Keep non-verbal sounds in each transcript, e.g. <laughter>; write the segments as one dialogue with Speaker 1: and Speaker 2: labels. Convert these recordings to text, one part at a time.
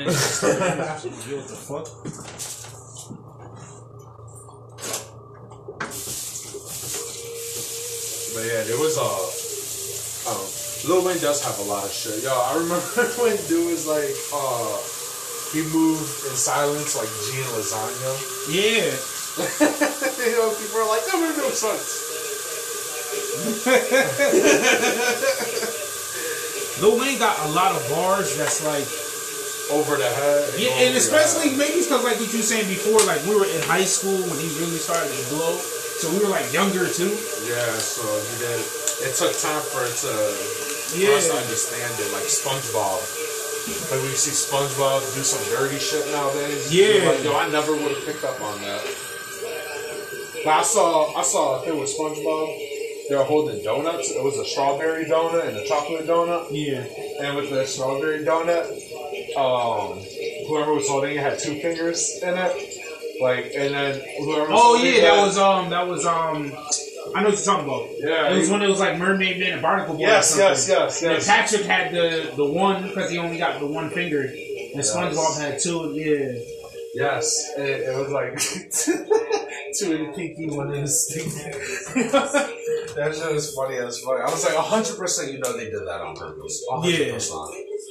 Speaker 1: and what the fuck?
Speaker 2: But yeah, there was a. Um, Lil Wayne does have a lot of shit. Yo, I remember <laughs> when dude was like, uh, he moved in silence like Gene Lasagna.
Speaker 1: Yeah. <laughs>
Speaker 2: you know, people are like, that makes no sense. <laughs>
Speaker 1: Lil Wayne got a lot of bars that's like
Speaker 2: Over the head.
Speaker 1: Yeah, and especially maybe because like what you were saying before, like we were in high school when he really started to blow, so we were like younger too.
Speaker 2: Yeah, so he did. It took time for it to
Speaker 1: Yeah.
Speaker 2: for us to understand it, like SpongeBob. Like we see SpongeBob do some dirty shit nowadays.
Speaker 1: Yeah.
Speaker 2: Like, yo, I never would have picked up on that. But I saw, I saw a thing with SpongeBob. They were holding donuts. It was a strawberry donut and a chocolate donut.
Speaker 1: Yeah,
Speaker 2: And with the strawberry donut, um, whoever was holding it had two fingers in it. Like, and then whoever. Was
Speaker 1: Oh yeah, that was um, that was um, I know what you're talking about.
Speaker 2: Yeah,
Speaker 1: it was
Speaker 2: he-
Speaker 1: when it was like Mermaid Man and Barnacle Boy.
Speaker 2: Yes, yes,
Speaker 1: something.
Speaker 2: yes,
Speaker 1: And. Patrick had the the one because he only got the one finger, and SpongeBob had two. Yeah,
Speaker 2: Yes, it, it was like <laughs> two in the pinky, one in the stinky. <laughs> that shit was funny as fuck. I was like, hundred percent, you know they did that on purpose. A hundred
Speaker 1: Yeah.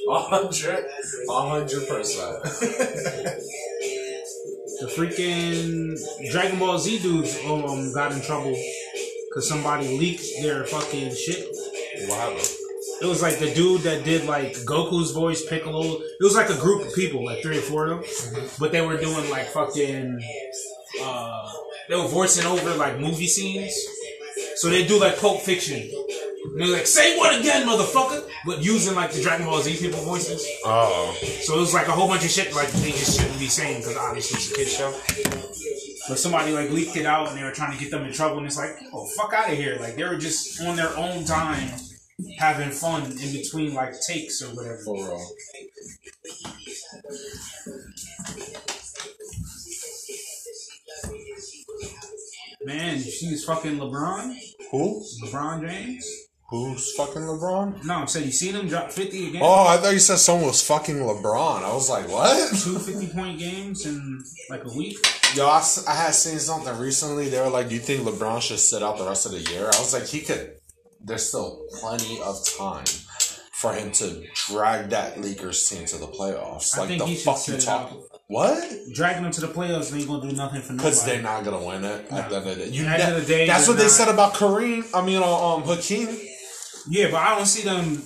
Speaker 2: Percent. A hundred, a hundred percent. <laughs>
Speaker 1: the freaking Dragon Ball Z dudes um got in trouble because somebody leaked their fucking shit.
Speaker 2: What happened?
Speaker 1: It was like the dude that did like Goku's voice, Piccolo. It was like a group of people, like three or four of them,
Speaker 2: Mm-hmm.
Speaker 1: but they were doing like fucking. Uh, they were voicing over like movie scenes, so they do like Pulp Fiction. And they're like, "Say what again, motherfucker?" But using like the Dragon Ball Z people voices.
Speaker 2: Oh,
Speaker 1: So it was like a whole bunch of shit like they just shouldn't be saying because obviously it's a kid show. But somebody like leaked it out and they were trying to get them in trouble and it's like, oh fuck out of here! Like they were just on their own time having fun in between like takes or whatever.
Speaker 2: for real.
Speaker 1: Man, you see this fucking LeBron?
Speaker 2: Who?
Speaker 1: LeBron James?
Speaker 2: Who's fucking LeBron?
Speaker 1: No, I'm saying you seen him drop 50 again?
Speaker 2: Oh, I thought you said someone was fucking LeBron. I was like, what?
Speaker 1: Two 50 point games in like a week?
Speaker 2: Yo, I had seen something recently. They were like, "Do you think LeBron should sit out the rest of the year?" I was like, "He could." There's still plenty of time for him to drag that Lakers team to the playoffs.
Speaker 1: I
Speaker 2: Like
Speaker 1: think
Speaker 2: the fuck you talking? What?
Speaker 1: Dragging them to the playoffs and ain't gonna do nothing for nobody.
Speaker 2: Because they're not gonna win it at the end of the day. You
Speaker 1: At the end of the day,
Speaker 2: that's what they said about Kareem. I mean, uh, um, Hakeem.
Speaker 1: Yeah, but I don't see them.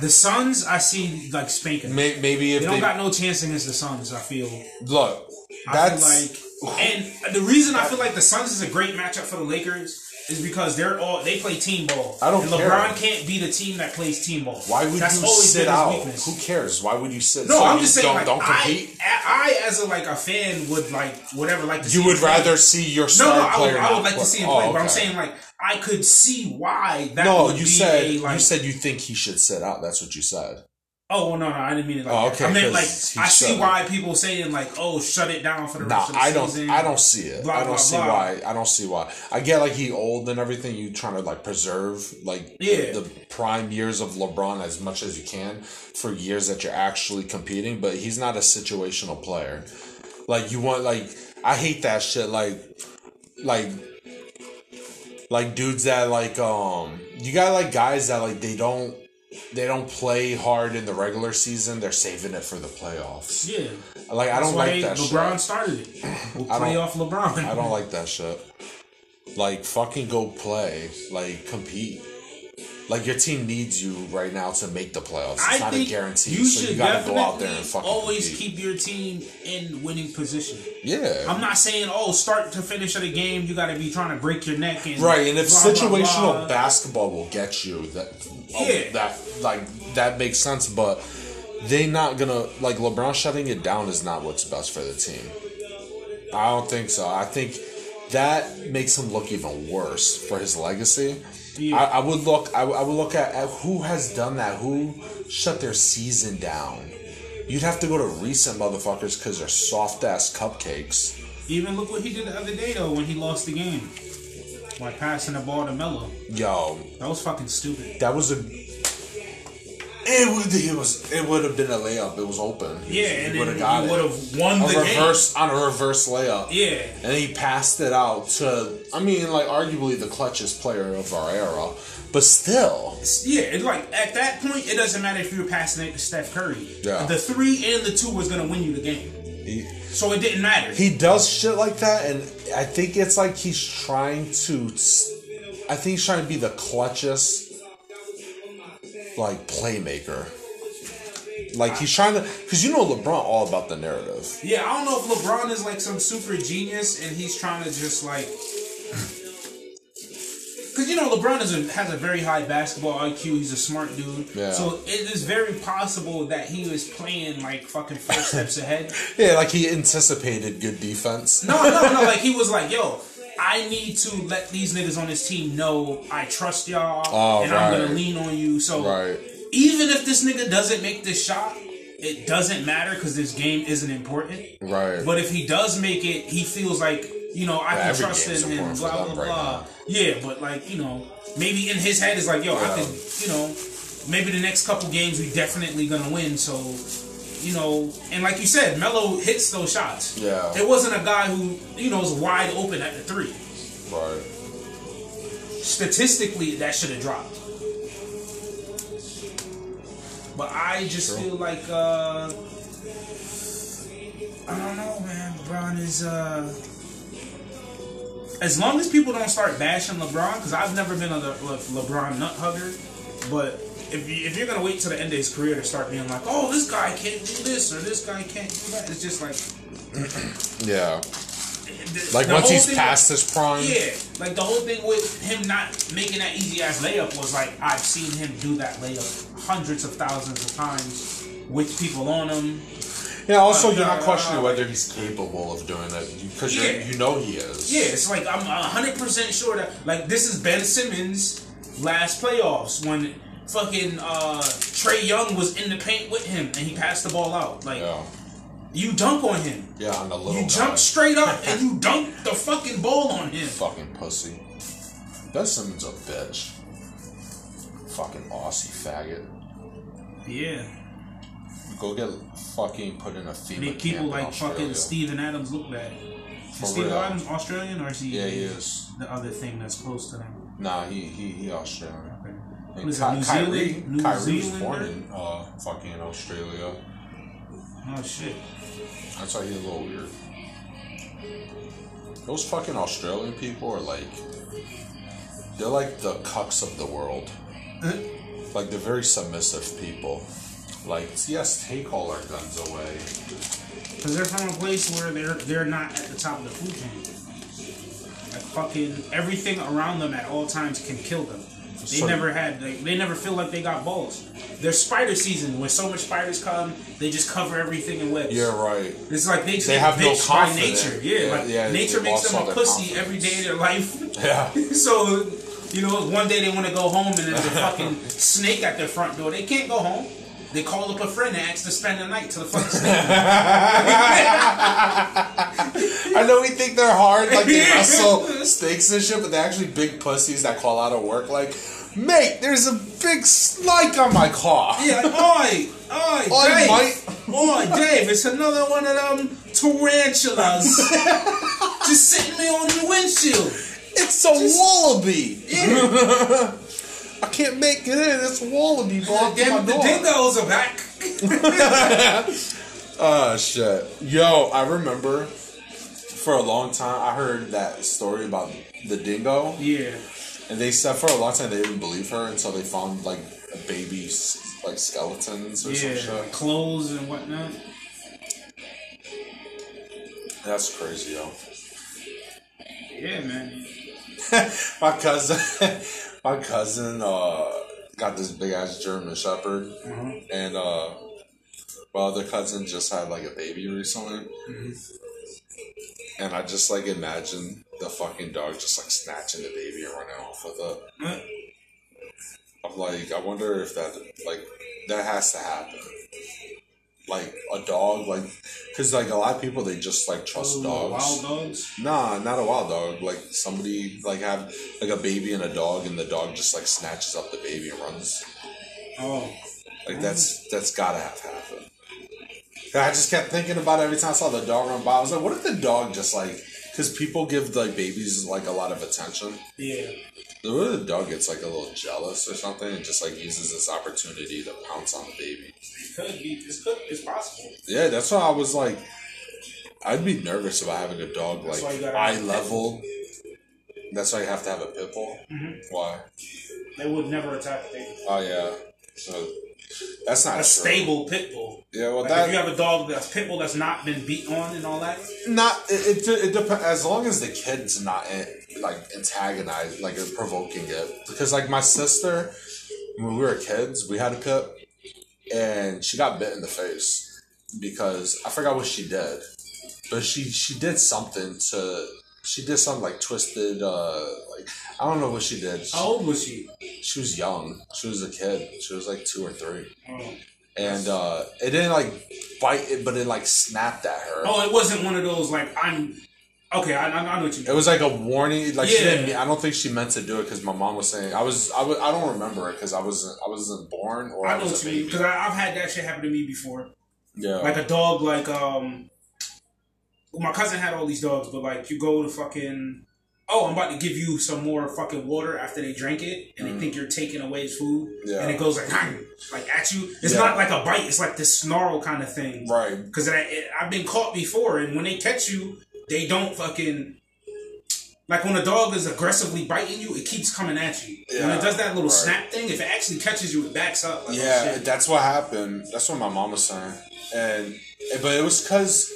Speaker 1: The Suns, I see like spanking.
Speaker 2: May, maybe if
Speaker 1: They
Speaker 2: they,
Speaker 1: don't got no chance against the Suns. I feel.
Speaker 2: look,
Speaker 1: I
Speaker 2: that's
Speaker 1: feel like, and the reason I feel like the Suns is a great matchup for the Lakers is because they're all they play team ball.
Speaker 2: I don't
Speaker 1: and
Speaker 2: care.
Speaker 1: LeBron can't beat a team that plays team ball.
Speaker 2: why would
Speaker 1: That's
Speaker 2: you
Speaker 1: always
Speaker 2: sit out?
Speaker 1: weakness.
Speaker 2: Who cares? Why would you sit?
Speaker 1: No,
Speaker 2: so
Speaker 1: I'm just saying,
Speaker 2: don't,
Speaker 1: like,
Speaker 2: don't
Speaker 1: I,
Speaker 2: compete.
Speaker 1: I, as a like a fan, would like whatever like to see
Speaker 2: you would
Speaker 1: him play.
Speaker 2: rather see your
Speaker 1: No,
Speaker 2: star
Speaker 1: no, I would. I would like to see him
Speaker 2: Oh,
Speaker 1: play, but I'm saying like I could see why that.
Speaker 2: No,
Speaker 1: would
Speaker 2: you
Speaker 1: be
Speaker 2: said
Speaker 1: a, like,
Speaker 2: you said you think he should sit out. That's what you said.
Speaker 1: Oh well, no, no, I didn't mean it like
Speaker 2: Oh,
Speaker 1: that.
Speaker 2: okay,
Speaker 1: I meant like I see why people saying like, oh, shut it down for the
Speaker 2: Nah,
Speaker 1: rest of the
Speaker 2: I don't.
Speaker 1: season.
Speaker 2: I don't see it.
Speaker 1: Blah,
Speaker 2: I don't
Speaker 1: blah,
Speaker 2: see
Speaker 1: blah.
Speaker 2: why. I don't see why. I get like he old and everything. You trying to like preserve like
Speaker 1: Yeah.
Speaker 2: the, the prime years of LeBron as much as you can for years that you're actually competing. But he's not a situational player. Like you want like I hate that shit. Like like like dudes that like um you got like guys that like they don't they don't play hard in the regular season. They're saving it for the playoffs.
Speaker 1: Yeah,
Speaker 2: Like I don't like that
Speaker 1: LeBron
Speaker 2: shit.
Speaker 1: started it. <clears throat> We'll play off LeBron.
Speaker 2: I don't like that shit. Like fucking go play. Like compete. Like your team needs you right now to make the playoffs. It's
Speaker 1: I
Speaker 2: not a guarantee.
Speaker 1: you
Speaker 2: so
Speaker 1: should
Speaker 2: you gotta go out there and fucking
Speaker 1: always
Speaker 2: compete.
Speaker 1: keep your team in winning position.
Speaker 2: Yeah.
Speaker 1: I'm not saying oh, start to finish of the game, you got to be trying to break your neck and
Speaker 2: Right, and if
Speaker 1: blah, blah,
Speaker 2: situational
Speaker 1: blah.
Speaker 2: basketball will get you, that oh,
Speaker 1: Yeah.
Speaker 2: that like that makes sense. But they not gonna like LeBron shutting it down is not what's best for the team. I don't think so. I think that makes him look even worse for his legacy.
Speaker 1: Yeah.
Speaker 2: I, I would look. I, I would look at, at who has done that. Who shut their season down. You'd have to go to recent motherfuckers because they're soft ass cupcakes.
Speaker 1: Even look what he did the other day though when he lost the game, like passing the ball to Melo.
Speaker 2: Yo,
Speaker 1: That was fucking stupid.
Speaker 2: that was a It would. It was. It would have been a layup. It was open. He
Speaker 1: Yeah, and
Speaker 2: would have got
Speaker 1: would have won
Speaker 2: a
Speaker 1: the
Speaker 2: reverse on a reverse layup.
Speaker 1: Yeah.
Speaker 2: And he passed it out to. I mean, like arguably the clutchest player of our era, but still.
Speaker 1: Yeah, it's like at that point, it doesn't matter if you were passing it to Steph Curry.
Speaker 2: Yeah.
Speaker 1: The three and the two was gonna win you the game,
Speaker 2: He,
Speaker 1: so it didn't matter.
Speaker 2: he does shit like that, and I think it's like he's trying to. I think he's trying to be the clutchest, like playmaker. Like he's trying to, because you know LeBron all about the narrative.
Speaker 1: yeah, I don't know if LeBron is like some super genius and he's trying to just like. <laughs> Because you know LeBron is a, has a very high basketball IQ. He's a smart dude.
Speaker 2: Yeah.
Speaker 1: So it is very possible that he was playing like fucking four <laughs> steps ahead.
Speaker 2: Yeah, like he anticipated good defense.
Speaker 1: No, no, no. Like he <laughs> was like, "Yo, I need to let these niggas on this team know I trust y'all,
Speaker 2: Oh,
Speaker 1: and I'm gonna lean on you." So
Speaker 2: Right.
Speaker 1: even if this nigga doesn't make this shot, it doesn't matter because this game isn't important.
Speaker 2: Right.
Speaker 1: But if he does make it, he feels like you know I
Speaker 2: Yeah,
Speaker 1: can trust him.
Speaker 2: for
Speaker 1: Blah blah
Speaker 2: right
Speaker 1: blah. Yeah, but like you know, maybe in his head is like, "Yo, I can," you know, maybe the next couple games we definitely gonna win. So. You know, and like you said, Melo hits those shots.
Speaker 2: Yeah.
Speaker 1: It wasn't a guy who, you know, was wide open at the three.
Speaker 2: Right.
Speaker 1: Statistically, that should have dropped. But I just
Speaker 2: True.
Speaker 1: feel like, uh, I don't know, man. LeBron is, uh, as long as people don't start bashing LeBron, because I've never been a Le- Le- LeBron nut hugger, but if, you, if you're gonna wait till the end of his career to start being like, oh, this guy can't do this or this guy can't do that, it's just like, <clears throat>
Speaker 2: Yeah.
Speaker 1: the-
Speaker 2: Like
Speaker 1: the
Speaker 2: once he's past his prime.
Speaker 1: Yeah, like the whole thing with him not making that easy ass layup was like I've seen him do that layup hundreds of thousands of times with people on him.
Speaker 2: Yeah. Also,
Speaker 1: Uh,
Speaker 2: you're not
Speaker 1: uh,
Speaker 2: questioning
Speaker 1: uh,
Speaker 2: whether he's capable of doing it because
Speaker 1: Yeah.
Speaker 2: you you know he is.
Speaker 1: Yeah, it's like I'm hundred percent sure that like this is Ben Simmons' last playoffs when fucking uh, Trae Young was in the paint with him and he passed the ball out. Like
Speaker 2: Yeah.
Speaker 1: you dunk on him,
Speaker 2: Yeah. On the little.
Speaker 1: you
Speaker 2: guy.
Speaker 1: jump straight up and you <laughs> dunk the fucking ball on him.
Speaker 2: Fucking pussy. Ben Simmons a bitch. Fucking Aussie faggot.
Speaker 1: Yeah,
Speaker 2: Go get fucking put in a FEMA
Speaker 1: make people like fucking. Steven Adams look bad.
Speaker 2: For
Speaker 1: Is Steven
Speaker 2: real.
Speaker 1: Adams Australian or is he?
Speaker 2: Yeah, he is.
Speaker 1: the other thing that's close to them.
Speaker 2: Nah, he he he Australian.
Speaker 1: Okay.
Speaker 2: And
Speaker 1: What is
Speaker 2: Ky-
Speaker 1: New
Speaker 2: Kyrie,
Speaker 1: Zealand? New
Speaker 2: Kyrie was born in uh, fucking Australia.
Speaker 1: Oh shit.
Speaker 2: That's why he's a little weird. Those fucking Australian people are like, they're like the cucks of the world. <laughs> Like they're very submissive people. Like yes, take all our guns away.
Speaker 1: Because they're from a place where they're they're not at the top of the food chain. Like fucking everything around them at all times can kill them. They
Speaker 2: So-
Speaker 1: never had like they never feel like they got balls. There's spider season when so much spiders come, they just cover everything in webs.
Speaker 2: You're right.
Speaker 1: It's like they just
Speaker 2: They have no
Speaker 1: by nature. Yeah,
Speaker 2: Yeah,
Speaker 1: like
Speaker 2: yeah,
Speaker 1: nature makes them a pussy
Speaker 2: confidence.
Speaker 1: every day of their life. <laughs>
Speaker 2: Yeah. <laughs>
Speaker 1: So, you know, one day they want to go home and there's a fucking <laughs> snake at their front door. They can't go home. They call up a friend and ask to spend the night to the fucking snake.
Speaker 2: I know we think they're hard, like they
Speaker 1: Yeah.
Speaker 2: wrestle snakes and shit, but they're actually big pussies that call out of work like, mate, there's a big snake on my car.
Speaker 1: yeah, oi, oi, Dave.
Speaker 2: mate.
Speaker 1: Oi, Dave, it's another one of them tarantulas <laughs> just sitting me on the windshield.
Speaker 2: It's a wallaby.
Speaker 1: Yeah,
Speaker 2: I can't make it in. It's a wallaby blocking my
Speaker 1: Them- the
Speaker 2: door.
Speaker 1: dingoes are back.
Speaker 2: Oh <laughs> shit. Yo, I remember for a long time I heard that story about the dingo,
Speaker 1: Yeah,
Speaker 2: and they said for a long time they didn't believe her until they found like a baby's like skeletons or some
Speaker 1: yeah,
Speaker 2: shit.
Speaker 1: clothes and whatnot.
Speaker 2: That's crazy, yo.
Speaker 1: Yeah, man. <laughs>
Speaker 2: my cousin, <laughs> my cousin, uh, got this big ass German Shepherd, and uh, my other cousin just had like a baby recently, and I just like imagine the fucking dog just like snatching the baby and running off with it. I'm like, I wonder if that like that has to happen. Like a dog, like, cause like a lot of people they just like trust dogs.
Speaker 1: Wild dogs.
Speaker 2: Nah, not a wild dog. Like somebody like have like a baby and a dog, and the dog just like snatches up the baby and runs.
Speaker 1: Oh,
Speaker 2: Like that's that's gotta have happened. I just kept thinking about it every time I saw the dog run by. I was like, what if the dog just like because people give like babies like a lot of attention.
Speaker 1: Yeah.
Speaker 2: What if the dog gets like a little jealous or something and just like uses this opportunity to pounce on the baby?
Speaker 1: It could be. It's could. It's possible.
Speaker 2: Yeah, that's why I was like, I'd be nervous about having a dog
Speaker 1: That's
Speaker 2: like eye
Speaker 1: have a pit
Speaker 2: level. That's why you have to have a pit bull.
Speaker 1: Mhm.
Speaker 2: Why?
Speaker 1: They would never attack a baby.
Speaker 2: Oh yeah. So that's not
Speaker 1: A
Speaker 2: true.
Speaker 1: stable pit bull.
Speaker 2: Yeah, well
Speaker 1: Like
Speaker 2: that
Speaker 1: if you have a dog that's pit bull that's not been beat on and all that.
Speaker 2: not it. It, it depends as long as the kid's not eh, like antagonized, like provoking it. Because like my sister, when we were kids, we had a pit, and she got bit in the face because I forgot what she did, but she she did something to. She did something like twisted, uh, like I don't know what she did. She,
Speaker 1: How old was she?
Speaker 2: she was young. She was a kid. She was like two or three,
Speaker 1: Oh.
Speaker 2: and uh, it didn't like bite it, but it like snapped at her.
Speaker 1: Oh, it wasn't one of those like I'm. Okay, I, I, I know what you mean.
Speaker 2: It was like a warning. Like she didn't. I don't think she meant to do it because my mom was saying I was. I, was, I don't remember it because I wasn't. I wasn't born or I,
Speaker 1: I know
Speaker 2: was
Speaker 1: what you mean because I've had that shit happen to me before.
Speaker 2: Yeah.
Speaker 1: Like a dog, like um, well, my cousin had all these dogs, but like you go to fucking. Oh, I'm um, about to give you some more fucking water after they drink it, and they mm. think you're taking away his food,
Speaker 2: Yeah.
Speaker 1: and it goes like, like at you. It's
Speaker 2: Yeah.
Speaker 1: not like a bite; it's like this snarl kind of thing.
Speaker 2: right.
Speaker 1: Because I've been caught before, and when they catch you, they don't fucking. Like when a dog is aggressively biting you, it keeps coming at you. when it does that little
Speaker 2: right.
Speaker 1: snap thing, if it actually catches you, it backs up. Like, oh,
Speaker 2: Yeah,
Speaker 1: shit.
Speaker 2: that's what happened. That's what my mom was saying, and but it was because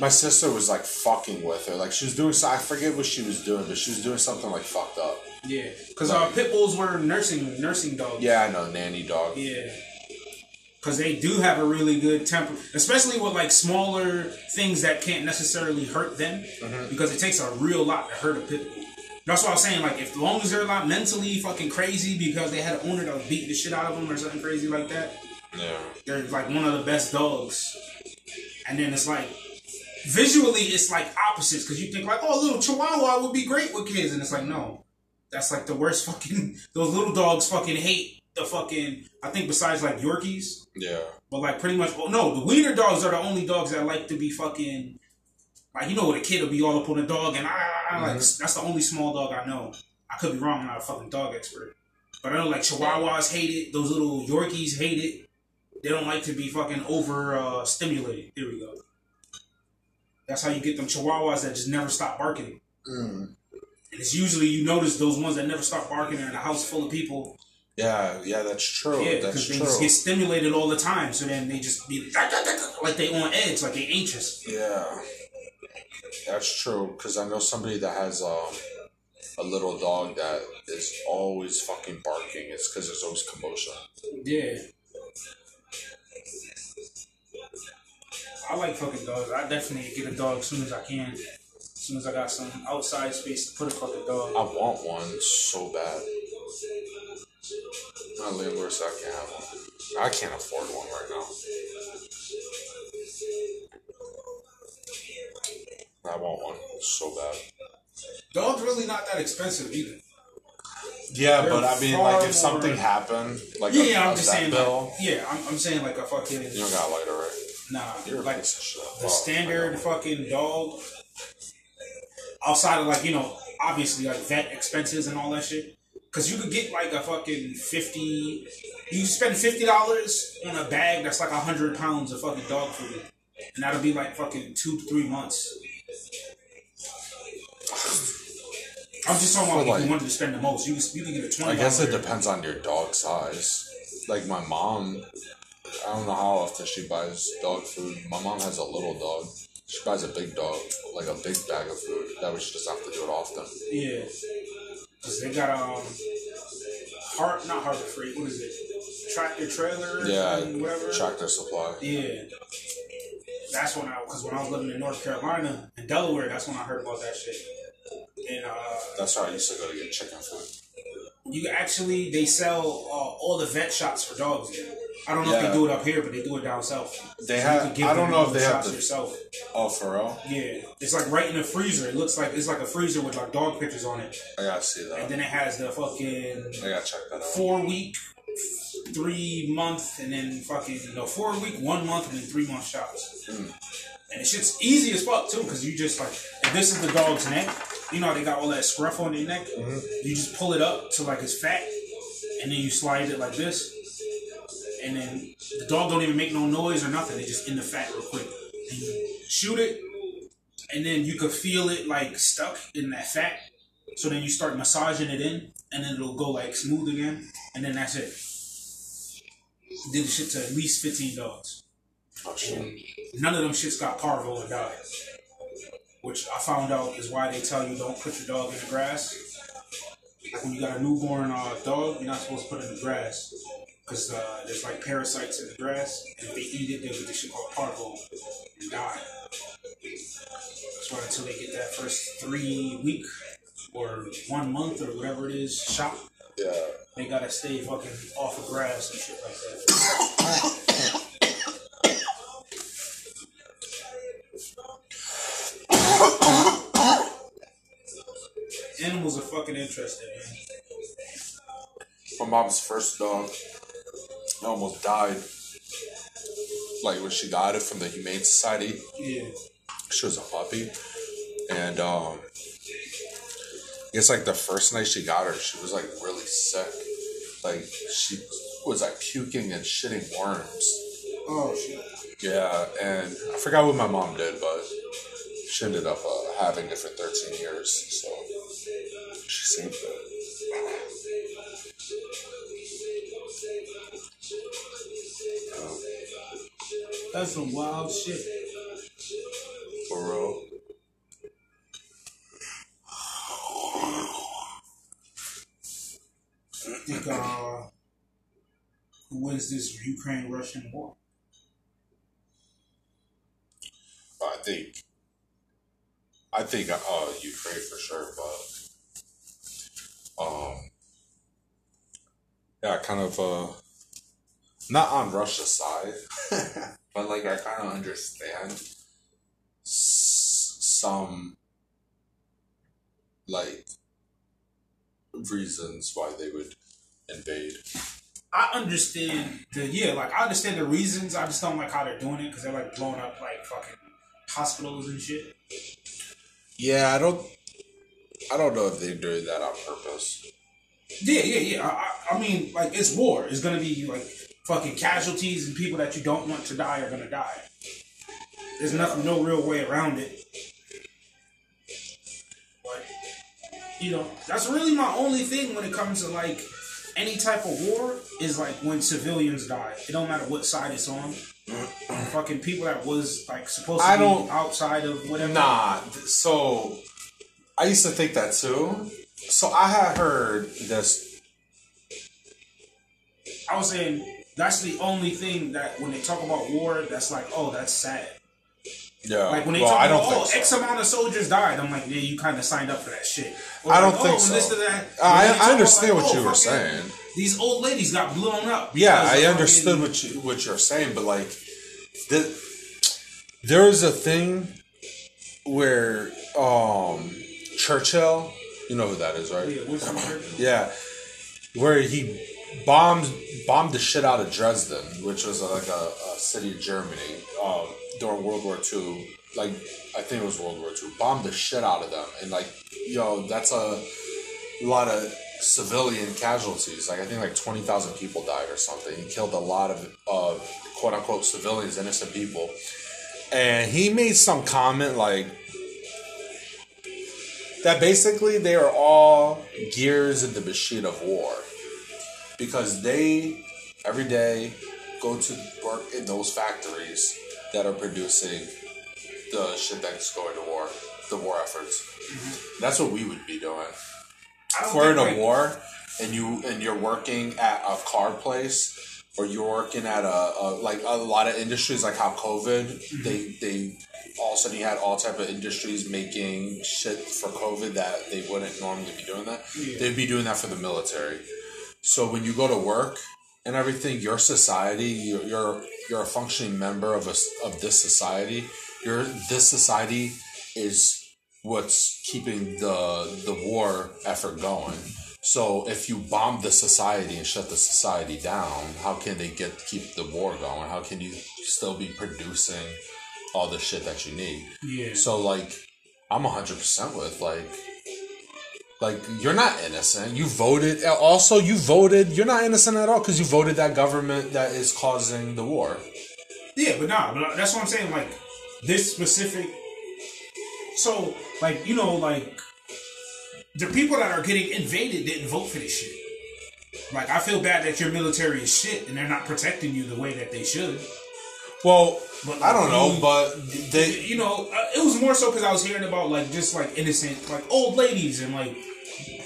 Speaker 2: my sister was like fucking with her. Like she was doing. so- I forget what she was doing, but she was doing something like fucked up.
Speaker 1: yeah. Because our pit bulls were nursing nursing dogs.
Speaker 2: Yeah, I know, nanny dog.
Speaker 1: Yeah. Because they do have a really good temper, especially with like smaller things that can't necessarily hurt them,
Speaker 2: Mm-hmm.
Speaker 1: because it takes a real lot to hurt a pit bull. That's what I was saying. Like, if as long as they're not mentally fucking crazy because they had an owner that was beating the shit out of them or something crazy like that,
Speaker 2: Yeah.
Speaker 1: they're like one of the best dogs. And then it's like visually, it's like opposites because you think like, oh, a little Chihuahua would be great with kids, and it's like, no, that's like the worst <laughs> fucking. Those little dogs fucking hate the fucking. I think besides like Yorkies,
Speaker 2: Yeah.
Speaker 1: but like pretty much, well, no, the wiener dogs are the only dogs that like to be fucking. Like you know, what a kid will be all up on a dog, and I, I like mm-hmm. that's the only small dog I know. I could be wrong. I'm not a fucking dog expert, but I know like Chihuahuas hate it. Those little Yorkies hate it. They don't like to be fucking over uh, stimulated. There we go. That's how you get them Chihuahuas that just never stop barking.
Speaker 2: Mm.
Speaker 1: And it's usually you notice those ones that never stop barking are in a house full of people.
Speaker 2: Yeah. Yeah. That's true.
Speaker 1: Yeah, because they
Speaker 2: true.
Speaker 1: just get stimulated all the time. So then they just be like they on edge, like they anxious.
Speaker 2: Yeah, that's true. Because I know somebody that has um, a little dog that is always fucking barking. It's because there's always commotion.
Speaker 1: Yeah. I like fucking dogs. I definitely get a dog as soon as I can. As soon as I got some outside space to put a fucking dog.
Speaker 2: I want one so bad. My landlord said I can't have one. I can't afford one right now. I want one so bad.
Speaker 1: Dog's really not that expensive either.
Speaker 2: Yeah,
Speaker 1: They're
Speaker 2: but I mean, like, if something
Speaker 1: more-
Speaker 2: happened, like
Speaker 1: Yeah,
Speaker 2: a,
Speaker 1: yeah, I'm just saying.
Speaker 2: bill,
Speaker 1: Like, yeah, I'm, I'm saying like a fucking
Speaker 2: you don't got a lighter, right?
Speaker 1: Nah,
Speaker 2: You're
Speaker 1: like
Speaker 2: piece of shit.
Speaker 1: the
Speaker 2: Oh,
Speaker 1: standard fucking dog. Outside of like you know, obviously like vet expenses and all that shit. Cause you could get like a fucking fifty. You spend fifty dollars on a bag that's like a hundred pounds of fucking dog food, and that'll be like fucking two to three months. I'm just talking about
Speaker 2: For,
Speaker 1: if
Speaker 2: like-
Speaker 1: you wanted to spend the most. You can, you can get a twenty.
Speaker 2: I guess it depends on your dog size. Like my mom, I don't know how often she buys dog food. My mom has a little dog. She buys a big dog, like a big bag of food. That way she doesn't have to do it often.
Speaker 1: Yeah. Cause they got um heart not harbor freight, what is it? Tractor trailer
Speaker 2: Yeah,
Speaker 1: and whatever.
Speaker 2: tractor supply.
Speaker 1: yeah. That's when I because when I was living in North Carolina and Delaware, that's when I heard about that shit. And uh
Speaker 2: That's how I used to go to get chicken food.
Speaker 1: you actually they sell uh, all the vet shots for dogs. I don't know if they do it up here, but they do it down south.
Speaker 2: They
Speaker 1: you
Speaker 2: have- I don't know if they
Speaker 1: the
Speaker 2: have
Speaker 1: shots
Speaker 2: the-
Speaker 1: yourself.
Speaker 2: Oh, for real?
Speaker 1: Yeah, it's like right in the freezer. It looks like it's like a freezer with like dog pictures on it,
Speaker 2: I gotta see that.
Speaker 1: and then it has the fucking
Speaker 2: I gotta check that out.
Speaker 1: four week three month, and then fucking no four week, one month, and then three month shots. Hmm. And the shit's easy as fuck too, because you just like if this is the dog's neck, you know how they got all that scruff on their neck. Mm-hmm. You just pull it up to like it's fat, and then you slide it like this, and then the dog don't even make no noise or nothing. They just in the fat real quick. And you shoot it, and then you could feel it like stuck in that fat. So then you start massaging it in, and then it'll go like smooth again, and then that's it. Did the shit to at least fifteen dogs.
Speaker 2: Oh.
Speaker 1: None of them shits got parvo or died. Which I found out is why they tell you don't put your dog in the grass. Like when you got a newborn uh, dog, you're not supposed to put it in the grass. Because uh, there's like parasites in the grass, and if they eat it, they'll get this shit called parvo and die. That's why until they get that first three week or one month or whatever it is shot,
Speaker 2: Yeah.
Speaker 1: they gotta stay fucking off of grass and shit like that. Animals are fucking interesting, man.
Speaker 2: My mom's first dog almost died. Like when she got it from the Humane Society.
Speaker 1: Yeah.
Speaker 2: She was a puppy. And um I guess like the first night she got her, she was like really sick. Like she was like puking and shitting worms.
Speaker 1: Oh shit.
Speaker 2: Yeah, and I forgot what my mom did, but she ended up uh, having it for 13 years. So she saved it.
Speaker 1: That's some wild shit.
Speaker 2: For real.
Speaker 1: think uh who wins this Ukraine Russian war?
Speaker 2: I think. I think uh Ukraine for sure, but um yeah, kind of uh not on Russia's side, <laughs> but like I kind of understand s- some like reasons why they would invade.
Speaker 1: I understand the yeah, like I understand the reasons. I just don't like how they're doing it because they're like blowing up like fucking hospitals and shit.
Speaker 2: Yeah, I don't. I don't know if they're doing that on purpose.
Speaker 1: Yeah, yeah, yeah. I, I, I mean, like it's war. It's gonna be like fucking casualties and people that you don't want to die are gonna die. There's nothing, no real way around it. But you know, that's really my only thing when it comes to like any type of war is like when civilians die. It don't matter what side it's on. fucking people that was like supposed to
Speaker 2: I
Speaker 1: be
Speaker 2: don't-
Speaker 1: outside of whatever.
Speaker 2: Nah, so I used to think that too. So I had heard this.
Speaker 1: I was saying that's the only thing that when they talk about war, that's like, oh, that's sad.
Speaker 2: Yeah,
Speaker 1: Like when they
Speaker 2: well,
Speaker 1: talk
Speaker 2: I
Speaker 1: about, oh,
Speaker 2: think
Speaker 1: X amount of soldiers died, I'm like, yeah, you kind of signed up for that shit. Or
Speaker 2: I don't
Speaker 1: like,
Speaker 2: think
Speaker 1: oh,
Speaker 2: so.
Speaker 1: This that.
Speaker 2: I-
Speaker 1: When they talk
Speaker 2: I
Speaker 1: about,
Speaker 2: understand
Speaker 1: like,
Speaker 2: what
Speaker 1: oh,
Speaker 2: you were saying.
Speaker 1: These old ladies got blown up.
Speaker 2: Yeah, I understood what you what you're saying, but like, the, there is a thing where um Churchill, you know who that is, right?
Speaker 1: Yeah, Winston Churchill.
Speaker 2: Yeah, where he bombed bombed the shit out of Dresden, which was uh, like a, a city in Germany um, during World War II. Like I think it was World War II. Bombed the shit out of them, and like yo, that's a lot of civilian casualties. Like I think like twenty thousand people died or something. He killed a lot of uh, quote unquote civilians, innocent people. And he made some comment like that basically they are all gears in the machine of war because they every day go to work in those factories that are producing the shit that's going to war, the war efforts. That's what we would be doing. If we're in a war and you and you're working at a car place or you're working at a, a like a lot of industries like how COVID
Speaker 1: Mm-hmm.
Speaker 2: they they all of a sudden you had all type of industries making shit for COVID that they wouldn't normally be doing that.
Speaker 1: Yeah.
Speaker 2: They'd be doing that for the military. So when you go to work and everything, your society, you're you're, you're a functioning member of a, of this society. Your this society is what's keeping the the war effort going. So if you bomb the society and shut the society down, how can they get keep the war going? How can you still be producing all the shit that you need?
Speaker 1: Yeah.
Speaker 2: So like, I'm hundred percent with like, like you're not innocent. You voted. Also, you voted. You're not innocent at all because you voted that government that is causing the war.
Speaker 1: Yeah, but nah, but that's what I'm saying. Like this specific. So, like you know, like the people that are getting invaded didn't vote for this shit. Like I feel bad that your military is shit and they're not protecting you the way that they should.
Speaker 2: Well,
Speaker 1: But,
Speaker 2: I don't know,
Speaker 1: you-
Speaker 2: but they
Speaker 1: You know, uh, it was more so because I was hearing about like just like innocent, like old ladies and like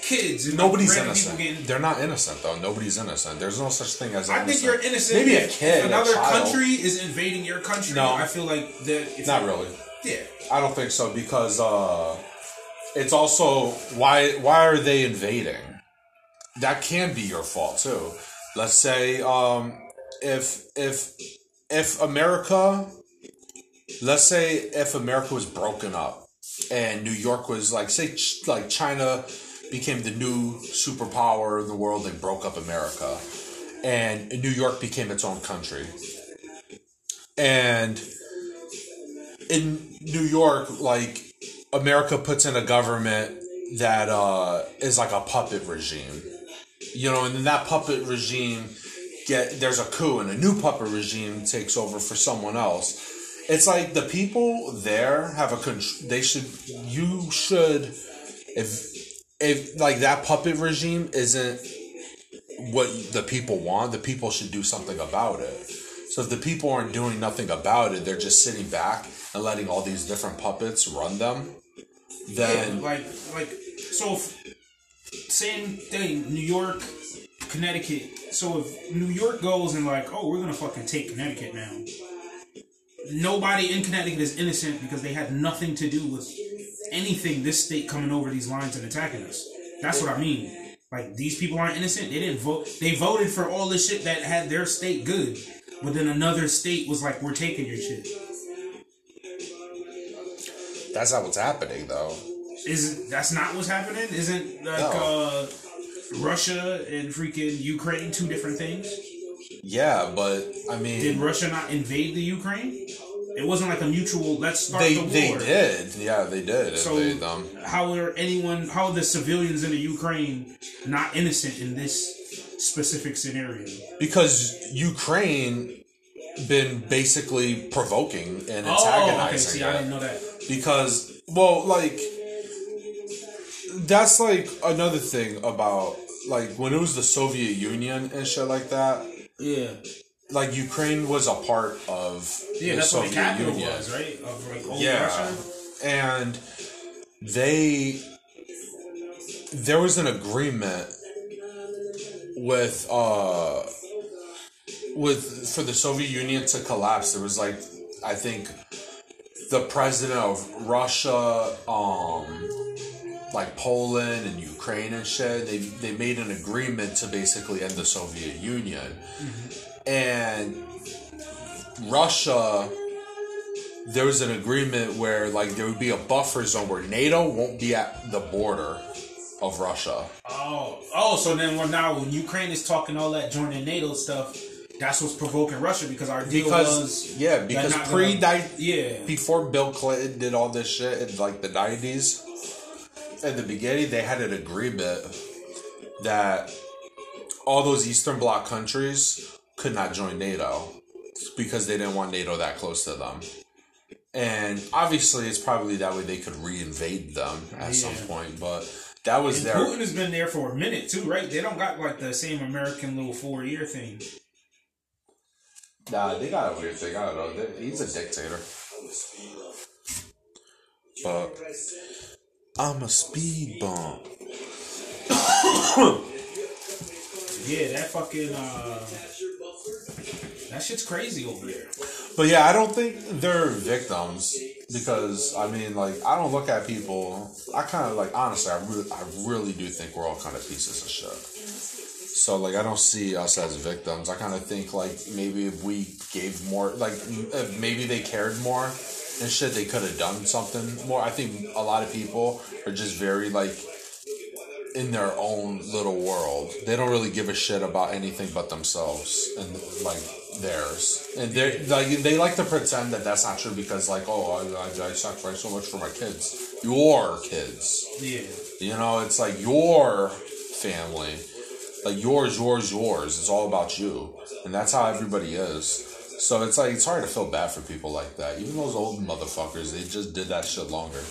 Speaker 1: kids and
Speaker 2: nobody's innocent.
Speaker 1: Getting,
Speaker 2: They're not innocent though. Nobody's innocent. There's no such thing as.
Speaker 1: I
Speaker 2: Innocent.
Speaker 1: I think you're innocent.
Speaker 2: Maybe a kid, a
Speaker 1: another
Speaker 2: child.
Speaker 1: country is invading your country.
Speaker 2: No.
Speaker 1: I feel like that.
Speaker 2: Not really.
Speaker 1: Yeah.
Speaker 2: I don't think so because uh, it's also why why are they invading? That can be your fault too. Let's say um, if if if America, let's say if America was broken up and New York was like say ch- like China became the new superpower in the world, they broke up America, and New York became its own country, and in New York, like America puts in a government that uh, is like a puppet regime, you know, and then that puppet regime get there's a coup and a new puppet regime takes over for someone else. It's like the people there have a con- they should you should if if like that puppet regime isn't what the people want, the people should do something about it. So if the people aren't doing nothing about it, they're just sitting back and letting all these different puppets run them. Then
Speaker 1: Yeah, like like so same thing new york connecticut so if new york goes and like oh we're gonna fucking take connecticut now nobody in connecticut is innocent because they had nothing to do with anything this state coming over these lines and attacking us that's what i mean like these people aren't innocent they didn't vote they voted for all the shit that had their state good but then another state was like we're taking your shit
Speaker 2: that's not what's happening though.
Speaker 1: Is that's not what's happening? Isn't like
Speaker 2: No.
Speaker 1: uh, Russia and freaking Ukraine two different things?
Speaker 2: Yeah, but I mean, Did
Speaker 1: Russia not invade the Ukraine? It wasn't like a mutual. Let's start
Speaker 2: they
Speaker 1: the war.
Speaker 2: they did. Yeah, they did
Speaker 1: So
Speaker 2: invade them.
Speaker 1: Um, how are anyone? How are the civilians in the Ukraine not innocent in this specific scenario?
Speaker 2: Because Ukraine been basically provoking and
Speaker 1: Oh, okay.
Speaker 2: antagonizing
Speaker 1: See. I didn't know that.
Speaker 2: because well like that's like another thing about like when it was the soviet union and shit like that
Speaker 1: Yeah,
Speaker 2: like ukraine was a part of
Speaker 1: yeah.
Speaker 2: the
Speaker 1: That's what the
Speaker 2: soviet
Speaker 1: capital
Speaker 2: union
Speaker 1: was, right? Of like old
Speaker 2: yeah
Speaker 1: Russia.
Speaker 2: and they there was an agreement with uh with for the soviet union to collapse there was like i think the president of russia um like poland and ukraine and shit they they made an agreement to basically end the soviet union and russia there was an agreement where like there would be a buffer zone where NATO won't be at the border of Russia.
Speaker 1: Oh, oh, so then well, now when Ukraine is talking all that joining NATO stuff, that's what's provoking Russia because our deal
Speaker 2: Because
Speaker 1: was
Speaker 2: yeah, because pre
Speaker 1: gonna- yeah,
Speaker 2: before Bill Clinton did all this shit in like the nineties, at the beginning they had an agreement that all those Eastern Bloc countries could not join NATO because they didn't want NATO that close to them. And obviously, it's probably that way they could reinvade them at some point. But that was
Speaker 1: and
Speaker 2: their
Speaker 1: Putin has been there for a minute too, right? They don't got like the same American little four year thing.
Speaker 2: Nah, they got a weird thing. I don't know. They- He's a dictator. But I'm a speed bump. <coughs>
Speaker 1: Yeah, that fucking uh, that shit's crazy over there.
Speaker 2: But yeah, I don't think they're victims because I mean, like, I don't look at people. I kind of like honestly, I really, I really do think we're all kind of pieces of shit. So like, I don't see us as victims. I kind of think like maybe if we gave more, like, maybe they cared more and shit, they could have done something more. I think a lot of people are just very like in their own little world. They don't really give a shit about anything but themselves and like theirs. And they like they like to pretend that that's not true because like oh I, I, I sacrifice so much for my kids. Your kids.
Speaker 1: Yeah.
Speaker 2: You know, it's like your family. Like yours, yours, yours. It's all about you. And that's how everybody is. So it's like it's hard to feel bad for people like that. Even those old motherfuckers, they just did that shit longer.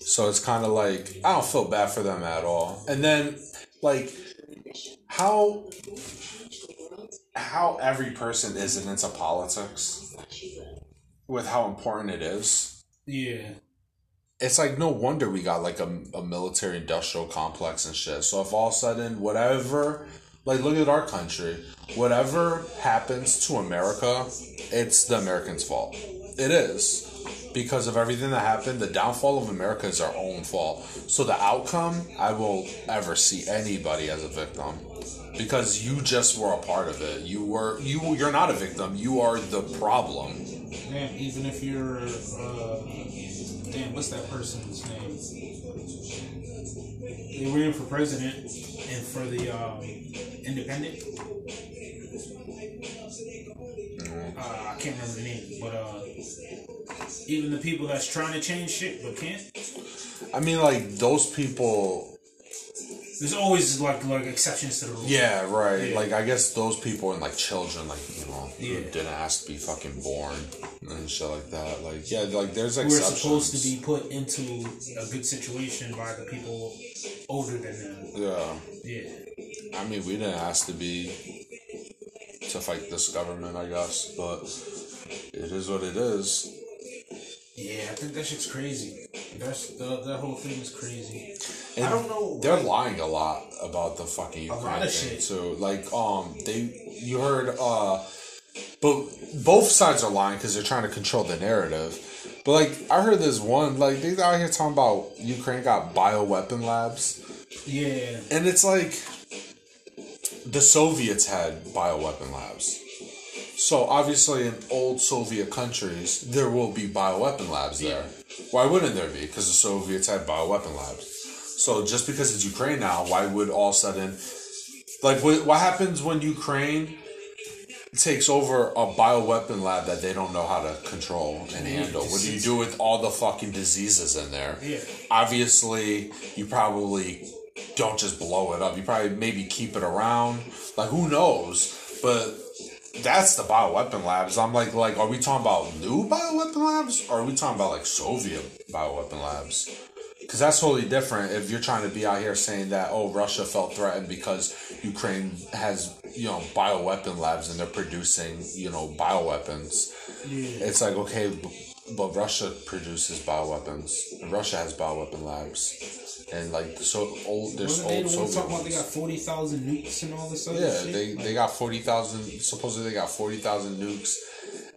Speaker 2: So it's kind of like I don't feel bad for them at all. And then like how how every person isn't into politics with how important it is.
Speaker 1: Yeah.
Speaker 2: It's like no wonder we got like a, a military industrial complex and shit. So if all of a sudden whatever like look at our country, whatever happens to America, it's the Americans' fault. It is because of everything that happened. The downfall of America is our own fault. So the outcome, I will ever see anybody as a victim because you just were a part of it. You were you. You're not a victim. You are the problem.
Speaker 1: Man, even if you're, uh, damn, what's that person's name? They ran for president and for the um, independent. Uh, I can't remember the name, but uh, even the people that's trying to change shit but can't.
Speaker 2: I mean, like those people.
Speaker 1: There's always like like exceptions to the rule.
Speaker 2: Yeah, right.
Speaker 1: Yeah.
Speaker 2: Like I guess those people and like children, like you know, who
Speaker 1: Yeah.
Speaker 2: didn't ask to be fucking born and shit like that. Like yeah, like there's exceptions.
Speaker 1: We're supposed to be put into a good situation by the people older than them.
Speaker 2: Yeah.
Speaker 1: Yeah.
Speaker 2: I mean, we didn't ask to be to fight this government, I guess, but it is what it is.
Speaker 1: Yeah, I think that shit's crazy. That's the that whole thing is crazy.
Speaker 2: And
Speaker 1: I don't know.
Speaker 2: They're lying a lot about the fucking Ukraine
Speaker 1: lot of
Speaker 2: thing
Speaker 1: shit.
Speaker 2: too. Like, um, they you heard, uh, but both sides are lying because they're trying to control the narrative. But like, I heard this one like they out here talking about Ukraine got bioweapon labs,
Speaker 1: Yeah.
Speaker 2: and it's like the Soviets had bioweapon labs. So obviously, in old Soviet countries, there will be bioweapon labs there. Why wouldn't there be? Because the Soviets had bioweapon labs. So just because it's Ukraine now, why would all of a sudden, like, what, what happens when Ukraine takes over a bioweapon lab that they don't know how to control and handle? What do you do with all the fucking diseases in there?
Speaker 1: Yeah.
Speaker 2: Obviously, you probably don't just blow it up. You probably maybe keep it around. Like who knows? But that's the bioweapon labs. I'm like, like, are we talking about new bioweapon labs, or are we talking about like Soviet bioweapon labs? Because that's totally different. If you're trying to be out here saying that, oh, Russia felt threatened because Ukraine has, you know, bioweapon labs and they're producing, you know, bioweapons.
Speaker 1: Yeah.
Speaker 2: It's like okay, but Russia produces bioweapons. Russia has bioweapon labs, and like the so old. There's
Speaker 1: Wasn't they
Speaker 2: old
Speaker 1: the
Speaker 2: Soviet
Speaker 1: talking about they got forty thousand nukes and all this other
Speaker 2: Yeah,
Speaker 1: shit?
Speaker 2: they,
Speaker 1: Like,
Speaker 2: they got forty thousand. Supposedly they got forty thousand nukes,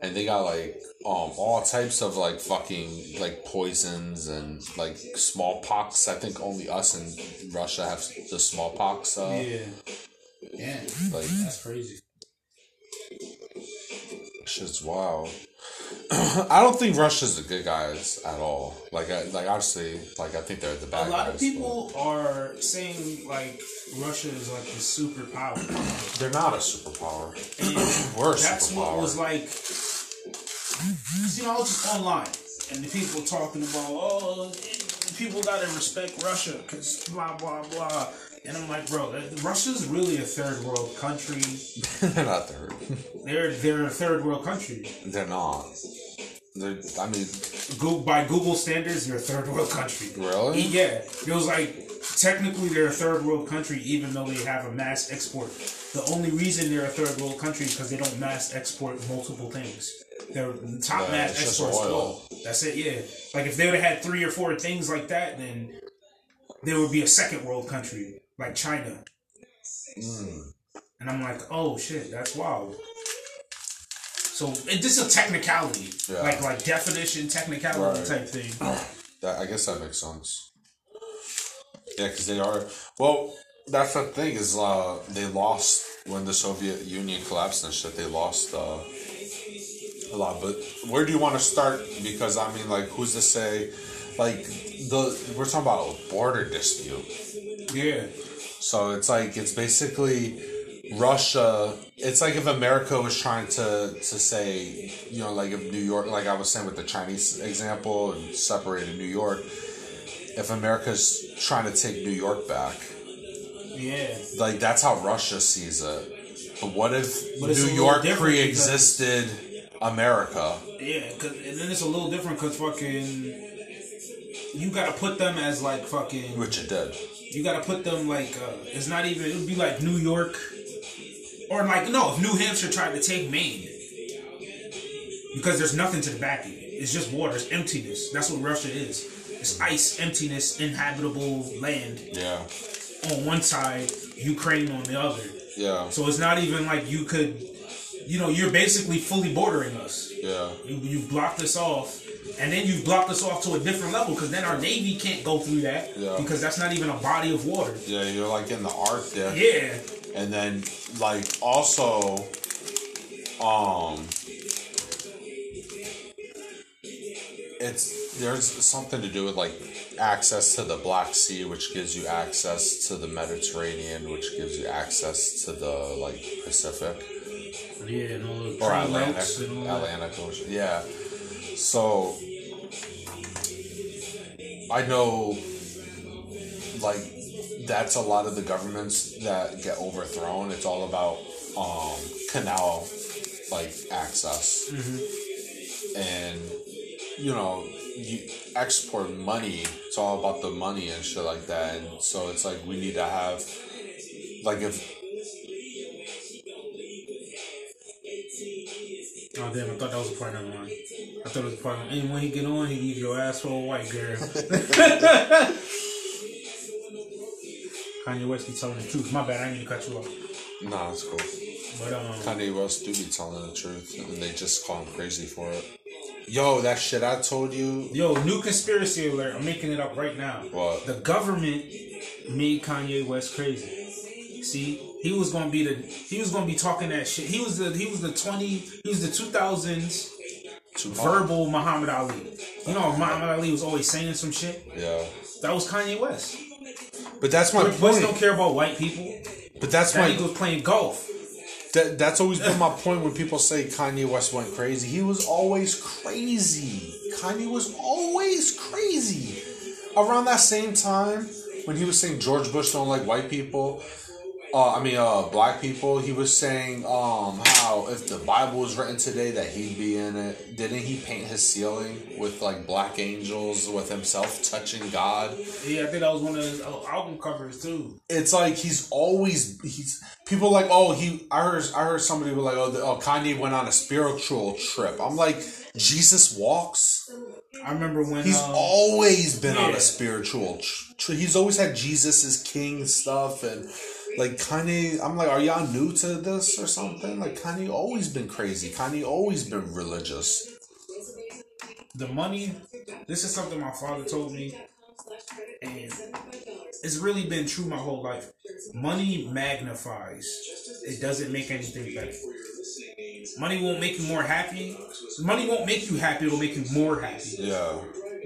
Speaker 2: and they got like um all types of like fucking like poisons and like smallpox. I think only us and Russia have the smallpox. Uh,
Speaker 1: yeah. Yeah.
Speaker 2: Like
Speaker 1: That's crazy.
Speaker 2: shit's wild. <clears throat> I don't think Russia's the good guys at all. Like, I, like obviously, like I think they're the bad.
Speaker 1: A lot
Speaker 2: guys.
Speaker 1: of people are saying like Russia is like the superpower. <clears throat>
Speaker 2: They're not a superpower. <clears throat> We're a
Speaker 1: that's what
Speaker 2: superpower.
Speaker 1: was like. you know, I was just online and the people talking about, oh, people gotta respect Russia because blah blah blah. And I'm like, bro, Russia's really a third world country. <laughs>
Speaker 2: they're not third. <laughs>
Speaker 1: They're they're a third world country.
Speaker 2: They're not. They're. I mean,
Speaker 1: Go by Google standards, they're a third world country.
Speaker 2: really?
Speaker 1: Yeah, it was like technically they're a third world country, even though they have a mass export. The only reason they're a third world country is because they don't mass export multiple things. Their top
Speaker 2: Yeah,
Speaker 1: mass
Speaker 2: it's just
Speaker 1: export is
Speaker 2: oil.
Speaker 1: oil. That's it. Yeah, like if they would have had three or four things like that, then there would be a second world country like China.
Speaker 2: Mm.
Speaker 1: And I'm like, oh shit, that's wild. So it is a technicality,
Speaker 2: Yeah.
Speaker 1: like like definition technicality
Speaker 2: Right.
Speaker 1: type thing. <clears throat>
Speaker 2: That I guess that makes sense. Yeah, because they are. Well, that's the thing is, uh, they lost when the Soviet Union collapsed and shit. They lost uh, a lot. But where do you want to start? Because I mean, like, who's to say? Like the we're talking about a border dispute.
Speaker 1: Yeah.
Speaker 2: So it's like it's basically Russia. It's like if America was trying to to say, you know, like if New York, like I was saying with the Chinese example and separated New York. If America's trying to take New York back,
Speaker 1: Yeah.
Speaker 2: like that's how Russia sees it. But what if
Speaker 1: But
Speaker 2: New York pre-existed America?
Speaker 1: Yeah, 'cause- and then it's a little different because fucking. You gotta put them as like fucking.
Speaker 2: Which it did.
Speaker 1: You gotta put them like. Uh, it's not even. It would be like New York. Or like, no, if New Hampshire tried to take Maine. Because there's nothing to the back of it. It's just water, it's emptiness. That's what Russia is. It's ice, emptiness, inhabitable land
Speaker 2: Yeah.
Speaker 1: on one side, Ukraine on the other.
Speaker 2: Yeah.
Speaker 1: So it's not even like you could, you know, you're basically fully bordering us.
Speaker 2: Yeah.
Speaker 1: You, you've blocked us off, and then you've blocked us off to a different level because then our navy can't go through that
Speaker 2: Yeah.
Speaker 1: because that's not even a body of water.
Speaker 2: Yeah, you're like in the Arctic.
Speaker 1: Yeah,
Speaker 2: and then like also um it's there's something to do with like access to the black sea which gives you access to the mediterranean which gives you access to the like pacific
Speaker 1: yeah, and all the
Speaker 2: or
Speaker 1: trade
Speaker 2: atlantic
Speaker 1: routes and all that.
Speaker 2: atlantic ocean yeah so i know like that's a lot of the governments that get overthrown. It's all about um, canal like access, and you know you export money. It's all about the money and shit like that. And so it's like we need to have like if
Speaker 1: Oh damn! I thought that was a part of mine. I thought it was a part. Of, and when he get on, he leave your ass for a white girl. <laughs> Kanye West be telling the truth. My bad. I mean to cut you off.
Speaker 2: nah, it's cool.
Speaker 1: But um,
Speaker 2: Kanye West do be telling the truth, and they just call him crazy for it. Yo, that shit I told you.
Speaker 1: yo, new conspiracy alert. I'm making it up right now.
Speaker 2: What?
Speaker 1: The government made Kanye West crazy. See, he was gonna be the he was gonna be talking that shit. He was the he was the twenty he was the two thousands verbal Muhammad Ali. You know, Muhammad Ali was always saying some shit.
Speaker 2: Yeah,
Speaker 1: That was Kanye West.
Speaker 2: but that's my
Speaker 1: West don't care about white people.
Speaker 2: But that's
Speaker 1: That
Speaker 2: my
Speaker 1: nigga was playing golf.
Speaker 2: That, that's always been my point when people say Kanye West went crazy. He was always crazy. Kanye was always crazy. Around that same time, when he was saying George Bush don't like white people, uh, I mean, uh, black people, he was saying um, how if the Bible was written today, that he'd be in it. Didn't he paint his ceiling with like black angels with himself touching God?
Speaker 1: Yeah, I think that was one of his uh, album covers too.
Speaker 2: it's like he's always he's people like oh he I heard I heard somebody was like oh, the, oh Kanye went on a spiritual trip. I'm like Jesus walks.
Speaker 1: I remember when
Speaker 2: He's
Speaker 1: um,
Speaker 2: always been on a spiritual. Tr- tr- he's always had Jesus as king stuff and like Kanye. I'm like, are y'all new to this or something? Like Kanye always been crazy. Kanye always been religious.
Speaker 1: the money. This is something my father told me, and it's really been true my whole life. Money magnifies. It doesn't make anything better. Money won't make you more happy. Money won't make you happy. It'll make you more happy.
Speaker 2: Yeah,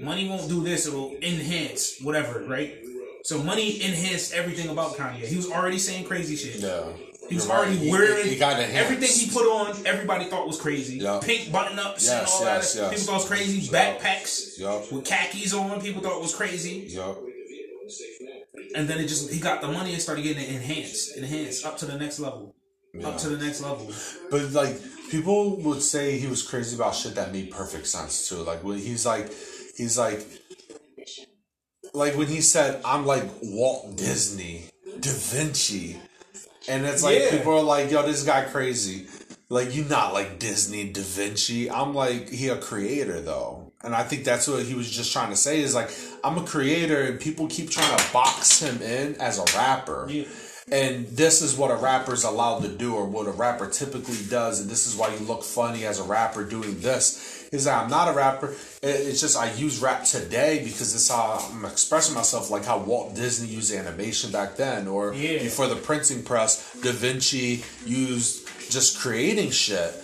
Speaker 1: Money won't do this. It'll enhance whatever, right? So money enhanced everything about Kanye. He was already saying crazy shit.
Speaker 2: yeah.
Speaker 1: He was
Speaker 2: You're
Speaker 1: already
Speaker 2: He-
Speaker 1: wearing
Speaker 2: he got
Speaker 1: everything he put on. Everybody thought was crazy.
Speaker 2: Yeah.
Speaker 1: Pink button ups and
Speaker 2: Yes,
Speaker 1: all
Speaker 2: yes,
Speaker 1: that.
Speaker 2: yes.
Speaker 1: People thought it was crazy.
Speaker 2: Yeah.
Speaker 1: Backpacks
Speaker 2: Yeah.
Speaker 1: with khakis on. People thought it was crazy.
Speaker 2: Yup.
Speaker 1: And then it just he got the money and started getting it enhanced, enhanced up to the next level, up to the next level.
Speaker 2: But like people would say he was crazy about shit that made perfect sense too. Like when he's like he's like like when he said I'm like Walt Disney, Da Vinci. And it's like
Speaker 1: Yeah.
Speaker 2: people are like, yo, this guy crazy. Like you not like Disney, Da Vinci. I'm like he a creator though. And I think that's what he was just trying to say is like I'm a creator and people keep trying to box him in as a rapper.
Speaker 1: Yeah.
Speaker 2: And this is what a rapper's allowed to do, or what a rapper typically does, and this is why you look funny as a rapper doing this. Is that I'm not a rapper. It's just I use rap today because it's how I'm expressing myself, like how Walt Disney used animation back then, or
Speaker 1: Yeah.
Speaker 2: before the printing press, Da Vinci used just creating shit,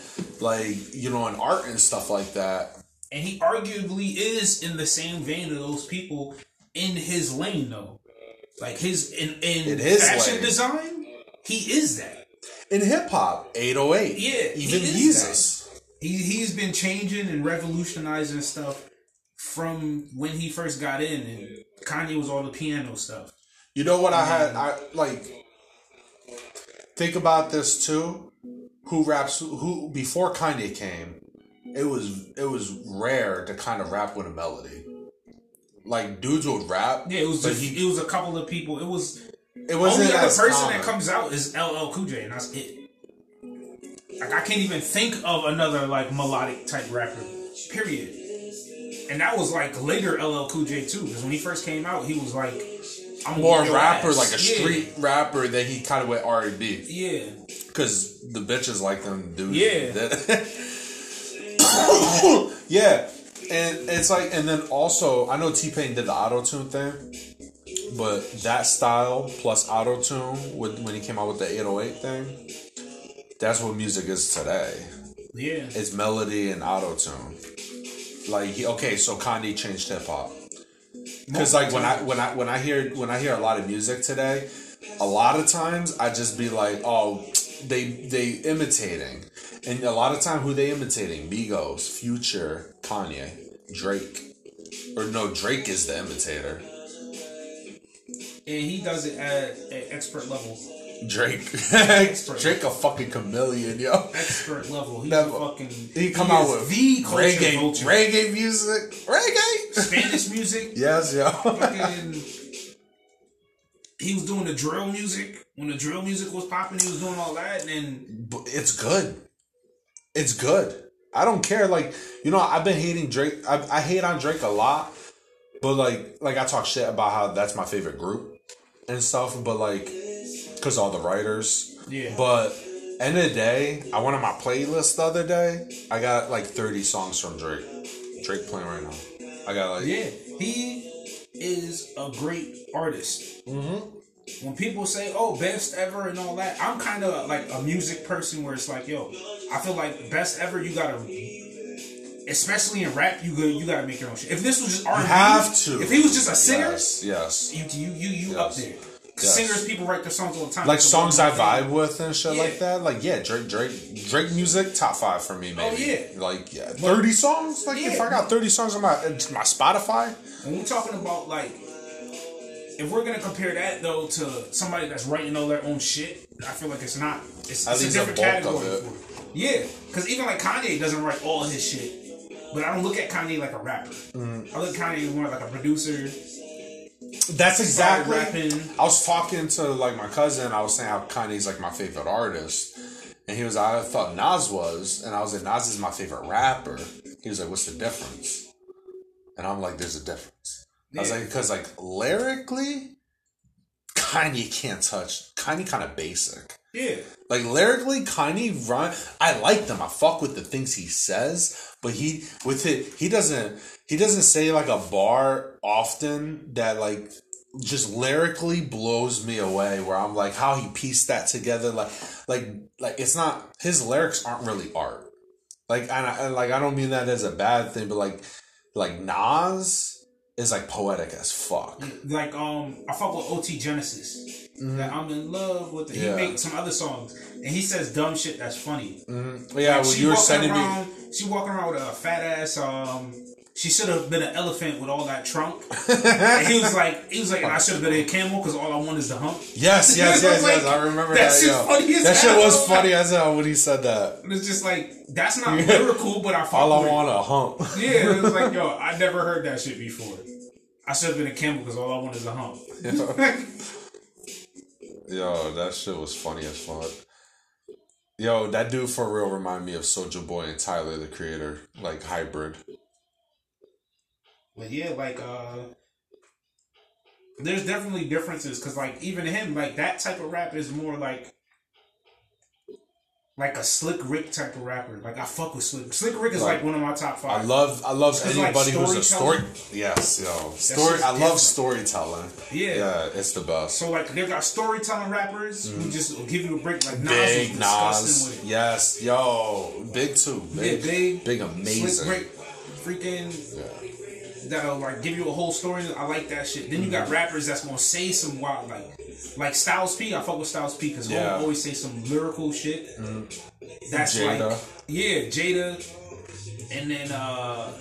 Speaker 2: like you know, and art and stuff like that.
Speaker 1: And he arguably is in the same vein of those people in his lane though. Like his in in,
Speaker 2: In his
Speaker 1: fashion
Speaker 2: lane.
Speaker 1: design, he is that.
Speaker 2: In hip hop, 808.
Speaker 1: Yeah, he
Speaker 2: Even Jesus.
Speaker 1: He he's been changing and revolutionizing stuff from when he first got in, and Kanye was all the piano stuff.
Speaker 2: You know what I had? Um, I like. Think about this too. Who raps? Who before Kanye came? It was it was rare to kind of rap with a melody. Like dudes would rap.
Speaker 1: Yeah, it was just,
Speaker 2: he,
Speaker 1: it was a couple of people. It was
Speaker 2: it wasn't
Speaker 1: only other person
Speaker 2: common.
Speaker 1: that comes out is LL Cool J, and that's it. Like I can't even think of another like melodic type rapper. Period. And that was like later LL Cool J too, because when he first came out, he was like I'm
Speaker 2: more rapper,
Speaker 1: ass.
Speaker 2: like a
Speaker 1: Yeah.
Speaker 2: street rapper. Then he kind of went R and B
Speaker 1: Yeah,
Speaker 2: because the bitches like them dudes.
Speaker 1: Yeah. <laughs>
Speaker 2: yeah, and it's like, and then also, I know T Pain did the auto tune thing, but that style plus auto tune with when he came out with the 808 thing, that's what music is today.
Speaker 1: yeah.
Speaker 2: It's melody and auto tune. Like, he, okay, so Kanye changed hip hop. Because like when I when I when I hear when I hear a lot of music today, a lot of times I just be like, oh, they they imitating, and a lot of time who they imitating? Migos, Future, Kanye, Drake, or no, Drake is the imitator.
Speaker 1: and he does it at an expert level.
Speaker 2: Drake, <laughs> Drake a fucking chameleon, yo.
Speaker 1: Expert level. He's
Speaker 2: That-
Speaker 1: fucking.
Speaker 2: He come
Speaker 1: he
Speaker 2: out with
Speaker 1: the
Speaker 2: reggae,
Speaker 1: vulture.
Speaker 2: reggae music, reggae.
Speaker 1: Spanish <laughs> music.
Speaker 2: yes, yo.
Speaker 1: fucking he was doing the drill music when the drill music was popping. He was doing all that, and then
Speaker 2: But it's good. It's good. I don't care. Like you know, I've been hating Drake. I, I hate on Drake a lot, but like like I talk shit about how that's my favorite group and stuff. But like, cause all the writers.
Speaker 1: Yeah.
Speaker 2: But end of the day, I went on my playlist the other day. I got like thirty songs from Drake. Drake playing right now. I got like
Speaker 1: yeah, he is a great artist. Mm-hmm. When people say, "Oh, best ever" and all that, I'm kind of like a music person where it's like, "Yo, I feel like best ever." You gotta, especially in rap, you go, you gotta make your own shit. If this was just R&B,
Speaker 2: have to.
Speaker 1: If he was just a singer,
Speaker 2: Yes, yes.
Speaker 1: you you you you up
Speaker 2: Yes.
Speaker 1: there.
Speaker 2: Yes.
Speaker 1: Singers, people write their songs all the time.
Speaker 2: like songs I vibe with and shit
Speaker 1: Yeah.
Speaker 2: like that. Like yeah, Drake, Drake, Drake music top five for me. Maybe.
Speaker 1: Oh, yeah.
Speaker 2: Like yeah, thirty songs. Like if I got thirty songs on my my Spotify,
Speaker 1: When we're talking about like, if we're gonna compare that though to somebody that's writing all their own shit, I feel like it's not. It's, it's a different category. Yeah, because even like Kanye doesn't write all his shit, but I don't look at Kanye like a rapper.
Speaker 2: Mm.
Speaker 1: I look at Kanye more like a producer.
Speaker 2: That's exactly.
Speaker 1: rapping.
Speaker 2: I was talking to like my cousin. I was saying how Kanye's like my favorite artist, and he was. I thought Nas was, and I was like, Nas is my favorite rapper. He was like, what's the difference? And I'm like, there's a difference. I was like, because like lyrically, Kanye can't touch. Kanye kind of basic.
Speaker 1: Yeah,
Speaker 2: Like lyrically, Kanye run. I like them. I fuck with the things he says, but he with it, he doesn't. He doesn't say like a bar often that like just lyrically blows me away. Where I'm like, how he pieced that together. Like, like, like it's not his lyrics aren't really art. Like, and, I, and like I don't mean that as a bad thing, but like, like Nas is like poetic as fuck.
Speaker 1: like um, I fuck with OT Genasis. That I'm in love with. The,
Speaker 2: Mm-hmm. Yeah.
Speaker 1: He makes some other songs, and he says dumb shit that's funny.
Speaker 2: Yeah,
Speaker 1: Like,
Speaker 2: well, you were sending me.
Speaker 1: She walking around with a fat ass. Um, she should have been an elephant with all that trunk. <laughs> and he was like, he was like, I should have been a camel because all I want is the hump.
Speaker 2: Yes, <laughs> yes, yes,
Speaker 1: Like,
Speaker 2: yes. I remember
Speaker 1: that
Speaker 2: that. yo.
Speaker 1: funny as
Speaker 2: that shit was funny as hell when he said that.
Speaker 1: It's just like that's not <laughs> lyrical, but I
Speaker 2: All I
Speaker 1: with it.
Speaker 2: want a hump.
Speaker 1: Yeah, it was like, yo, I never heard that shit before. I should have been a camel because all I want is a hump.
Speaker 2: Yo, that shit was funny as fuck. Yo, that dude for real remind me of Soulja Boy and Tyler the Creator, like hybrid.
Speaker 1: But yeah, like uh there's definitely differences because like even him, like that type of rap is more like like a Slick Rick type of rapper. Like I fuck with Slick. Slick Rick is like,
Speaker 2: Like,
Speaker 1: one of my top five.
Speaker 2: I love, I love
Speaker 1: It's like
Speaker 2: anybody who's a story. Yes, yo, story. I love storytelling.
Speaker 1: Yeah.
Speaker 2: yeah, it's the best.
Speaker 1: So like they got storytelling rappers who just give you a break. Like Nas
Speaker 2: Mm. Big
Speaker 1: disgusting
Speaker 2: Nas,
Speaker 1: with it.
Speaker 2: yes, yo, big too,
Speaker 1: Yeah,
Speaker 2: big,
Speaker 1: big,
Speaker 2: big, amazing.
Speaker 1: Slick Rick, freaking
Speaker 2: Yeah.
Speaker 1: That'll like give you a whole story. I like that shit. Then you got
Speaker 2: Mm-hmm.
Speaker 1: rappers that's gonna say some wild like like Styles P. I fuck with Styles P because
Speaker 2: Yeah.
Speaker 1: Always say some lyrical shit. That's
Speaker 2: Jada.
Speaker 1: like yeah, Jada, and then uh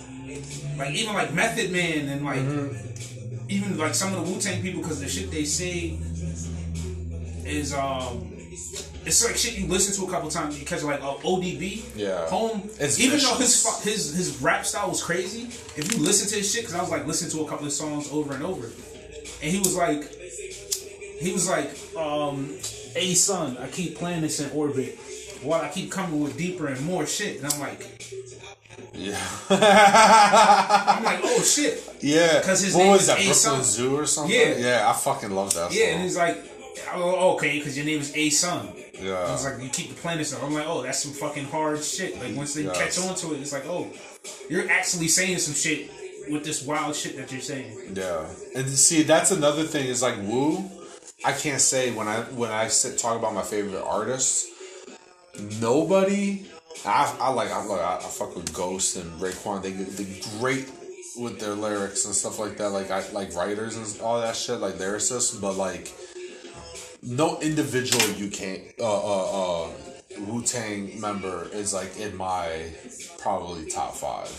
Speaker 1: like even like Method Man and like
Speaker 2: Mm-hmm.
Speaker 1: even like some of the Wu Tang people because the shit they say is um. It's like shit you listen to a couple times you because you like ODB,
Speaker 2: Yeah.
Speaker 1: home.
Speaker 2: It's
Speaker 1: even though his his his rap style was crazy, if you listen to his shit, because I was like listening to a couple of songs over and over, and he was like, he was like, um, "Hey son, I keep playing this in orbit, while I keep coming with deeper and more shit," and I'm like,
Speaker 2: Yeah.
Speaker 1: I'm like, oh shit,
Speaker 2: yeah.
Speaker 1: 'Cause his
Speaker 2: what
Speaker 1: name
Speaker 2: was
Speaker 1: is
Speaker 2: that?
Speaker 1: A
Speaker 2: Brooklyn. Zoo or something?
Speaker 1: Yeah.
Speaker 2: Yeah, I fucking love that
Speaker 1: yeah,
Speaker 2: song.
Speaker 1: and he's like, oh, okay, because your name is A Son.
Speaker 2: Yeah.
Speaker 1: I was like, you keep the this stuff. I'm like, oh, that's some fucking hard shit. Like once they
Speaker 2: Yes.
Speaker 1: catch on to it, it's like, oh, you're actually saying some shit with this wild shit that you're saying.
Speaker 2: Yeah, and see that's another thing is like Wu. I can't say when I when I sit talk about my favorite artists. Nobody, I, I like I like I, I fuck with Ghost and Raekwon. They they great with their lyrics and stuff like that. Like I like writers and all that shit, like lyricists. But like, no individual you can't uh uh uh Wu Tang member is like in my probably top five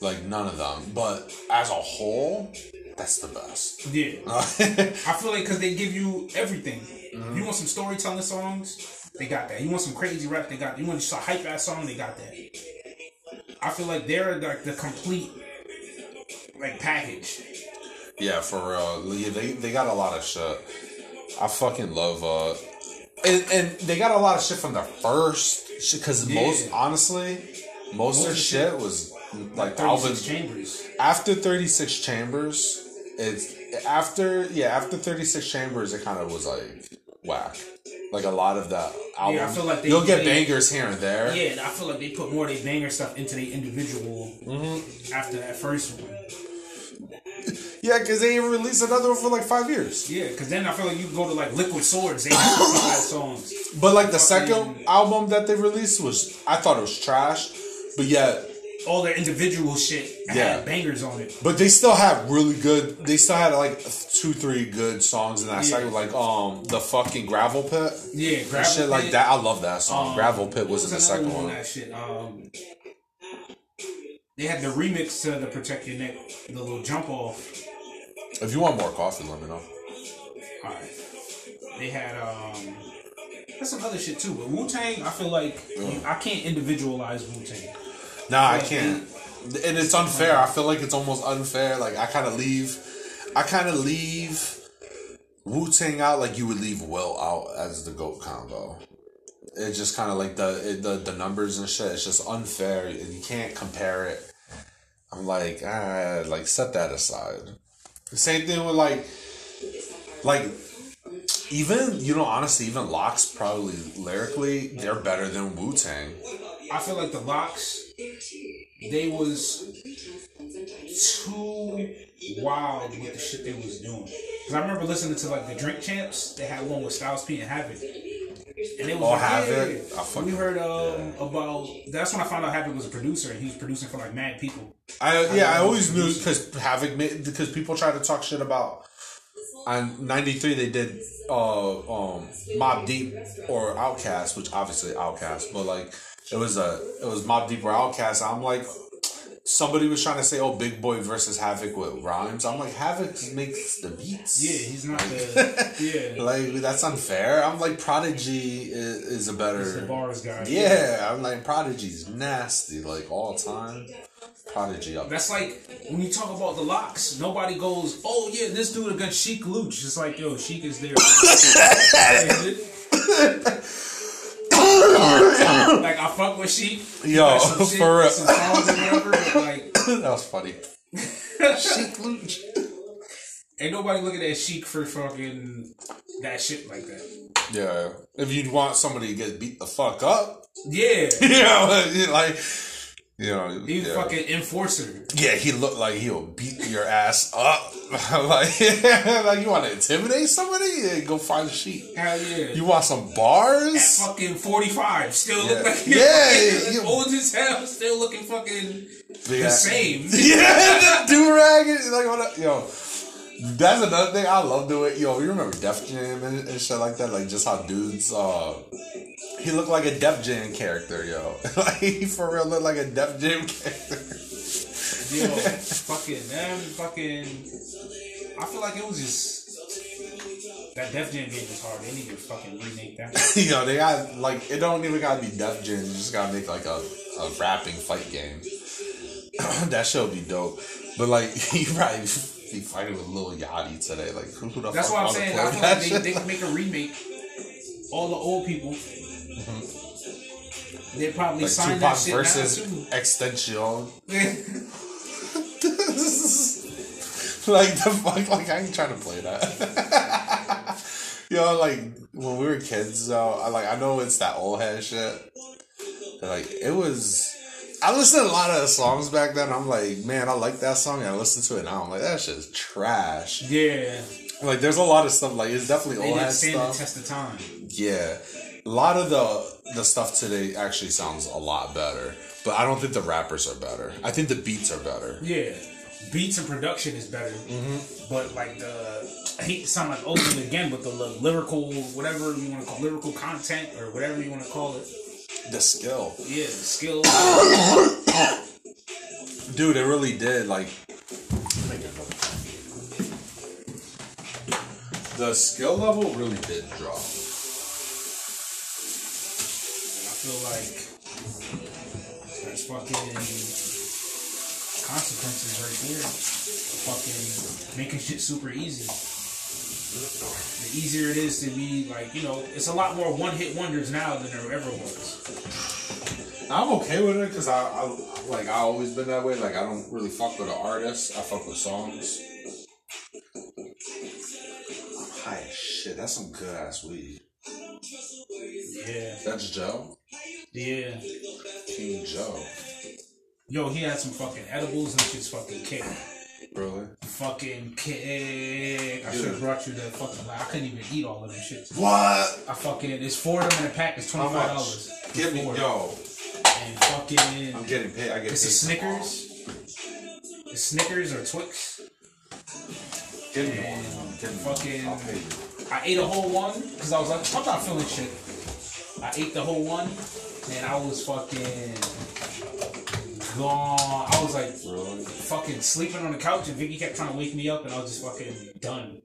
Speaker 2: like none of them. But as a whole, that's the best.
Speaker 1: Yeah. <laughs> I feel like because they give you everything.
Speaker 2: Mm-hmm.
Speaker 1: You want some storytelling songs, they got that. You want some crazy rap, they got. You want just a hype ass song, they got that. I feel like they're like the complete like package.
Speaker 2: yeah, for real. Yeah, they they got a lot of shit. I fucking love uh, and and they got a lot of shit from the first shit because most honestly, most of their
Speaker 1: of the
Speaker 2: shit was like
Speaker 1: 36
Speaker 2: Alvin
Speaker 1: Chambers.
Speaker 2: after thirty six chambers. It's after yeah after thirty six chambers it kind of was like whack. Like a lot of that album,
Speaker 1: I feel like they-
Speaker 2: you'll get
Speaker 1: they-
Speaker 2: bangers here and there.
Speaker 1: Yeah, and I feel like they put more of their banger stuff into the individual
Speaker 2: Mm-hmm.
Speaker 1: after that first one.
Speaker 2: Yeah, because they released another one for like five years.
Speaker 1: Yeah, because then I feel like you go to like Liquid Swords, they have five <laughs> songs.
Speaker 2: But like the second album that they released was, I thought it was trash. But yet,
Speaker 1: All their individual shit
Speaker 2: Yeah.
Speaker 1: had bangers on it.
Speaker 2: but they still had really good. They still had like two, three good songs in that
Speaker 1: Yeah.
Speaker 2: second, like um the fucking Gravel Pit,
Speaker 1: Yeah, Gravel
Speaker 2: shit like that. I love that song.
Speaker 1: Um,
Speaker 2: Gravel Pit
Speaker 1: What
Speaker 2: was in the second
Speaker 1: on
Speaker 2: one.
Speaker 1: That shit. Um, they had the remix to the Protect Your Neck, the little jump off.
Speaker 2: If you want more coffee, let me know.
Speaker 1: Alright. They had um, there's some other shit too. But Wu Tang, I feel like you, I can't individualize Wu Tang.
Speaker 2: Nah, I can't. And it's unfair. I feel like it's almost unfair. Like I kind of leave, I kind of leave Wu Tang out like you would leave Will out as the goat combo. It's just kind of like the it, the the numbers and shit. It's just unfair. You can't compare it. I'm like ah, like set that aside. The same thing with like, like even you know honestly even LOX probably lyrically they're better than Wu Tang.
Speaker 1: I feel like the LOX, they was too wild with the shit they was doing. Cause I remember listening to like the Drink Champs. They had one with Styles P and Havoc. And it was
Speaker 2: Oh,
Speaker 1: like,
Speaker 2: Havoc?
Speaker 1: yeah.
Speaker 2: I fucking-
Speaker 1: we heard um, about. That's when I found out Havoc was a producer, and he was producing for like mad people.
Speaker 2: I yeah, I always knew because Havoc made because people try to talk shit about. On '93, they did uh um Mobb Deep or OutKast, which obviously OutKast, but like it was a it was Mobb Deep or OutKast. I'm like, somebody was trying to say, oh, Big Boi versus Havoc with rhymes. I'm like, Havoc makes the beats.
Speaker 1: Yeah, he's not the <laughs> yeah.
Speaker 2: Like that's unfair. I'm like Prodigy is, is a better.
Speaker 1: He's the bars guy.
Speaker 2: Yeah, I'm like Prodigy's nasty like all time. Prodigy up.
Speaker 1: That's like when you talk about the LOX, nobody goes, "Oh yeah, this dude against Sheek Louch." It's like, yo, Sheik is there. <laughs> <laughs> like I fuck with Sheek.
Speaker 2: Yo,
Speaker 1: Like, some shit,
Speaker 2: for real.
Speaker 1: some songs or whatever. Like, <coughs>
Speaker 2: that was funny. Sheek Louch.
Speaker 1: ain't nobody looking at Sheek for fucking that shit like that.
Speaker 2: Yeah. If you want somebody to get beat the fuck up,
Speaker 1: Yeah, <laughs>
Speaker 2: you know, like, you know,
Speaker 1: he's
Speaker 2: yeah.
Speaker 1: fucking enforcer.
Speaker 2: yeah, he looked like he'll beat your ass up. <laughs> like, <laughs> like, you want to intimidate somebody? Yeah, go find a sheep.
Speaker 1: Hell yeah.
Speaker 2: You want some
Speaker 1: at
Speaker 2: bars?
Speaker 1: fucking 45, still
Speaker 2: Yeah.
Speaker 1: look like
Speaker 2: Yeah,
Speaker 1: fucking
Speaker 2: you-
Speaker 1: old as hell, still looking fucking
Speaker 2: Big <laughs>
Speaker 1: the
Speaker 2: ass-
Speaker 1: same.
Speaker 2: Yeah, dude like what? Yo, that's another thing I love doing. Yo, you remember Def Jam and, and shit like that? Like just how dudes, uh, he looked like a Def Jam character, yo. <laughs> like he for real looked like a Def Jam character.
Speaker 1: Yo, fucking them, fucking. I feel like it was just that Def Jam game was hard. They need to fucking remake that. <laughs>
Speaker 2: yo, they got like it don't even gotta be Def Jam. You just gotta make like a, a rapping fight game. <clears throat> that should be dope. But like <laughs> you probably be fighting with Lil Yachty today. Like who the
Speaker 1: That's
Speaker 2: fuck
Speaker 1: what I'm saying. I feel like they, they can make a remake. All the old people. Mm-hmm. They probably
Speaker 2: like
Speaker 1: signed that shit
Speaker 2: versus. Extension. <laughs> like the fuck, like I ain't trying to play that. <laughs> Yo, like when we were kids, though, I like I know it's that old head shit. But, like it was. I listened to a lot of the songs back then. I'm like, man, I like that song, and I listen to it now. I'm like, that shit's trash.
Speaker 1: yeah,
Speaker 2: Like, there's a lot of stuff. Like, it's definitely
Speaker 1: they
Speaker 2: old head
Speaker 1: stand the test of time.
Speaker 2: Yeah, a lot of the the stuff today actually sounds a lot better, but I don't think the rappers are better. I think the beats are better.
Speaker 1: Yeah, beats and production is better,
Speaker 2: Mm-hmm.
Speaker 1: but like the I hate to sound like old again, but the li- lyrical, whatever you want to call lyrical content or whatever you want to call it,
Speaker 2: The skill,
Speaker 1: yeah, the skill.
Speaker 2: dude, it really did. Like, the skill level really did drop.
Speaker 1: I feel like there's fucking consequences right there. Fucking making shit super easy. The easier it is to be like, you know, it's a lot more one hit wonders now than there ever was.
Speaker 2: I'm okay with it because I, I like I always been that way. Like I don't really fuck with an artist. I fuck with songs. I'm high as shit. That's some good ass weed.
Speaker 1: Yeah,
Speaker 2: That's Joe.
Speaker 1: yeah.
Speaker 2: King Joe.
Speaker 1: Yo, he had some fucking edibles and shit's fucking kick.
Speaker 2: Really?
Speaker 1: Fucking kick. I should have brought you the fucking. I couldn't even eat all of them shit.
Speaker 2: What?
Speaker 1: I fucking. It's four of them in a pack. It's twenty five dollars.
Speaker 2: Give me, yo.
Speaker 1: And fucking.
Speaker 2: I'm getting paid. I get
Speaker 1: It's a
Speaker 2: paid.
Speaker 1: Snickers. It's Snickers or Twix.
Speaker 2: Give me one. Give me
Speaker 1: Fucking-
Speaker 2: one. I'll pay you.
Speaker 1: I ate a whole one because I was like, I'm not feeling shit. I ate the whole one, and I was fucking gone. I was like
Speaker 2: Really?
Speaker 1: fucking sleeping on the couch, and Vicky kept trying to wake me up, and I was just fucking done.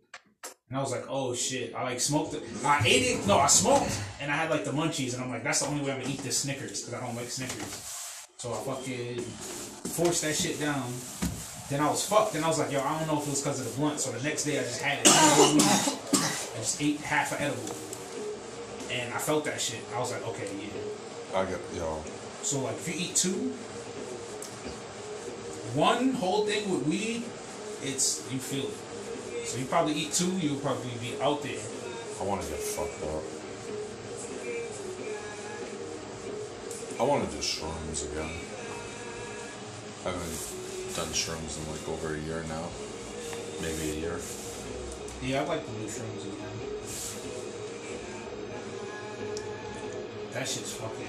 Speaker 1: And I was like, oh shit. I like smoked it. I ate it. No, I smoked, and I had like the munchies, and I'm like, that's the only way I'm gonna eat this Snickers because I don't like Snickers. So I fucking forced that shit down. Then I was fucked. Then I was like, yo, I don't know if it was because of the blunt. So the next day I just had it. I just ate half an edible. And I felt that shit. I was like, okay, yeah.
Speaker 2: I get, yo.
Speaker 1: So like if you eat two, one whole thing with weed, it's you feel it. So you probably eat two, you'll probably be out there.
Speaker 2: I want to get fucked up. I want to do shrooms again. I haven't done shrooms in like over a year now. Maybe a year.
Speaker 1: Yeah, I like the new shrooms again. That shit's fucking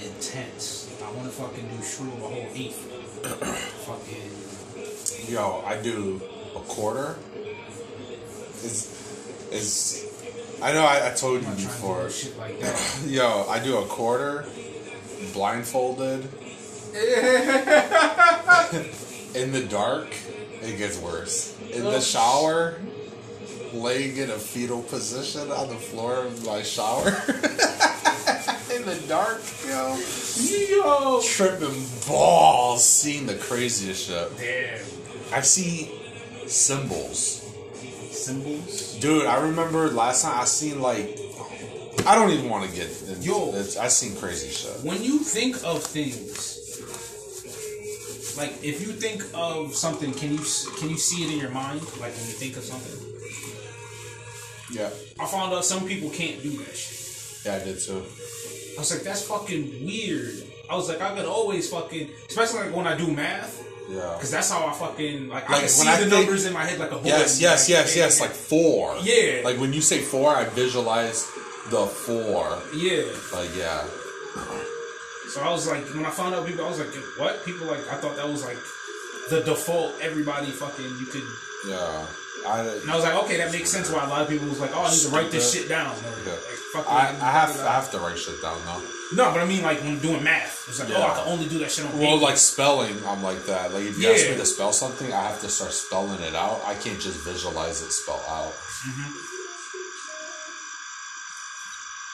Speaker 1: intense. I want to fucking do shroom a whole eighth. Fucking
Speaker 2: Yo, I do a quarter. Is is I know I, I told you
Speaker 1: trying to
Speaker 2: before.
Speaker 1: like. <coughs>
Speaker 2: Yo, I do a quarter, blindfolded. <laughs> in the dark, it gets worse. In the shower, laying in a fetal position on the floor of my shower. <laughs> in the dark, yo.
Speaker 1: Yo,
Speaker 2: Tripping balls, seeing the craziest shit.
Speaker 1: damn
Speaker 2: I see symbols.
Speaker 1: symbols.
Speaker 2: Dude, I remember last time I seen like I don't even want to get into
Speaker 1: Yo.
Speaker 2: this. I seen crazy shit.
Speaker 1: When you think of things, like if you think of something, can you can you see it in your mind? Like when you think of something.
Speaker 2: Yeah.
Speaker 1: I found out some people can't do that shit.
Speaker 2: Yeah, I did too.
Speaker 1: I was like, that's fucking weird. I was like, I could always fucking, especially like when I do math,
Speaker 2: Yeah.
Speaker 1: because that's how I fucking like, I
Speaker 2: Like,
Speaker 1: can see
Speaker 2: I
Speaker 1: the
Speaker 2: think-
Speaker 1: numbers in my head like a bullet.
Speaker 2: Yes, yes,
Speaker 1: Like,
Speaker 2: yes, yes. Like four.
Speaker 1: Yeah.
Speaker 2: Like when you say four, I visualize the four.
Speaker 1: yeah.
Speaker 2: Like yeah.
Speaker 1: So I was like, when I found out people, I was like, what? People like, I thought that was like the default. Everybody fucking you could.
Speaker 2: Yeah. I,
Speaker 1: And I was like, okay, that makes sense. Why a lot of people was like, oh, I need to write this shit down. Like,
Speaker 2: Yeah.
Speaker 1: fuck
Speaker 2: I. I have I have to write shit down now.
Speaker 1: No, but I mean, like when doing math, it's like, oh, I can only do that shit on
Speaker 2: Well,
Speaker 1: paper.
Speaker 2: like spelling, I'm like that. Like if you ask me to spell something, I have to start spelling it out. I can't just visualize it spell out. Mm-hmm.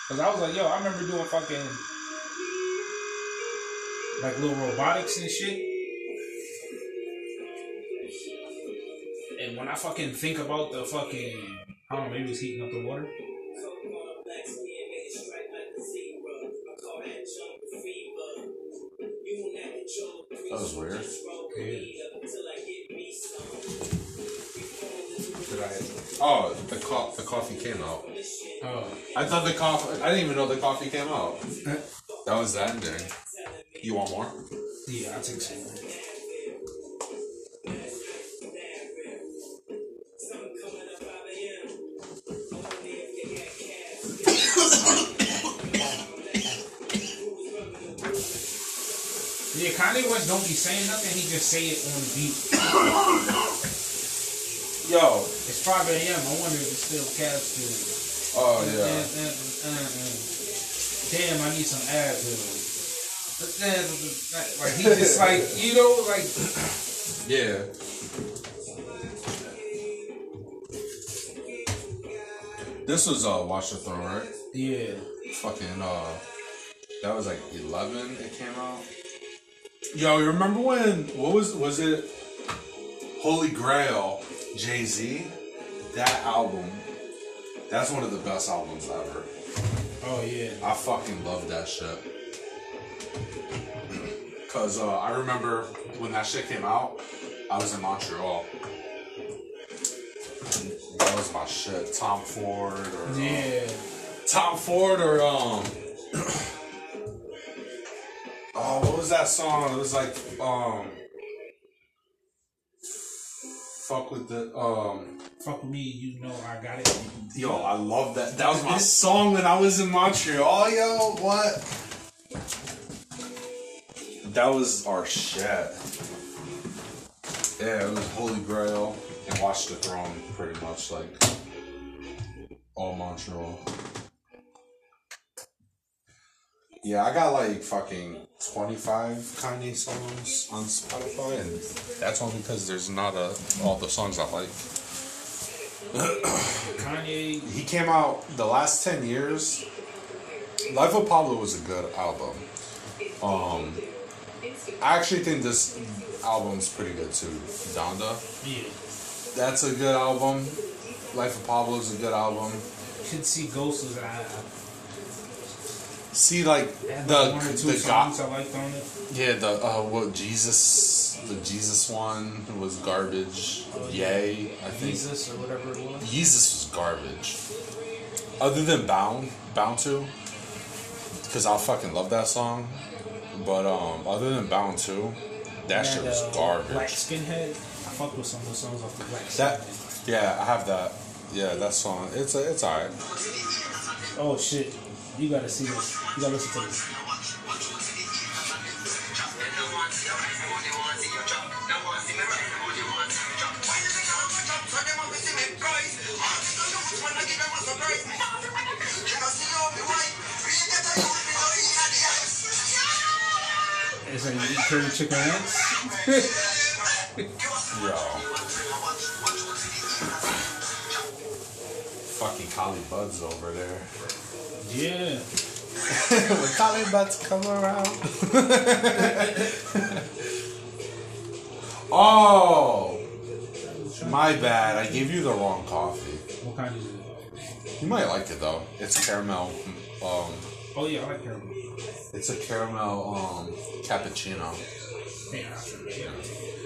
Speaker 1: Cause I was like, yo, I remember doing fucking like little robotics and shit. And when I fucking think about the fucking, I don't know, maybe it's heating up the water.
Speaker 2: That was weird. Did I? Oh, the co- the coffee came out.
Speaker 1: Oh,
Speaker 2: I thought the coffee. I didn't even know the coffee came out. Eh. That was the ending. You want more?
Speaker 1: yeah, I take some. Yeah, Kanye West don't be saying nothing. He just say it on the beat. <coughs>
Speaker 2: Yo.
Speaker 1: It's 5 a.m. I wonder if it's still cab still.
Speaker 2: Oh
Speaker 1: Uh,
Speaker 2: yeah.
Speaker 1: uh, uh, uh. Damn, I need some Advil. Like he just like <laughs> you know like
Speaker 2: Yeah. This was uh Watch the Throne, right?
Speaker 1: yeah
Speaker 2: Fucking uh that was like eleven it came out. Yo, you remember when what was was it Holy Grail, Jay Z? That album. That's one of the best albums ever.
Speaker 1: oh yeah
Speaker 2: I fucking love that shit. <clears throat> Cause uh, I remember when that shit came out, I was in Montreal. That was my shit. Tom Ford or uh,
Speaker 1: yeah
Speaker 2: Tom Ford or um. <clears throat> what was that song? It was like um. Fuck with the um.
Speaker 1: fuck with me you know I got it
Speaker 2: Yo, I love that. That was my song when I was in Montreal, yo. What? That was our shit. Yeah, it was Holy Grail and Watch the Throne, pretty much like all Montreal. Yeah, I got like fucking 25 Kanye songs on Spotify, and that's only because there's not a, all the songs I like. <coughs>
Speaker 1: Kanye
Speaker 2: He came out the last 10 years. Life of Pablo was a good album. Um, I actually think this album's pretty good too. Donda.
Speaker 1: yeah
Speaker 2: That's a good album. Life of Pablo is a good album.
Speaker 1: could see Ghost was I, I
Speaker 2: See, like the
Speaker 1: like one or two
Speaker 2: the
Speaker 1: songs
Speaker 2: God,
Speaker 1: I liked on it
Speaker 2: yeah, the uh, what Yeezus, the Yeezus one was garbage. Yay, I think.
Speaker 1: Yeezus or whatever it was
Speaker 2: Yeezus was garbage. Other than Bound, Bound to, because I fucking love that song. But um, other than Bound to, that shit was
Speaker 1: uh,
Speaker 2: garbage.
Speaker 1: Black Skinhead I fucked with some of the songs off the Black
Speaker 2: That,
Speaker 1: Skinhead
Speaker 2: yeah, I have that. Yeah, that song. It's a, it's alright.
Speaker 1: oh shit you gotta see this you gotta listen to this you eat curry chicken wings <laughs>
Speaker 2: Yo. Fucking Collie Buddz over there.
Speaker 1: Yeah <laughs>
Speaker 2: when Collie to come around. <laughs> oh, my bad. I gave you the wrong coffee.
Speaker 1: what kind is it
Speaker 2: You might like it though. It's caramel. Um,
Speaker 1: oh yeah I like caramel
Speaker 2: it's a caramel um cappuccino.
Speaker 1: yeah, yeah.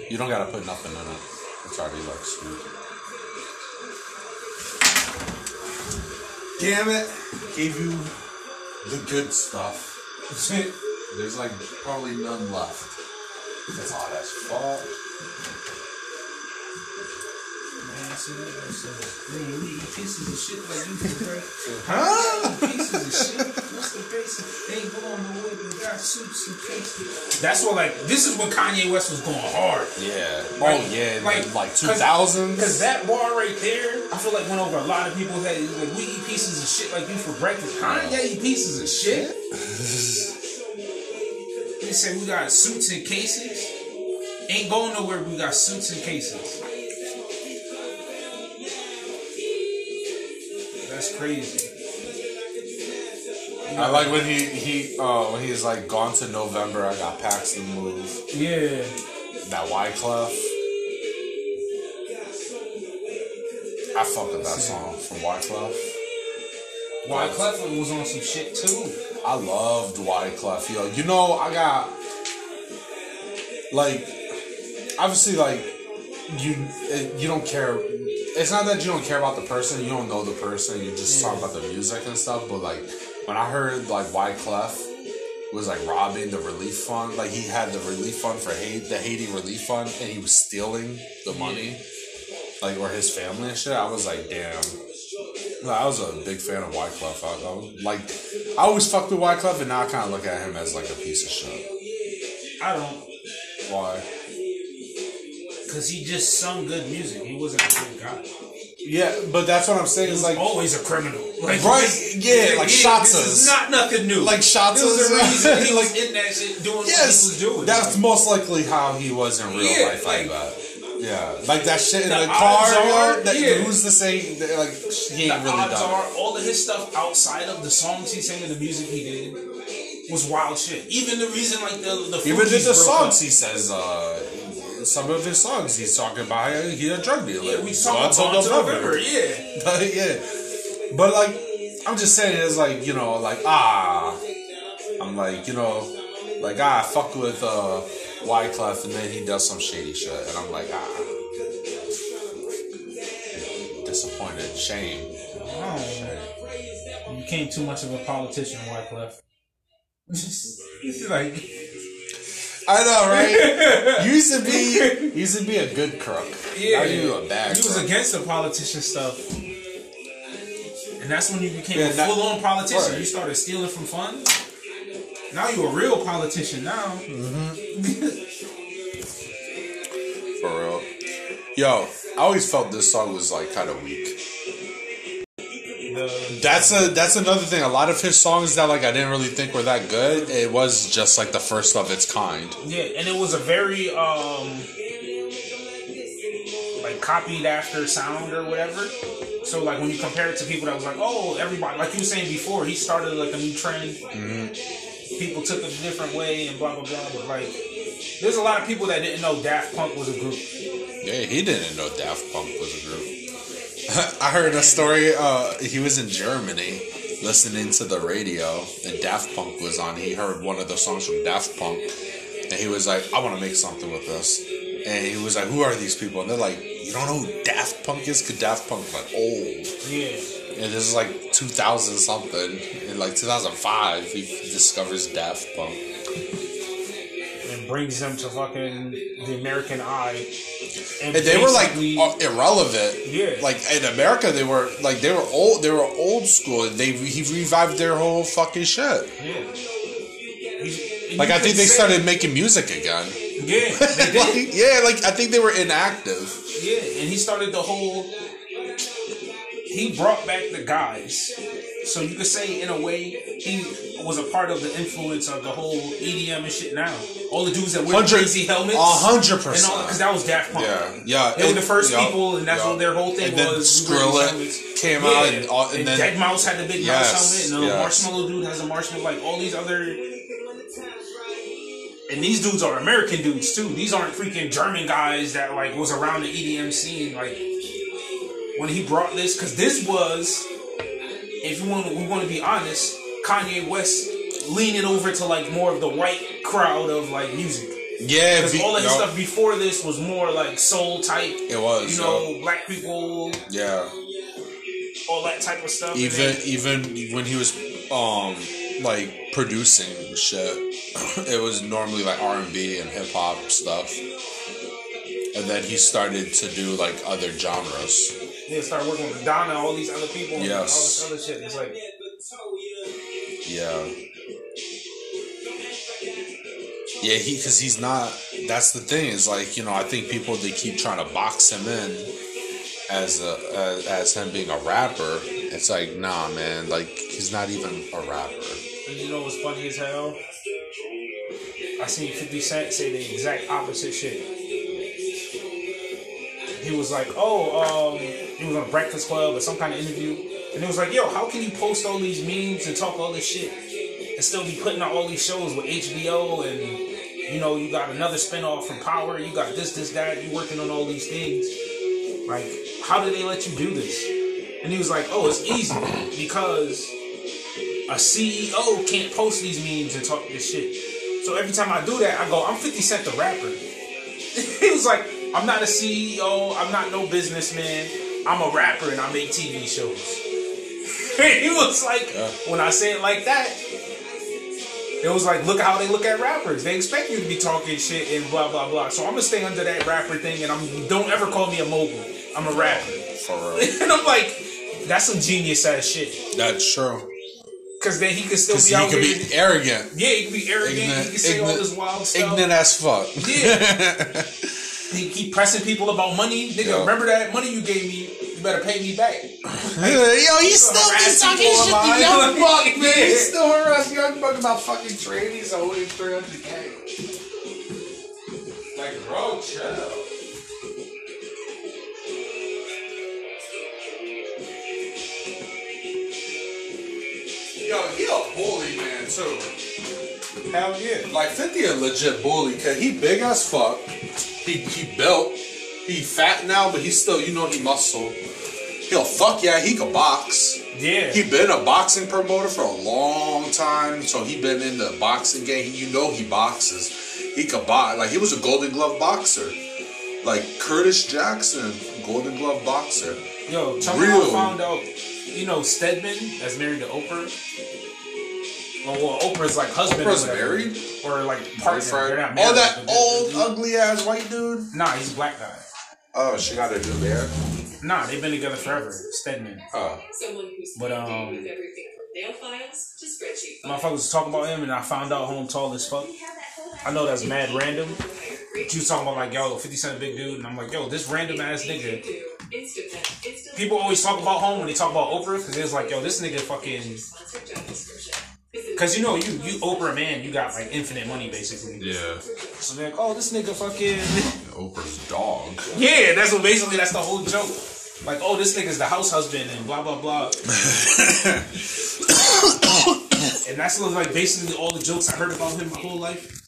Speaker 2: You don't gotta put nothing in it. It's already like sweet. Damn it! Gave you the good stuff. <laughs> There's like probably none left. It's hot as fuck.
Speaker 1: Man, see, that's, man, we eat pieces of shit like you?
Speaker 2: Huh?
Speaker 1: Pieces of shit. What's suits and cases. Ain't going nowhere, we got suits and cases. That's what like this is when Kanye West was going hard.
Speaker 2: Yeah. Oh yeah,
Speaker 1: Like-
Speaker 2: like two
Speaker 1: Because that bar right there, I feel like went over a lot of people's heads. Like we eat pieces of shit like you for breakfast. Kanye eat pieces of shit. <laughs> They say we got suits and cases. Ain't going nowhere. We got suits and cases. That's crazy.
Speaker 2: I like when he he uh when he's like gone to November. I got packs to move.
Speaker 1: Yeah.
Speaker 2: That Wyclef. I fuck with that song from Wyclef.
Speaker 1: Wyclef was on some shit too.
Speaker 2: I loved Wyclef. Yo, you know I got like obviously like you you don't care. It's not that you don't care about the person. You don't know the person. You just talk about the music and stuff. But like when I heard like Wyclef was like robbing the relief fund, like he had the relief fund for Haiti, the Haiti relief fund, and he was stealing the money, like or his family and shit. I was like, damn. Like, I was a big fan of Wyclef. I, I was, like, I always fucked with Wyclef, and now I kind of look at him as like a piece of shit.
Speaker 1: I don't,
Speaker 2: Why?
Speaker 1: Cause he just sung good music. He wasn't a good guy.
Speaker 2: Yeah, but that's what I'm saying.
Speaker 1: He
Speaker 2: Is
Speaker 1: was
Speaker 2: like,
Speaker 1: always a criminal. Like,
Speaker 2: Right, yeah, like
Speaker 1: This
Speaker 2: Shatzas.
Speaker 1: is not nothing new.
Speaker 2: Like
Speaker 1: was a <laughs> he was
Speaker 2: Like-
Speaker 1: in that shit doing
Speaker 2: yes,
Speaker 1: what he was doing.
Speaker 2: that's most likely how he was in real
Speaker 1: Yeah,
Speaker 2: life. Like,
Speaker 1: like-
Speaker 2: that. Yeah, like that shit in
Speaker 1: The
Speaker 2: the, car.
Speaker 1: are-
Speaker 2: that,
Speaker 1: yeah.
Speaker 2: Who's say? That, like, he
Speaker 1: the
Speaker 2: ain't really
Speaker 1: odds
Speaker 2: done.
Speaker 1: are all of his stuff outside of the songs he sang and the music he did was wild shit. Even the reason like the the
Speaker 2: Even the songs,
Speaker 1: up.
Speaker 2: he says uh, some of his songs. He's talking about how he a drug dealer.
Speaker 1: Yeah, we
Speaker 2: So
Speaker 1: talking
Speaker 2: until
Speaker 1: about November. Yeah, <laughs>
Speaker 2: But yeah, but like I'm just saying, it's like you know, like ah, I'm like you know, like ah, I fuck with uh, Wyclef, and then he does some shady shit, and I'm like ah, disappointed, shame.
Speaker 1: Oh, you became too much of a politician, Wyclef. He's <laughs> like,
Speaker 2: I know, right? <laughs> you used to be, you used to be a good crook.
Speaker 1: yeah,
Speaker 2: now you a bad.
Speaker 1: He was against the politician stuff, and that's when you became
Speaker 2: Yeah,
Speaker 1: a full-on politician.
Speaker 2: right.
Speaker 1: You started stealing from funds. Now you a real politician. Now, mm-hmm. <laughs>
Speaker 2: For real. Yo, I always felt this song was like kind of weak. That's a that's another thing. A lot of his songs that like I didn't really think were that good. It was just like the first of its kind.
Speaker 1: Yeah, and it was a very um like copied after sound or whatever. So like when you compare it to people that was like, oh, everybody like you were saying before, he started like a new trend. People took it a different way and blah blah blah. But like, there's a lot of people that didn't know Daft Punk was a group.
Speaker 2: Yeah, he didn't know Daft Punk was a group. <laughs> I heard a story. Uh, he was in Germany listening to the radio, and Daft Punk was on. He heard one of the songs from Daft Punk, and he was like, "I want to make something with this." And he was like, "Who are these people?" And they're like, "You don't know who Daft Punk is? Cause Daft Punk's like old."
Speaker 1: Yeah,
Speaker 2: And this is like 2000 something. In like 2005, he discovers Daft Punk.
Speaker 1: and brings them to fucking the American eye.
Speaker 2: And they were like uh, irrelevant.
Speaker 1: Yeah.
Speaker 2: Like in America, they were like they were old. They were old school. They he revived their whole fucking shit.
Speaker 1: yeah.
Speaker 2: Like I think they started making music again.
Speaker 1: Yeah, they <laughs> did.
Speaker 2: Like, yeah, like I think they were inactive.
Speaker 1: Yeah, and he started the whole. He brought back the guys, so you could say in a way he was a part of the influence of the whole EDM and shit. Now all the dudes that wear crazy helmets,
Speaker 2: a 100%.
Speaker 1: because that was Daft Punk.
Speaker 2: Yeah, yeah.
Speaker 1: They were the first
Speaker 2: yeah,
Speaker 1: people, and that's
Speaker 2: yeah.
Speaker 1: what their whole thing
Speaker 2: And then
Speaker 1: was. we wear these
Speaker 2: Skrillex came
Speaker 1: Yeah,
Speaker 2: out, and, all, and,
Speaker 1: and
Speaker 2: then
Speaker 1: Deadmau5 had the big
Speaker 2: Yes,
Speaker 1: mouse helmet, and the
Speaker 2: yes.
Speaker 1: Marshmello dude has a marshmallow. Like all these other. And these dudes are American dudes too. These aren't freaking German guys that like was around the EDM scene. Like when he brought this, because this was, if you want, we want to be honest, Kanye West leaning over to like more of the white crowd of like music.
Speaker 2: yeah,
Speaker 1: Because all his
Speaker 2: yo,
Speaker 1: stuff before this was more like soul type.
Speaker 2: It was,
Speaker 1: you know, black people,
Speaker 2: yeah.
Speaker 1: all that type of stuff.
Speaker 2: Even even when he was um like producing shit <clears throat> it was normally like r&b and hip-hop stuff and then he started to do like other genres
Speaker 1: They started working with Madonna, all these other people, and all
Speaker 2: Yes.
Speaker 1: this other shit. It's like
Speaker 2: Yeah. Yeah, he because he's not. That's the thing is like you know I think people they keep trying to box him in as a as, as him being a rapper. It's like nah, man. Like he's not even a rapper.
Speaker 1: And you know what's funny as hell? I seen 50 Cent say the exact opposite shit. He was like, oh, um, he was on Breakfast Club or some kind of interview. And he was like, yo, how can you post all these memes and talk all this shit and still be putting out all these shows with HBO and, you know, you got another spinoff from Power, you got this, this, that, you working on all these things. Like, how did they let you do this? And he was like, oh, it's easy because a CEO can't post these memes and talk this shit. So every time I do that, I go, I'm 50 Cent the rapper. <laughs> he was like, I'm not a CEO, I'm not no businessman, I'm a rapper and I make TV shows. <laughs> he was like, when I say it like that, it was like, look how they look at rappers. They expect you to be talking shit and blah blah blah. So I'm gonna stay under that rapper thing, and I'm don't ever call me a mogul. I'm a rapper.
Speaker 2: For real. <laughs>
Speaker 1: and I'm like, that's some genius ass shit.
Speaker 2: That's true.
Speaker 1: Cause then he could still
Speaker 2: Because
Speaker 1: be
Speaker 2: he
Speaker 1: out
Speaker 2: could
Speaker 1: here.
Speaker 2: be arrogant.
Speaker 1: yeah, he could be arrogant.
Speaker 2: Ignorant,
Speaker 1: he could say all
Speaker 2: ignorant-
Speaker 1: this wild stuff.
Speaker 2: Ignorant as fuck.
Speaker 1: Yeah. <laughs> He keep pressing people about money. Nigga,
Speaker 2: Yeah.
Speaker 1: remember that money you gave me? You better pay me back. <laughs>
Speaker 2: Yo, you still be talking shit to young buck, man. You still harass young buck about fucking trannies owing 300k. Like, bro, chill. Yo, he a bully, man, too.
Speaker 1: Hell yeah.
Speaker 2: Like 50 a legit bully, cause he big as fuck. He he built. He fat now, but he's still, you know, he muscle. He'll fuck yeah, he could box.
Speaker 1: Yeah.
Speaker 2: He been a boxing promoter for a long time, so he been in the boxing game. You know he boxes. He could box. Like he was a Golden Glove boxer. Like Curtis Jackson, Golden Glove boxer.
Speaker 1: Yo, tell
Speaker 2: Real.
Speaker 1: found out, you know, Stedman that's married to Oprah. Well, Oprah's like husband. or
Speaker 2: Oprah's
Speaker 1: whatever.
Speaker 2: married?
Speaker 1: Or like partner. They're not married.
Speaker 2: Oh, that old ugly ass white dude.
Speaker 1: Nah, he's a black guy.
Speaker 2: Oh, she got a new hair.
Speaker 1: Nah, they've been together forever. Stedman.
Speaker 2: Oh,
Speaker 3: Someone who's
Speaker 1: But,
Speaker 3: handy
Speaker 1: um,
Speaker 3: with everything from nail files to spreadsheet files.
Speaker 1: Motherfuckers was talking about him, and I found out home tall as fuck. I know that's mad random. She was talking about like, yo, 50 Cent big dude, and I'm like, yo, this random ass nigga.
Speaker 3: Instant, instant
Speaker 1: People always talk about home when they talk about Oprah, because it's like, yo, this nigga fucking.
Speaker 3: Sponsored job description. Visit
Speaker 1: Because you know, you you Oprah man, you got like infinite money basically.
Speaker 2: yeah.
Speaker 1: So they're like, oh, this nigga fucking. <laughs>
Speaker 2: Oprah's dog.
Speaker 1: Yeah, that's what basically that's the whole joke. Like, oh, this nigga's the house husband and blah blah blah. <laughs> and that's like basically all the jokes I heard about him my whole life.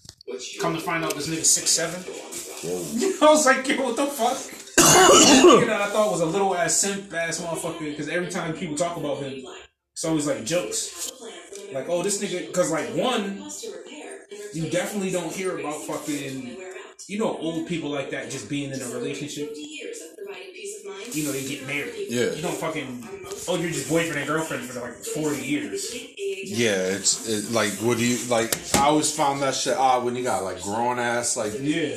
Speaker 1: Come to find out, this nigga's six seven. <laughs> I was like, yo, what the fuck? nigga that I thought was a little ass simp ass motherfucker. Because every time people talk about him, it's always like jokes. Like, oh, this nigga. Because like one,
Speaker 3: to repair and
Speaker 1: you definitely don't hear about fucking. You know, old people like that just being in a relationship.
Speaker 3: years of providing peace of mind.
Speaker 1: you know, they get married.
Speaker 2: Yeah.
Speaker 1: You don't fucking, oh, you're just boyfriend and girlfriend for like 40 years.
Speaker 2: Yeah, it's it, like what do you like? I always found that shit odd when you got like grown ass like
Speaker 1: Yeah.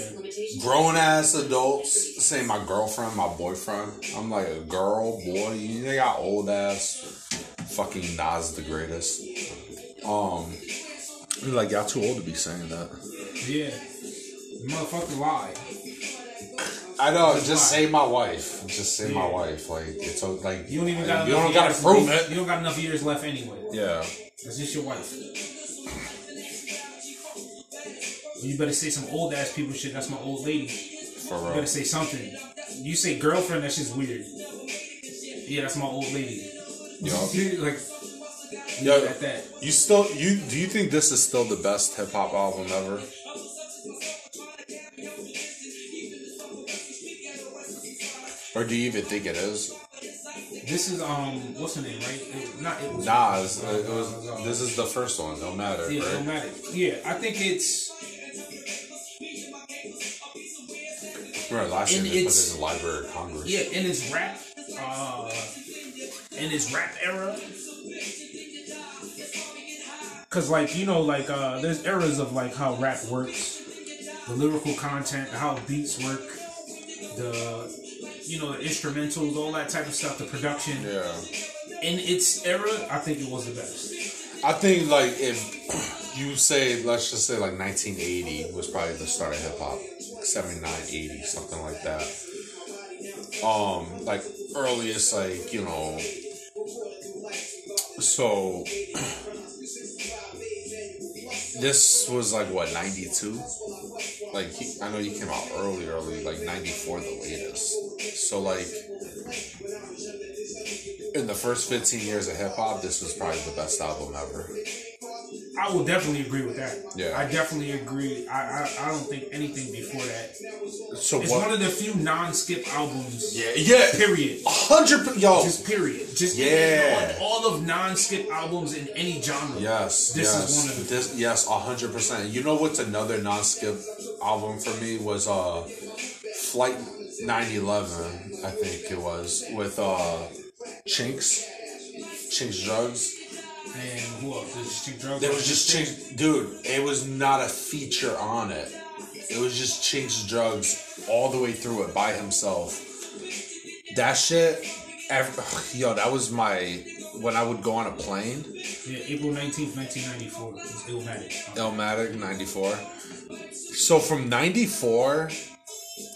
Speaker 2: grown ass adults say my girlfriend, my boyfriend. I'm like a girl, boy. You they got old ass fucking Nas the greatest. Um, like y'all too old to be saying that.
Speaker 1: Yeah. Motherfucker lie.
Speaker 2: I know. Just say my wife. Just say my wife. Like it's like
Speaker 1: You don't even got
Speaker 2: you don't gotta
Speaker 1: years-
Speaker 2: prove it.
Speaker 1: You don't got enough years left anyway.
Speaker 2: Yeah.
Speaker 1: That's just your wife. You better say some old ass people shit. That's my old lady.
Speaker 2: For
Speaker 1: You better say something. You say girlfriend, that shit's weird. Yeah, that's my old lady.
Speaker 2: Yo. <laughs>
Speaker 1: like,
Speaker 2: Yo, you still you do you think this is still the best hip hop album ever? Or do you even think it is?
Speaker 1: This is, um, what's her name, right? It, not, it was.
Speaker 2: Nas. It was. This is the first one. No matter.
Speaker 1: Yeah,
Speaker 2: right?
Speaker 1: no matter. Yeah, I think it's.
Speaker 2: Remember last year
Speaker 1: And
Speaker 2: they put
Speaker 1: it's-
Speaker 2: in the Library of Congress.
Speaker 1: Yeah, in his rap, uh, in his rap era. Cause like you know, like uh, there's eras of like how rap works, the lyrical content, how beats work, the you know the instrumentals, all that type of stuff, the production.
Speaker 2: Yeah.
Speaker 1: In its era, I think it was the best.
Speaker 2: I think like if you say let's just say like 1980 was probably the start of hip hop, 79, 80, something like that. Um, like earliest like you know. So <clears throat> this was like what 92 like he, i know you came out early early like 94 the latest. So like in the first 15 years of hip-hop this was probably the best album ever
Speaker 1: I will definitely agree with that.
Speaker 2: Yeah.
Speaker 1: I definitely agree. I, I, I don't think anything before that.
Speaker 2: so
Speaker 1: It's
Speaker 2: what
Speaker 1: one of the few non-skip albums.
Speaker 2: yeah yeah
Speaker 1: Period.
Speaker 2: 100 yo
Speaker 1: Just period. Just
Speaker 2: Yeah.
Speaker 1: all, all of non-skip albums in any genre.
Speaker 2: yes
Speaker 1: This
Speaker 2: yes
Speaker 1: is one of them.
Speaker 2: this yes 100% you know what's another non-skip album for me was uh flight 911 i think it was with uh Chinx Chinx Drugz
Speaker 1: And who else? There's just Chinx Drugz.
Speaker 2: There was just Chinx, dude. It was not a feature on it. It was just Chinx Drugz all the way through it by himself. That shit, ev- <sighs> yo, that was my when I would go on a plane.
Speaker 1: Yeah, April 19th, 1994. It's Illmatic.
Speaker 2: Illmatic '94. So from '94.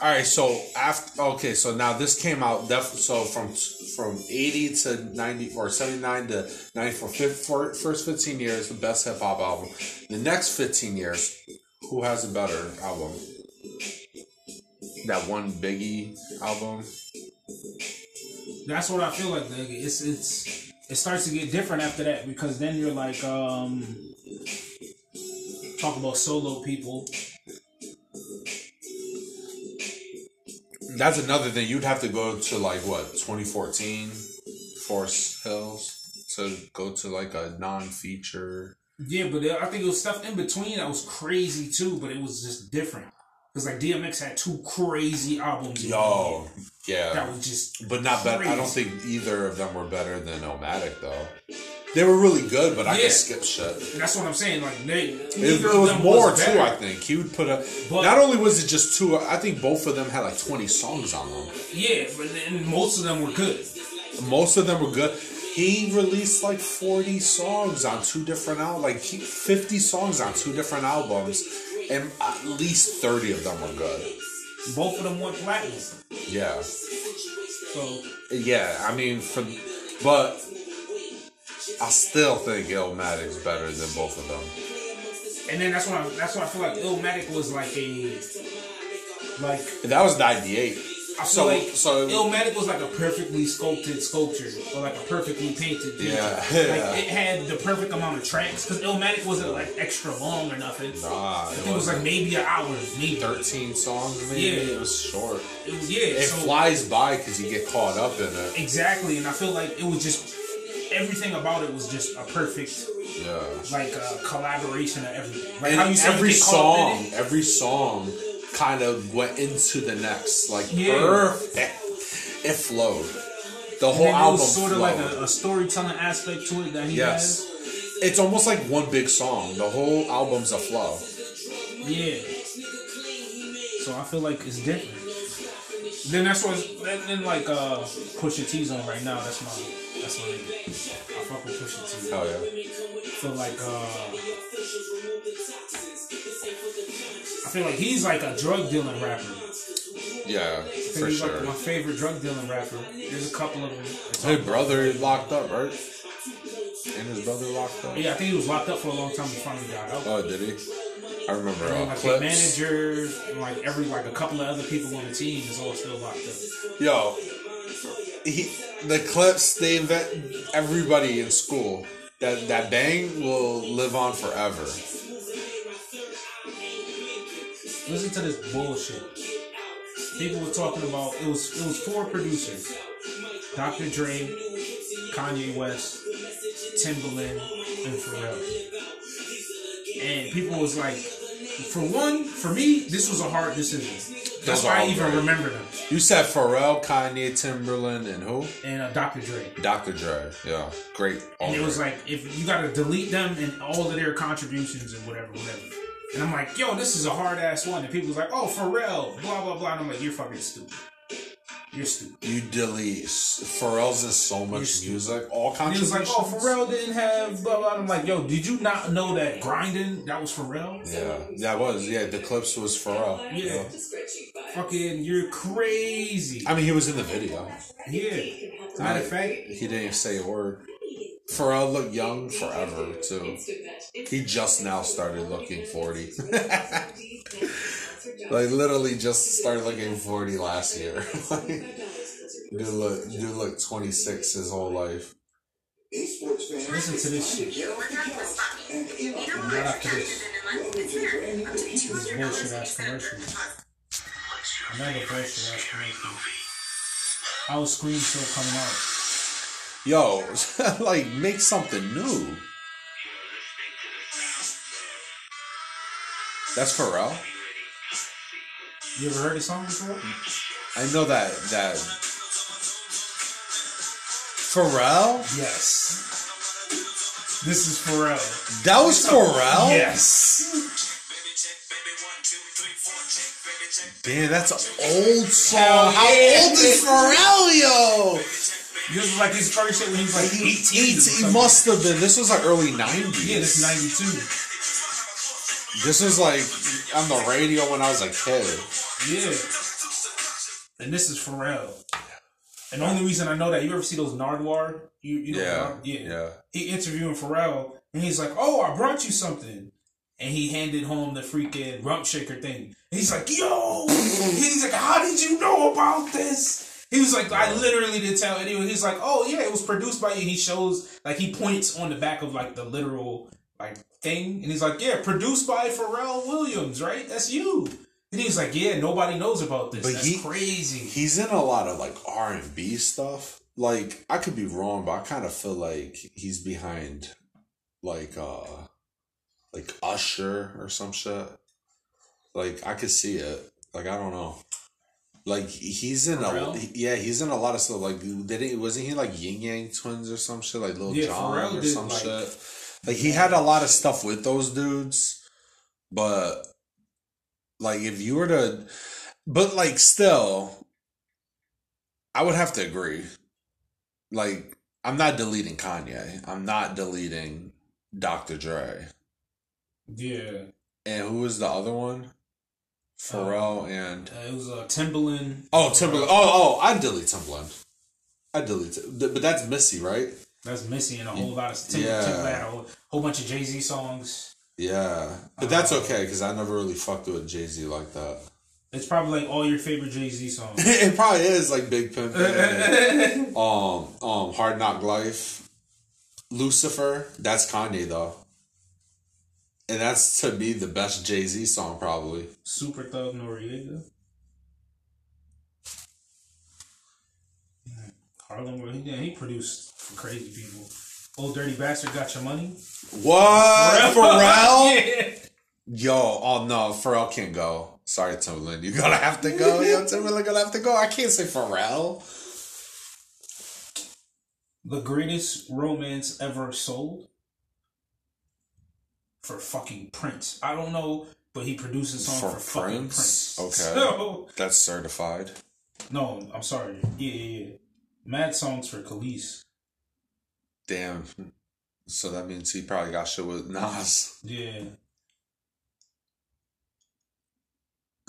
Speaker 2: All right, so after okay, so now this came out. Def, so from from eighty to ninety or seventy nine to ninety four, for, first fifteen years, the best hip hop album. The next fifteen years, who has a better album? That one Biggie album.
Speaker 1: That's what I feel like. Like it's it's it starts to get different after that because then you're like um talk about solo people.
Speaker 2: That's another thing. You'd have to go to like what twenty fourteen, Forest Hills to go to like a non feature.
Speaker 1: Yeah, but I think it was stuff in between that was crazy too, but it was just different. Because like DMX had two crazy albums.
Speaker 2: Yo,
Speaker 1: year. that
Speaker 2: yeah,
Speaker 1: was just
Speaker 2: but not better. I don't think either of them were better than Illmatic though. They were really good, but I
Speaker 1: Yeah.
Speaker 2: could skip shit.
Speaker 1: That's what I'm saying. Like they,
Speaker 2: It, it was more
Speaker 1: was
Speaker 2: too. I think he would put a.
Speaker 1: But-
Speaker 2: not only was it just two, I think both of them had like twenty songs on them.
Speaker 1: Yeah, but then most of them were good.
Speaker 2: Most of them were good. He released like forty songs on two different albums, like fifty songs on two different albums, and at least thirty of them were good.
Speaker 1: Both of them went platinum.
Speaker 2: Yeah.
Speaker 1: So
Speaker 2: Yeah, I mean, for but I still think Illmatic's better than both of them.
Speaker 1: and then that's why I, that's why I feel like Illmatic was like a like
Speaker 2: that was '98.
Speaker 1: I feel
Speaker 2: So,
Speaker 1: like
Speaker 2: so
Speaker 1: Illmatic was like a perfectly sculpted sculpture or like a perfectly painted painting.
Speaker 2: Yeah,
Speaker 1: like <laughs> it had the perfect amount of tracks because Illmatic wasn't like extra long or nothing.
Speaker 2: nah,
Speaker 1: I think it was like maybe an hour, maybe.
Speaker 2: thirteen songs. Maybe
Speaker 1: Yeah.
Speaker 2: it was short.
Speaker 1: It was, yeah,
Speaker 2: It
Speaker 1: so
Speaker 2: flies by because you get caught up in it.
Speaker 1: exactly, and I feel like it was just everything about it was just a perfect
Speaker 2: Yeah.
Speaker 1: like uh, collaboration of everything. Like
Speaker 2: And
Speaker 1: how you said
Speaker 2: every
Speaker 1: get caught up in
Speaker 2: song, every song, kind of went into the next. Like
Speaker 1: Yeah.
Speaker 2: perfect. It flowed. The whole album
Speaker 1: was sort of
Speaker 2: flowed.
Speaker 1: like a, a storytelling aspect to it that he
Speaker 2: Yes. It's almost like one big song. The whole album's a flow.
Speaker 1: Yeah. So I feel like it's different. Then that's what then, then like uh Pusha T's on right now. That's my that's my nigga. I fuck with Pusha T.
Speaker 2: Hell yeah.
Speaker 1: Feel like uh I feel like he's like a drug dealing rapper.
Speaker 2: Yeah,
Speaker 1: I think
Speaker 2: for
Speaker 1: he's
Speaker 2: sure.
Speaker 1: like my favorite drug dealing rapper. There's a couple of them.
Speaker 2: His brother is locked up, right? And his brother locked up.
Speaker 1: Yeah, I think he was locked up for a long time. He finally got out.
Speaker 2: Oh, did he? I remember
Speaker 1: And
Speaker 2: uh,
Speaker 1: like the
Speaker 2: Clipse.
Speaker 1: manager, and like every like a couple of other people on the team is all still locked up.
Speaker 2: Yo, he the Clipse they vet everybody in school. That that bang will live on forever.
Speaker 1: Listen to this bullshit. People were talking about it was it was four producers: Dr. Dre, Kanye West, Timbaland, and Pharrell. And people was like, for one, for me, this was a hard decision. That's why I even
Speaker 2: great.
Speaker 1: remember them.
Speaker 2: You said Pharrell, Kanye, Timberland, and who?
Speaker 1: And uh, Dr. Dre.
Speaker 2: Dr. Dre. Yeah, great.
Speaker 1: And it
Speaker 2: All
Speaker 1: was like, if you gotta delete them and all of their contributions and whatever, whatever. And I'm like, yo, this is a hard ass one. And people was like, oh, Pharrell, blah, blah, blah. And I'm like, you're fucking stupid. You're stupid.
Speaker 2: You delete. Pharrell's in so much
Speaker 1: stupid.
Speaker 2: music. All
Speaker 1: And he was like, "Oh, Pharrell didn't have blah blah." I'm like, "Yo, did you not know that grinding that was Pharrell?"
Speaker 2: Yeah, that was. Yeah, the Clipse was Pharrell.
Speaker 1: Yeah.
Speaker 3: To spreadsheet files.
Speaker 1: Fucking, you're crazy.
Speaker 2: I mean, he was in the video.
Speaker 1: Yeah. Matter of fact,
Speaker 2: He didn't say a word. Pharrell looked young forever too. He just now started looking 40. <laughs> like literally just started looking 40 last year. <laughs> dude look dude look 26 his whole life.
Speaker 1: listen to this shit. Not after this. This is bullshit ass commercial. Another bullshit ass commercial. How is Scream still coming out?
Speaker 2: Yo, <laughs> like make something new. That's Pharrell.
Speaker 1: You ever heard the song before?
Speaker 2: I know that that Pharrell.
Speaker 1: Yes. This is Pharrell.
Speaker 2: That was Pharrell.
Speaker 1: Yes.
Speaker 2: Damn, that's an old song.
Speaker 1: Hell
Speaker 2: How
Speaker 1: yeah.
Speaker 2: old is Pharrell, yo?
Speaker 1: This was like his first shit when he was like 18. or
Speaker 2: He
Speaker 1: something.
Speaker 2: must have been. This was like early '90s.
Speaker 1: Yeah, this is 92.
Speaker 2: This was like on the radio when I was a kid.
Speaker 1: Yeah. And this is Pharrell. And the only reason I know that, you ever see those Nardwuar? You, you know,
Speaker 2: Yeah,
Speaker 1: yeah.
Speaker 2: yeah.
Speaker 1: He interviewing Pharrell, and he's like, "Oh, I brought you something," and he handed home the freaking rump shaker thing. And he's like, "Yo," he's like, "How did you know about this?" He was like, "I literally didn't tell anyone." He's like, "Oh yeah, it was produced by you." He shows like he points on the back of like the literal like thing, and he's like, "Yeah, produced by Pharrell Williams, right? That's you." And he was like, "Yeah, nobody knows about this.
Speaker 2: But
Speaker 1: That's
Speaker 2: he-
Speaker 1: crazy."
Speaker 2: He's in a lot of like R and B stuff. Like I could be wrong, but I kind of feel like he's behind, like uh, like Usher or some shit. Like I could see it. Like I don't know. Like he's in a yeah he's in a lot of stuff. Like didn't wasn't he like Ying Yang Twins or some shit like Lil
Speaker 1: Yeah,
Speaker 2: Jon or some
Speaker 1: like-
Speaker 2: shit. Like he had a lot of stuff with those dudes, but like if you were to, but like still, I would have to agree. Like I'm not deleting Kanye. I'm not deleting Dr. Dre.
Speaker 1: yeah,
Speaker 2: And who was the other one? Pharrell and
Speaker 1: uh, it was uh, Timbaland.
Speaker 2: oh Timberland. Oh oh, I delete Timberland. I delete it, but that's Missy, right?
Speaker 1: That's Missy and a whole lot of Tim,
Speaker 2: Yeah.
Speaker 1: Timbaland, a whole, whole bunch of Jay Z songs.
Speaker 2: Yeah, but that's okay because I never really fucked with Jay Z like that.
Speaker 1: It's probably like all your favorite Jay Z songs. <laughs>
Speaker 2: it probably is like Big Pimpin', <laughs> um, um, Hard Knock Life, Lucifer. That's Kanye though, and that's to me the best Jay Z song probably.
Speaker 1: Super Thug Noriega. Harlem, World- he, yeah, he produced for crazy people. Old Dirty Bastard got your money.
Speaker 2: What Pharrell? <laughs> Yo, oh no, Pharrell can't go. Sorry, Timberland, you're gonna have to go. Yo, <laughs> Timberland gonna have to go. I can't say Pharrell.
Speaker 1: The greatest romance ever sold for fucking Prince. I don't know, but he produced a song
Speaker 2: For
Speaker 1: for, fucking
Speaker 2: Prince?
Speaker 1: Prince.
Speaker 2: Okay. <laughs>
Speaker 1: So,
Speaker 2: That's certified.
Speaker 1: no, I'm sorry. Yeah, yeah, yeah. Mad songs for Kelis.
Speaker 2: Damn. So that means he probably got shit with Nas.
Speaker 1: Yeah.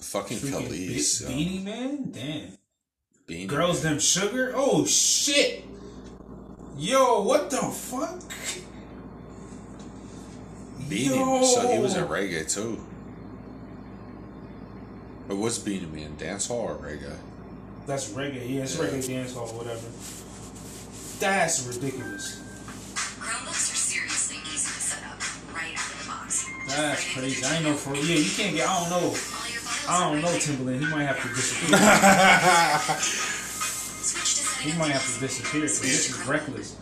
Speaker 2: Fucking
Speaker 1: Freaking
Speaker 2: Kelis.
Speaker 1: Be-
Speaker 2: yo.
Speaker 1: Beenie Man? Damn.
Speaker 2: Beenie
Speaker 1: Girls Them Sugar? Oh shit! Yo, what the fuck?
Speaker 2: Beenie.
Speaker 1: Yo.
Speaker 2: So he was in reggae too. But what's Beenie Man? Dance hall or reggae?
Speaker 1: That's reggae, yeah, it's
Speaker 2: Yeah.
Speaker 1: reggae dance hall, whatever. That's ridiculous.
Speaker 4: Chromebooks are seriously easy to set up right out of the box.
Speaker 1: That's crazy. I ain't know for yeah, you can't get I don't know.
Speaker 4: All your photos
Speaker 1: I don't know
Speaker 4: right.
Speaker 1: Timberland. He might have to disappear. He might have to disappear this is reckless.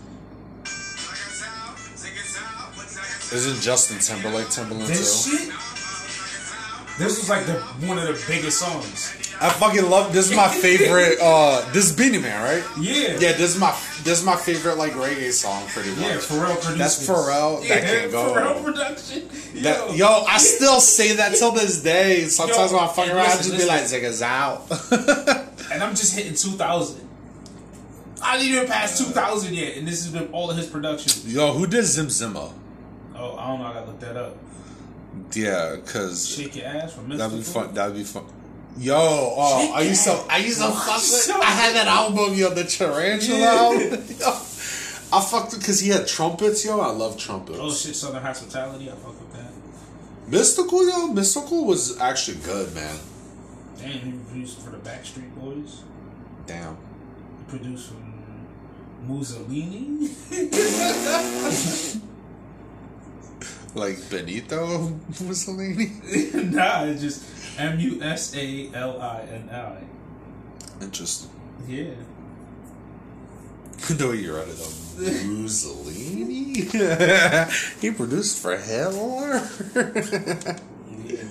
Speaker 2: Isn't Justin Timberlake Timberland
Speaker 1: This
Speaker 2: too?
Speaker 1: shit This was like the one of the biggest songs.
Speaker 2: I fucking love this is my favorite <laughs> uh this is Beenie Man, right?
Speaker 1: Yeah.
Speaker 2: Yeah, this is my this is my favorite like reggae song pretty much.
Speaker 1: Yeah, Pharrell produced
Speaker 2: That's. Pharrell.
Speaker 1: Yeah,
Speaker 2: That can go.
Speaker 1: Pharrell production.
Speaker 2: That,
Speaker 1: Yo.
Speaker 2: yo, I still say that till this day. Sometimes
Speaker 1: Yo,
Speaker 2: when I
Speaker 1: fuck
Speaker 2: around, I
Speaker 1: listen,
Speaker 2: just be like,
Speaker 1: listen.
Speaker 2: "Zigga's out."
Speaker 1: And I'm just hitting 2,000. I didn't even pass 2,000 yet, and this has been all of his production.
Speaker 2: Yo, who did Zim Zimma?
Speaker 1: Oh, I don't know. I gotta look that up.
Speaker 2: Yeah, cause
Speaker 1: Shake your ass from
Speaker 2: that'd be fun. That'd be fun. Yo, oh,
Speaker 1: Shake
Speaker 2: I used to, I used to
Speaker 1: your
Speaker 2: fuck
Speaker 1: ass.
Speaker 2: with. I had that album, yo, the Tarantula
Speaker 1: Yeah.
Speaker 2: album. <laughs> Yo, I fucked because he had trumpets, yo. I love trumpets.
Speaker 1: Oh shit, Southern Hospitality. I fuck with that.
Speaker 2: Mystikal, yo, Mystikal was actually good, man.
Speaker 1: Damn, he produced for the Backstreet Boys.
Speaker 2: Damn.
Speaker 1: He produced for Mussolini. <laughs> <laughs>
Speaker 2: Like Benito <laughs> Mussolini. <laughs>
Speaker 1: nah, it's just M U S A L I N I.
Speaker 2: Interesting.
Speaker 1: Yeah. <laughs>
Speaker 2: the way you read it though. Mussolini? he produced for Hitler?
Speaker 1: Yeah.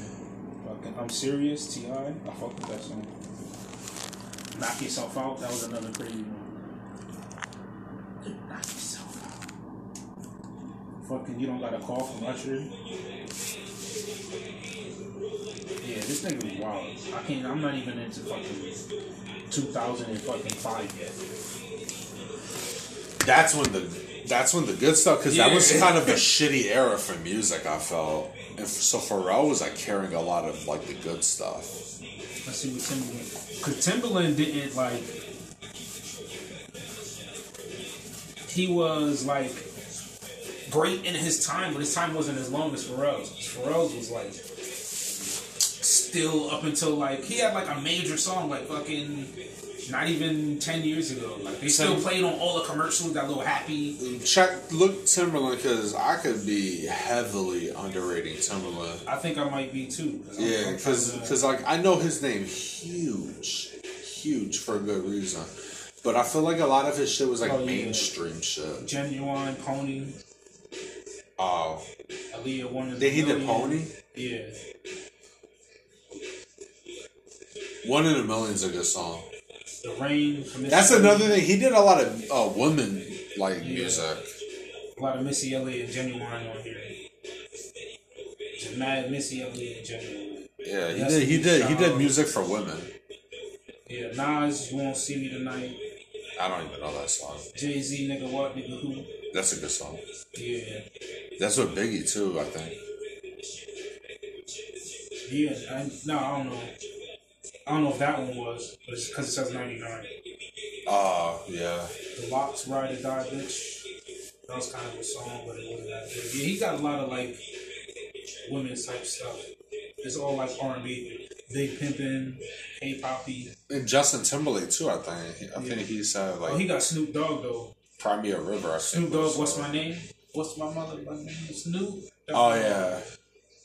Speaker 1: Fucking, I'm serious, Ti. I fuck with that song. Knock yourself out. That was another crazy one. Knock yourself out. Fucking, you don't got a call from Usher. Yeah, this nigga was wild. I can't. I'm not even into fucking 2005 yet.
Speaker 2: that's when the that's when the good stuff because that was kind of a <laughs> shitty era for music. I felt, and so Pharrell was like carrying a lot of like the good stuff.
Speaker 1: Let's see what Timberland. Because Timberland didn't like. He was like great in his time, but his time wasn't as long as Pharrell's. Pharrell's was like still up until like he had like a major song like fucking not even ten years ago. Like they still
Speaker 2: Tim-
Speaker 1: played on all the commercials. That little happy.
Speaker 2: Check look Timberland because I could be heavily underrating Timberland.
Speaker 1: I think I might be too. 'cause
Speaker 2: Yeah,
Speaker 1: I'm
Speaker 2: because like I know his name huge, huge for a good reason, but I feel like a lot of his shit was like
Speaker 1: Oh, yeah.
Speaker 2: mainstream shit.
Speaker 1: Ginuwine pony.
Speaker 2: Oh,
Speaker 1: Aaliyah one of
Speaker 2: did he
Speaker 1: the
Speaker 2: Pony?
Speaker 1: Yeah.
Speaker 2: One in a Million's a good song.
Speaker 1: The rain. from
Speaker 2: That's another thing. He did a lot of uh, women like music.
Speaker 1: A lot of Missy Elliott and Ginuwine on here. Mad Missy Elliott and Ginuwine.
Speaker 2: Yeah, he
Speaker 1: That's
Speaker 2: did. He did. He did music for women.
Speaker 1: Yeah, Nas, You Won't See Me Tonight.
Speaker 2: I don't even know that song.
Speaker 1: Jay Z, nigga, what, nigga, who?
Speaker 2: That's a good song.
Speaker 1: Yeah.
Speaker 2: That's with Biggie too. I think.
Speaker 1: Yeah, I, no, I don't know. I don't know if that one was, but it's because it says 99.
Speaker 2: Oh yeah.
Speaker 1: The LOX, Ride or Die, bitch. That was kind of a song, but it wasn't that good. Yeah, he got a lot of, like, women's type stuff. It's all, like, R&B. Big Pimpin', Hey Papi.
Speaker 2: And Justin Timberlake too. I think. I think he said uh, like
Speaker 1: Oh, he got Snoop Dogg, though.
Speaker 2: Cry Me a River. I think
Speaker 1: Snoop Dogg, what's
Speaker 2: uh,
Speaker 1: my name? What's my mother? My name is Snoop.
Speaker 2: Oh yeah.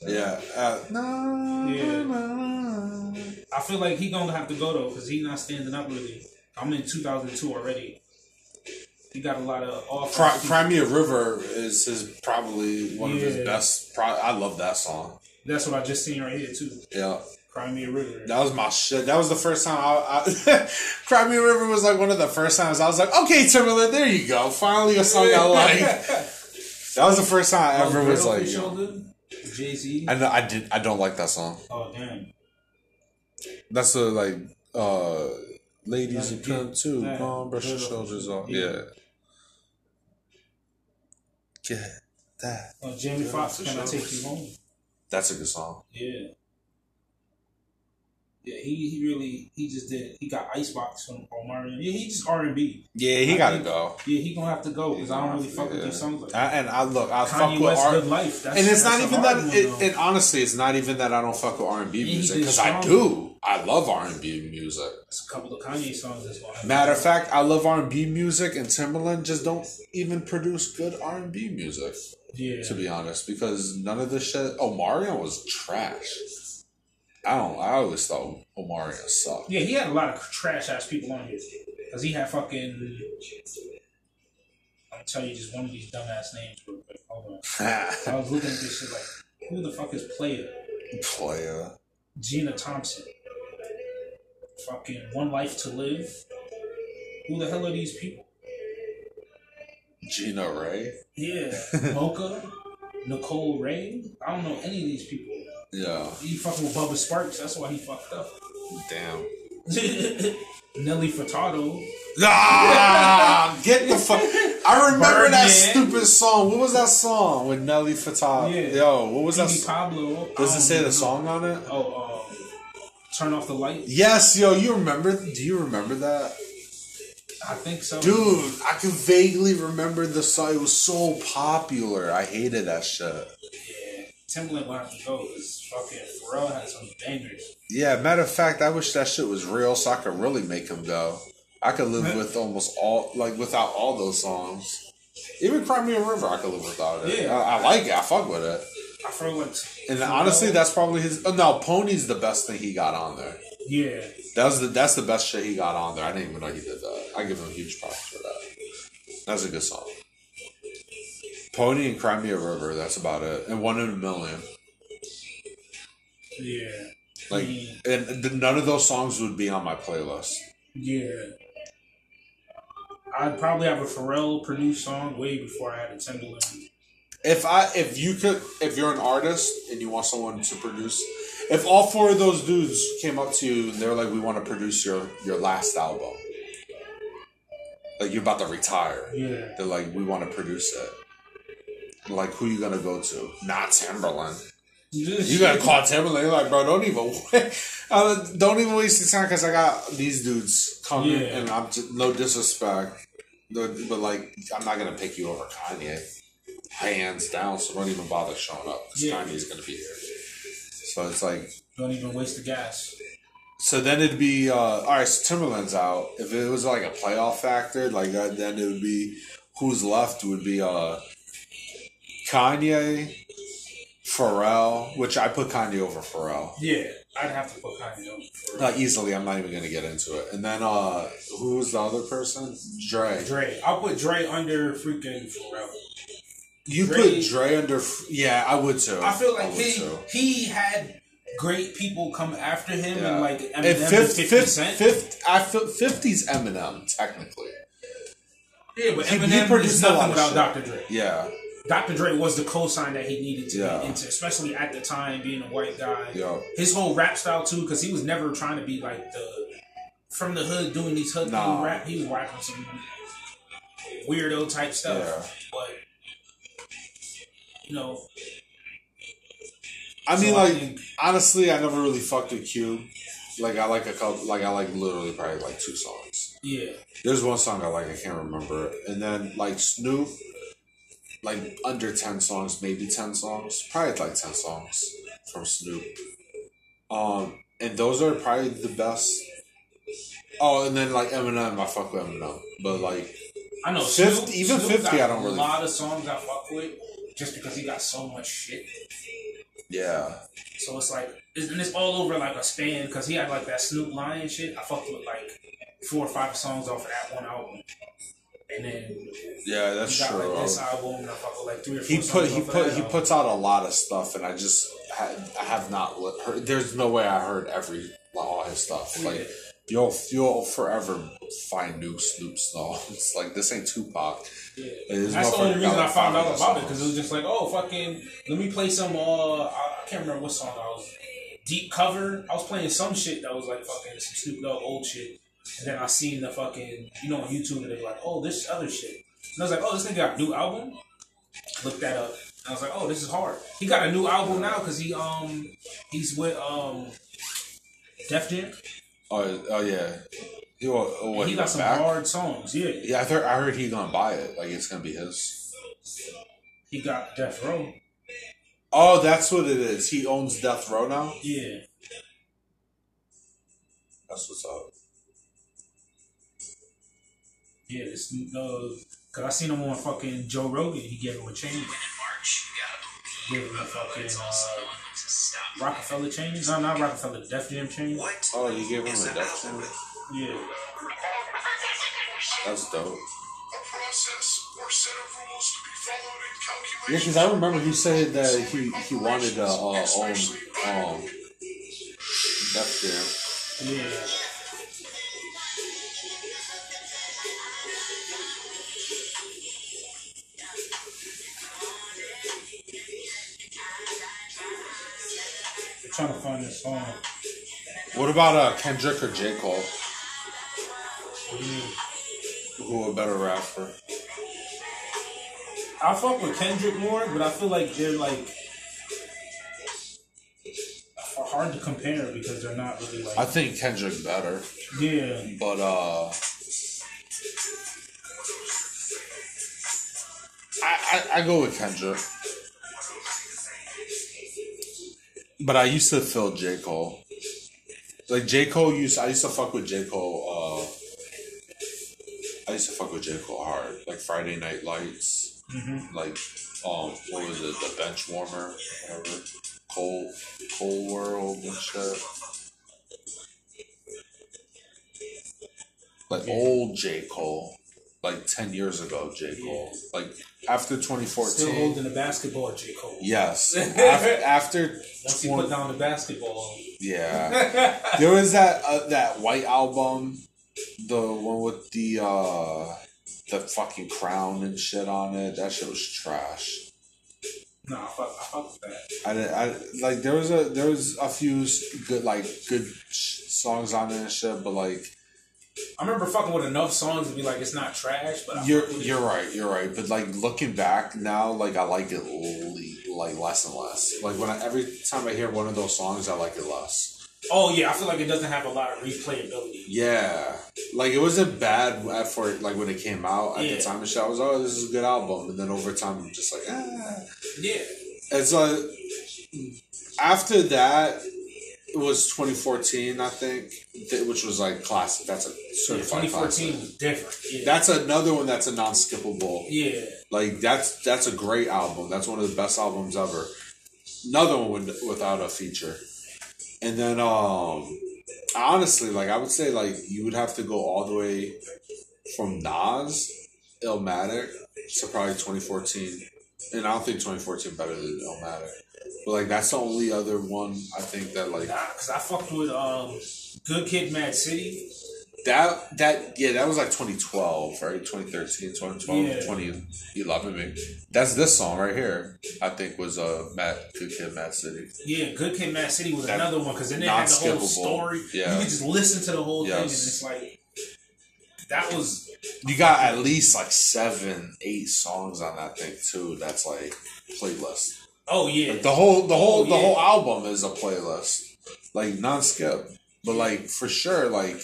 Speaker 2: Yeah. Uh, no.
Speaker 1: Yeah.
Speaker 2: no.
Speaker 1: I feel like he gonna have to go though, cause he not standing up really. I'm in 2002 already. He got a lot of off.
Speaker 2: Cri- Cry Me a River is his probably one of his best. Pro- I love that song.
Speaker 1: That's what I just seen right here too.
Speaker 2: Yeah.
Speaker 1: Cry Me a River.
Speaker 2: That was my shit. That was the first time I, I <laughs> Cry Me a River was like one of the first times I was like, okay, Timberland, there you go. Finally a song I like. <laughs> That was the first time I ever was like, yo.
Speaker 1: Jay Z.
Speaker 2: I know I did. I don't like that song.
Speaker 1: Oh damn.
Speaker 2: That's the like, uh, ladies
Speaker 1: Like,
Speaker 2: and pimp too.
Speaker 1: yeah,
Speaker 2: Come on, brush your shoulders off.
Speaker 1: yeah.
Speaker 2: Yeah. Get that.
Speaker 1: Oh, Jamie Foxx, can I take you home?
Speaker 2: That's a good song.
Speaker 1: Yeah. Yeah, he, he really he just did he got Icebox from Omarion. Yeah, he just R and B.
Speaker 2: Yeah, he
Speaker 1: I
Speaker 2: gotta
Speaker 1: think-
Speaker 2: go.
Speaker 1: Yeah, he gonna have to go because I don't really
Speaker 2: Yeah.
Speaker 1: fuck with these songs like
Speaker 2: I, and I look, I fuck
Speaker 1: Kanye
Speaker 2: with
Speaker 1: West. Good Life. That's,
Speaker 2: and it's not even that. It, and honestly, it's not even that I don't fuck with R and B music because I do. I love R and B music.
Speaker 1: It's a couple of Kanye songs as well.
Speaker 2: Matter of fact, I love R and B music, and Timberland just don't even produce good R and B music.
Speaker 1: yeah,
Speaker 2: To be honest, because none of this shit. Omarion was trash. I don't. I always thought Omarion sucked.
Speaker 1: yeah, he had a lot of trash ass people on here because he had fucking. I'm gonna tell you just one of these dumbass names real quick. Hold on. <laughs> I was looking at this shit like, who the fuck is Player?
Speaker 2: Player.
Speaker 1: Gina Thompson. Fucking One Life to Live. Who the hell are these people?
Speaker 2: Gina Ray.
Speaker 1: Yeah, <laughs> Mocha, Nicole Wray. I don't know any of these people.
Speaker 2: Yeah.
Speaker 1: He fucking with Bubba Sparxxx. That's why he fucked up.
Speaker 2: Damn. <laughs>
Speaker 1: Nelly Furtado.
Speaker 2: Ah, <laughs> get the fuck. I remember that stupid song. What was that song with Nelly Furtado?
Speaker 1: Yeah.
Speaker 2: Yo, what was that?
Speaker 1: Petey
Speaker 2: s-
Speaker 1: Pablo.
Speaker 2: Does it
Speaker 1: um,
Speaker 2: say the song on it?
Speaker 1: Oh, uh, turn off the light.
Speaker 2: Yes, yo, you remember? Do you remember that?
Speaker 1: I think so.
Speaker 2: Dude, I can vaguely remember the song. It was so popular. I hated that shit.
Speaker 1: Yeah, Timbaland will have to go because fucking Pharrell had some bangers.
Speaker 2: Yeah, matter of fact, I wish that shit was real so I could really make him go. I could live with almost all, like, without all those songs. Even Cry Me a River, I could live without it.
Speaker 1: Yeah.
Speaker 2: I, I like it. I fuck with it.
Speaker 1: I feel like.
Speaker 2: And honestly, that's probably his. Oh, no, Pony's the best thing he got on there.
Speaker 1: yeah.
Speaker 2: That's the that's the best shit he got on there. I didn't even know he did that. I give him a huge props for that. That's a good song. Pony and Cry Me a River. That's about it. And One in a Million.
Speaker 1: Yeah.
Speaker 2: Like,
Speaker 1: Mm.
Speaker 2: and th- none of those songs would be on my playlist.
Speaker 1: Yeah. I'd probably have a Pharrell produced song way before I had a Timbaland.
Speaker 2: If I if you could if you're an artist and you want someone to produce, if all four of those dudes came up to you and they're like, "We want to produce your your last album," like you're about to retire.
Speaker 1: Yeah.
Speaker 2: They're like, we want to produce it. Like, who you gonna go to? Not Timberland. You gotta call Timberland. Like, bro, don't even, <laughs> uh, don't even waste your time because I got these dudes coming,
Speaker 1: Yeah.
Speaker 2: and I'm just, no disrespect, but like, I'm not gonna pick you over Kanye, hands down. So don't even bother showing up because
Speaker 1: Yeah.
Speaker 2: Kanye's gonna be here. So it's like,
Speaker 1: Don't even waste the gas.
Speaker 2: so then it'd be uh, all right. So Timberland's out. If it was like a playoff factor, like that, then it would be who's left would be uh, Kanye, Pharrell, which I put Kanye over Pharrell.
Speaker 1: Yeah. I'd have to put Kanye on for
Speaker 2: Not easily. I'm not even gonna get into it. And then uh, who was the other person? Dre.
Speaker 1: Dre. I'll put Dre under freaking Pharrell.
Speaker 2: You
Speaker 1: Dre-
Speaker 2: put Dre under. Yeah, I would too.
Speaker 1: I feel like
Speaker 2: would
Speaker 1: he
Speaker 2: too.
Speaker 1: he had great people come after him
Speaker 2: Yeah.
Speaker 1: and like Eminem
Speaker 2: And
Speaker 1: and
Speaker 2: fifth,
Speaker 1: 50
Speaker 2: fifth,
Speaker 1: Cent.
Speaker 2: fifth, I feel fifties Eminem technically.
Speaker 1: yeah, but
Speaker 2: he- he
Speaker 1: Eminem
Speaker 2: produced
Speaker 1: is
Speaker 2: a lot
Speaker 1: nothing without
Speaker 2: shit.
Speaker 1: Dr. Dre.
Speaker 2: Yeah,
Speaker 1: Dr. Dre was the cosign that he needed to
Speaker 2: Yeah.
Speaker 1: be into, especially at the time being a white guy.
Speaker 2: Yeah.
Speaker 1: His whole rap style too, because he was never trying to be like the from the hood doing these hood
Speaker 2: Nah.
Speaker 1: rap. He was rapping some weirdo type stuff,
Speaker 2: Yeah.
Speaker 1: but you know,
Speaker 2: I mean,
Speaker 1: So I
Speaker 2: like
Speaker 1: think-
Speaker 2: honestly, I never really fucked with Cube. Like I like a couple. Like I like literally probably like two songs.
Speaker 1: yeah,
Speaker 2: There's one song I like. I can't remember. And then like Snoop, like under ten songs, maybe ten songs, probably like ten songs from Snoop. Um, and those are probably the best. Oh, and then like Eminem, I fuck with Eminem, but like
Speaker 1: I know.
Speaker 2: Fifty-
Speaker 1: Snoop,
Speaker 2: even
Speaker 1: Snoop
Speaker 2: 50
Speaker 1: got
Speaker 2: I don't really-
Speaker 1: A lot of songs I fuck with just because he got so much shit.
Speaker 2: yeah,
Speaker 1: So it's like, it's, and it's all over like a span because he had like that Snoop Lion shit. I fucked with like four or five songs off of that one album, and then
Speaker 2: yeah, that's
Speaker 1: got
Speaker 2: true.
Speaker 1: like this album, and I fucked with like three or four.
Speaker 2: he put he put he
Speaker 1: album.
Speaker 2: puts out a lot of stuff, and I just ha- I have not li- heard. There's no way I heard every all his stuff. Like
Speaker 1: Yeah.
Speaker 2: you'll you'll forever find new Snoop songs. <laughs> Like this ain't Tupac.
Speaker 1: Yeah. That's the only reason I found out about it because it was just like, oh fucking, let me play some. Uh, I I can't remember what song I was. Deep cover. I was playing some shit that was like fucking some Snoop Dogg old shit, and then I seen the fucking you know on YouTube and they were like, oh this other shit, and I was like, oh this nigga got a new album. Looked that up. And I was like, oh this is hard. He got a new album now because he um he's with um Def Jam.
Speaker 2: Oh, oh yeah. He, oh, what,
Speaker 1: he
Speaker 2: he
Speaker 1: got some
Speaker 2: back?
Speaker 1: hard songs. Yeah,
Speaker 2: Yeah, I heard. I heard he gonna buy it. Like it's gonna be his.
Speaker 1: he got Death Row.
Speaker 2: Oh, that's what it is. He owns Death Row now.
Speaker 1: Yeah.
Speaker 2: That's what's up.
Speaker 1: Yeah, it's uh, cause I seen him on fucking Joe Rogan. He gave him a chain. Gave him a fucking uh, Rockefeller chain. No, not Rockefeller. Def Jam chain. What?
Speaker 2: Oh, you gave him a Death chain.
Speaker 1: Yeah.
Speaker 2: That's dope.
Speaker 5: Process or set of rules to be followed in
Speaker 2: Yeah,
Speaker 5: calculation.
Speaker 2: because I remember he said that he he wanted to uh, own um Def Jam.
Speaker 1: Yeah. Trying to find this song.
Speaker 2: What about uh, Kendrick or J. Cole?
Speaker 1: What do you mean?
Speaker 2: Who a better rapper?
Speaker 1: I fuck with Kendrick more, but I feel like they're like hard to compare because they're not really like
Speaker 2: I think Kendrick better,
Speaker 1: yeah.
Speaker 2: but uh, I, I I go with Kendrick. But I used to feel J. Cole. Like J. Cole used, I used to fuck with J. Cole. Uh, I used to fuck with J. Cole hard, like Friday Night Lights, like um, what was it, the Bench Warmer, whatever, Cole, Cole World and shit. Like old J. Cole, like ten years ago, J. Cole, like after 2014.
Speaker 1: Still holding the basketball, J Cole.
Speaker 2: Yes, <laughs> after, after
Speaker 1: Once he
Speaker 2: 20
Speaker 1: put down the basketball,
Speaker 2: yeah, <laughs> there was that uh, that white album, the one with the uh the fucking crown and shit on it. That shit was trash.
Speaker 1: nah, I fuck, I fuck with that.
Speaker 2: I, did- I like there was a there was a few good like good sh- songs on it and shit, but like
Speaker 1: I remember fucking with enough songs to be like it's not trash, but I
Speaker 2: you're
Speaker 1: fuck with it.
Speaker 2: you're right, you're right. But like looking back now, like I like it le- like less and less. Like when I, every time I hear one of those songs, I like it less.
Speaker 1: Oh yeah, I feel like it doesn't have a lot of replayability.
Speaker 2: Yeah, like it wasn't bad at for like when it came out at
Speaker 1: Yeah.
Speaker 2: the time and shit. I was oh, this is a good album, and then over time, I'm just like ah.
Speaker 1: Yeah,
Speaker 2: It's like after that, it was 2014, I think, th- which was like classic. That's a certified
Speaker 1: 2014
Speaker 2: classic.
Speaker 1: was different. Yeah,
Speaker 2: That's another one that's a non-skippable.
Speaker 1: yeah.
Speaker 2: Like that's that's a great album. That's one of the best albums ever. Another one without a feature. And then um honestly, like I would say like you would have to go all the way from Nas, Illmatic to probably 2014. And I don't think 2014 better than Illmatic. But like that's the only other one I think that like
Speaker 1: Nah, cause I fucked with um, Good Kid, Mad City.
Speaker 2: that that yeah, that was like 2012, right? 2013, 2012,
Speaker 1: Yeah.
Speaker 2: 2011 maybe. That's this song right here. I think was uh Matt Good Kid, Mad City.
Speaker 1: Yeah, Good Kid, Mad City was
Speaker 2: That-
Speaker 1: another one because then they had the whole story.
Speaker 2: Yeah.
Speaker 1: You could just listen to the whole thing, and it's like that was
Speaker 2: You got at least like seven, eight songs on that thing too. That's like playlist.
Speaker 1: Oh yeah,
Speaker 2: Like the whole, the whole,
Speaker 1: Oh,
Speaker 2: the
Speaker 1: yeah.
Speaker 2: whole album is a playlist, like non-skip. But like for sure, like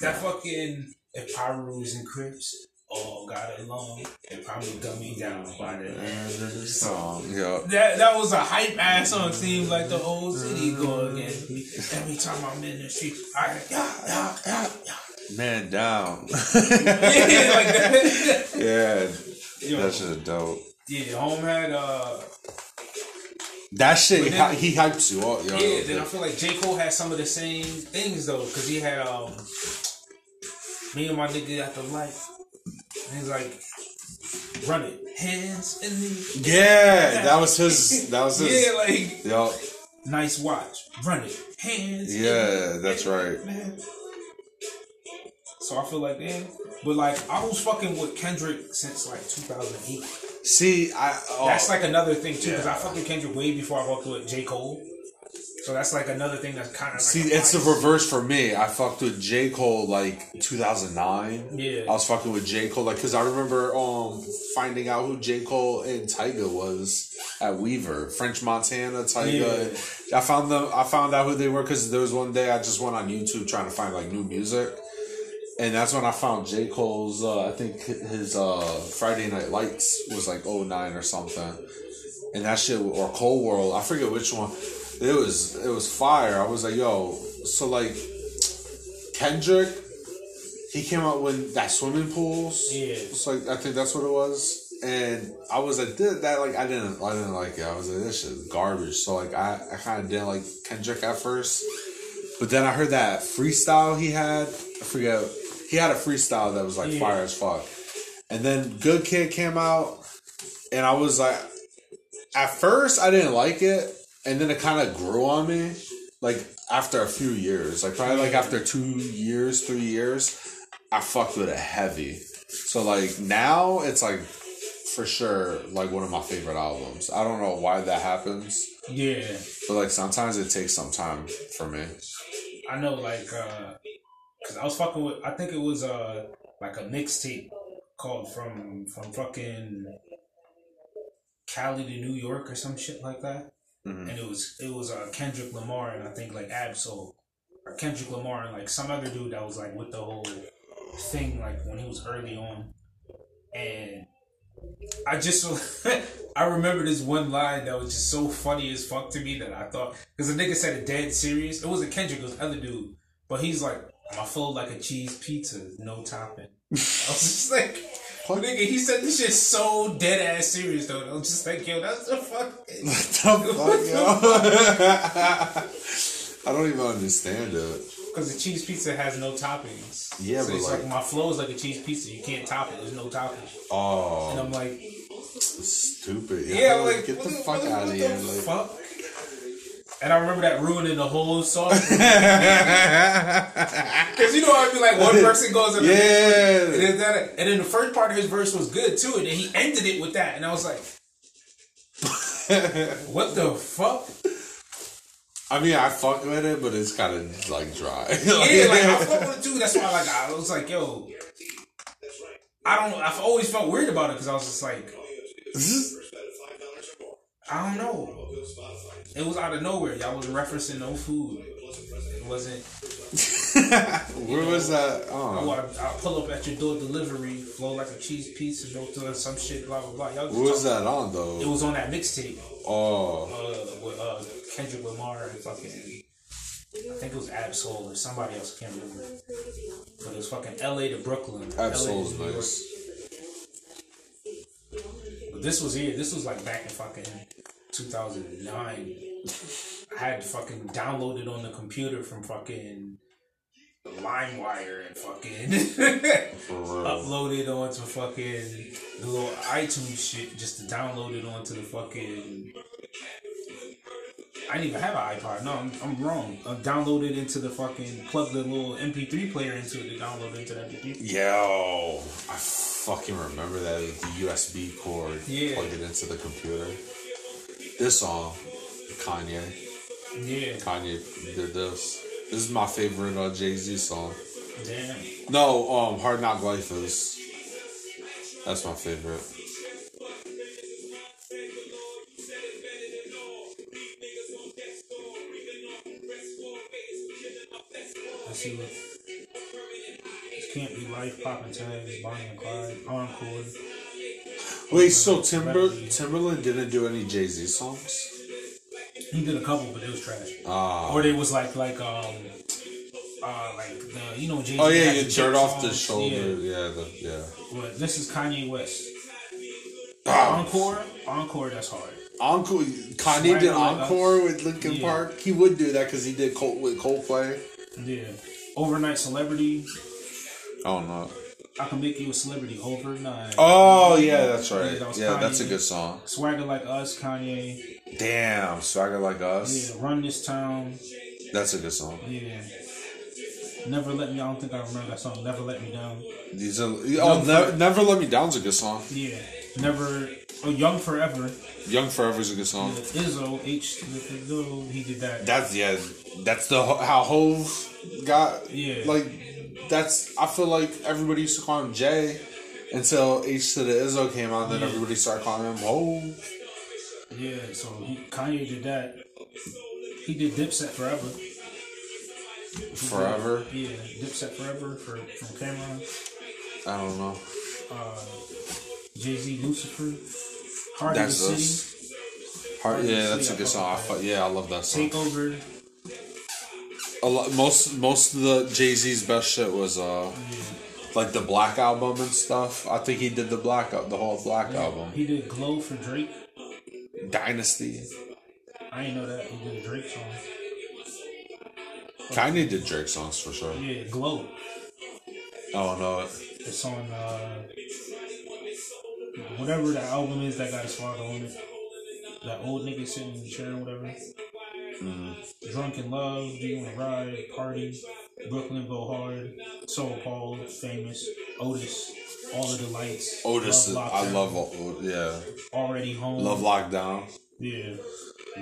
Speaker 1: that fucking if Pyrus and Crips all got along, they probably gun me down by the end of the
Speaker 2: song, yeah.
Speaker 1: That that was a hype ass song. Seems like the whole city go against me. Every time I'm in the street, I yeah yeah yeah yeah.
Speaker 2: Man down. <laughs>
Speaker 1: yeah like that. <laughs>
Speaker 2: yeah,
Speaker 1: Yo,
Speaker 2: that shit dope.
Speaker 1: Yeah, home had uh
Speaker 2: That shit,
Speaker 1: then-
Speaker 2: he, he hypes you up, yo.
Speaker 1: yeah. Then I feel like J Cole had some of the same things though, because he had um me and my nigga at the light. And he's like, run it, hands in the
Speaker 2: yeah, that was his. <laughs> That was his.
Speaker 1: yeah, like
Speaker 2: Yo,
Speaker 1: nice watch, run it, hands. in
Speaker 2: yeah, that's right.
Speaker 1: man. So I feel like, man, but like I was fucking with Kendrick since like 2008.
Speaker 2: See, I. Oh,
Speaker 1: That's like another thing too, because I
Speaker 2: Yeah.
Speaker 1: fucked with Kendrick way before I fucked with J Cole. So that's like another thing that's kind of like
Speaker 2: See, it's the reverse for me. I fucked with J. Cole like 2009.
Speaker 1: Yeah.
Speaker 2: I was fucking with J. Cole like because I remember um finding out who J. Cole and Tyga was at Weaver, French Montana, Tyga. I found them. I found out who they were because there was one day I just went on YouTube trying to find like new music, and that's when I found J. Cole's. Uh, I think his uh, Friday Night Lights was like 09 or something, and that shit or Cole World. I forget which one. It was it was fire. I was like, yo, so like Kendrick, he came out with that swimming pools.
Speaker 1: Yeah.
Speaker 2: It's like I think that's what it was. And I was like, did that like I didn't I didn't like it. I was like, this shit is garbage. So like I, I kinda didn't like Kendrick at first. But then I heard that freestyle he had. I forget he had a freestyle that was like
Speaker 1: Yeah.
Speaker 2: fire as fuck. And then Good Kid came out and I was like at first I didn't like it, and then it kind of grew on me. Like after a few years, like probably like after two years, three years, I fucked with it heavy. So like now it's like for sure like one of my favorite albums. I don't know why that happens,
Speaker 1: Yeah,
Speaker 2: but like sometimes it takes some time for me.
Speaker 1: I know. Like, uh, cause I was fucking with. I think it was uh like a mixtape called from from fucking Cali to New York or some shit like that.
Speaker 2: Mhm.
Speaker 1: And it was it was uh Kendrick Lamar and I think like Ab-Soul or Kendrick Lamar and like some other dude that was like with the whole thing like when he was early on. And I just <laughs> I remember this one line that was just so funny as fuck to me that I thought because the nigga said it dead serious. It wasn't Kendrick, it was other dude. But he's like, my flow like a cheese pizza, no topping. <laughs> I was just like,
Speaker 2: What?
Speaker 1: nigga, he said this shit so dead ass serious though. I was just like, yo, that's the fuck. <laughs>
Speaker 2: What the fuck, yo? <laughs> I don't even understand it.
Speaker 1: Because the cheese pizza has no toppings.
Speaker 2: Yeah,
Speaker 1: so
Speaker 2: but
Speaker 1: it's
Speaker 2: like-
Speaker 1: like, my flow is like a cheese pizza. You can't top it. There's no topping. Oh. And
Speaker 2: Oh,
Speaker 1: I'm like,
Speaker 2: stupid.
Speaker 1: yeah,
Speaker 2: like,
Speaker 1: like
Speaker 2: get the
Speaker 1: what
Speaker 2: fuck out of
Speaker 1: what
Speaker 2: here.
Speaker 1: the
Speaker 2: Like,
Speaker 1: fuck? And I remember that ruining the whole song. <laughs> <laughs> Because you know, how I'd be like, one person goes in the one, and
Speaker 2: yeah.
Speaker 1: then, that, and then the first part of his verse was good too, and then he ended it with that, and I was like, <laughs> what the fuck?
Speaker 2: I mean, I fuck with it, but it's kind of like dry.
Speaker 1: Yeah, like I fuck with it too. That's why, like, I was like, yo, I don't. I've always felt weird about it because I was just like, I don't know. It was out of nowhere. Y'all was referencing no food. It wasn't. <laughs>
Speaker 2: Where was that?
Speaker 1: Oh, I, I pull up at your door delivery, flow like a cheese pizza, no to some shit, blah blah blah. Y'all
Speaker 2: what was that on though?
Speaker 1: It was on that mixtape
Speaker 2: Oh,
Speaker 1: uh, with uh, Kendrick Lamar and fucking. I think it was Ab-Soul or somebody else. I can't remember. But it was fucking L.A. to Brooklyn. Ab-Soul's York.
Speaker 2: nice.
Speaker 1: But this was here. This was like back in fucking 2009. I had to fucking download it on the computer from fucking LimeWire and fucking <laughs> uploaded onto fucking the little iTunes shit just to download it onto the fucking. I didn't even have an iPod. No, I'm, I'm wrong. I downloaded into the fucking plug the little MP3 player into it to download into the MP3.
Speaker 2: Yo, I fucking remember that the USB cord.
Speaker 1: Yeah.
Speaker 2: Plug it into the computer. This song, Kanye.
Speaker 1: Yeah,
Speaker 2: Kanye did this. This is my favorite uh, Jay Z song.
Speaker 1: damn.
Speaker 2: No, um, Hard Knock Life is. That's my favorite.
Speaker 1: Let's see what. This can't be life. Poppin' tags, Bonnie and Clyde, Encore.
Speaker 2: Wait, so Timber Timbaland didn't do any Jay Z songs?
Speaker 1: He did a couple, but it was trash.
Speaker 2: Ah.
Speaker 1: Or they was like like um uh like the you know Jay. Z.
Speaker 2: Oh yeah, you dirt off the shoulder.
Speaker 1: Yeah.
Speaker 2: Yeah, the, yeah.
Speaker 1: But this is Kanye West. Encore, Encore. That's hard.
Speaker 2: Encore. Kanye did
Speaker 1: Like
Speaker 2: Encore with Linkin
Speaker 1: Yeah.
Speaker 2: Park. He would do that because he did Cold with Coldplay.
Speaker 1: Yeah. Overnight celebrity.
Speaker 2: Oh no.
Speaker 1: I can make you a celebrity overnight.
Speaker 2: Oh yeah, that's right.
Speaker 1: Yeah, that
Speaker 2: Yeah, that's a good song.
Speaker 1: Swagger like us, Kanye.
Speaker 2: Damn, Swagger Like Us.
Speaker 1: Yeah. Run this town.
Speaker 2: That's a good song.
Speaker 1: Yeah. Never let me. I don't think I remember that song. Never let me down.
Speaker 2: These are oh, never, never Let Me Down's a good song.
Speaker 1: Yeah. Never. Oh, Young Forever.
Speaker 2: Young Forever is a good song.
Speaker 1: Izzo H. Izzo, He did that.
Speaker 2: That's yeah. That's the how Hove got.
Speaker 1: Yeah.
Speaker 2: Like that's. I feel like everybody used to call him Jay until H to the Izzo came out. Then
Speaker 1: Yeah.
Speaker 2: everybody started calling him Hove.
Speaker 1: Yeah. So he, Kanye did that. He did Dipset Forever.
Speaker 2: Forever.
Speaker 1: Yeah. Dipset Forever for from Cam'ron.
Speaker 2: I don't know.
Speaker 1: Uh, Jay Z Lucifer. Heart
Speaker 2: That's
Speaker 1: of the
Speaker 2: us.
Speaker 1: City.
Speaker 2: Heart, yeah, that's a good song. I yeah, I love that song.
Speaker 1: Takeover.
Speaker 2: A lot, most most of the Jay Z's best shit was uh like the Black album and stuff. I think he did the Black the whole Black album.
Speaker 1: He did Glow for Drake.
Speaker 2: Dynasty.
Speaker 1: I didn't know that. He did Drake song.
Speaker 2: Kanye did Drake songs for sure.
Speaker 1: Yeah, Glow.
Speaker 2: Oh no,
Speaker 1: It's on uh, whatever the album is that got a swagger on it. That old nigga sitting in the chair or whatever. Mm-hmm. Drunk in Love, Do You Wanna Ride, Party, Brooklyn Go Hard. So Paul, famous, Otis, all of the lights.
Speaker 2: Otis,
Speaker 1: Love
Speaker 2: I love. oh, Yeah,
Speaker 1: Already home.
Speaker 2: love lockdown.
Speaker 1: Yeah.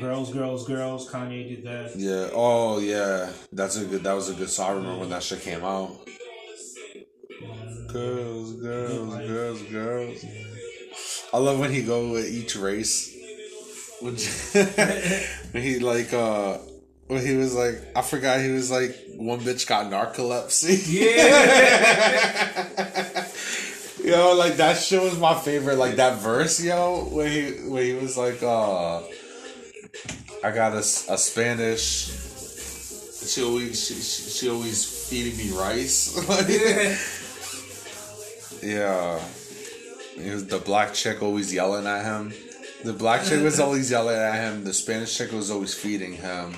Speaker 1: Girls, girls, girls. Kanye did that.
Speaker 2: Yeah. Oh yeah, that's a good. That was a good song. I remember when that shit came out. Girls, girls, girls, girls. I love when he go with each race. <laughs> He like uh when he was like I forgot he was like one bitch got narcolepsy.
Speaker 1: Yeah. <laughs>
Speaker 2: yo, like that shit was my favorite. Like that verse, yo, when he when he was like uh I got a, a Spanish she always she, she, she always feeding me rice. <laughs> yeah. It was the black chick always yelling at him. The black chick was always yelling at him. The Spanish chick was always feeding him.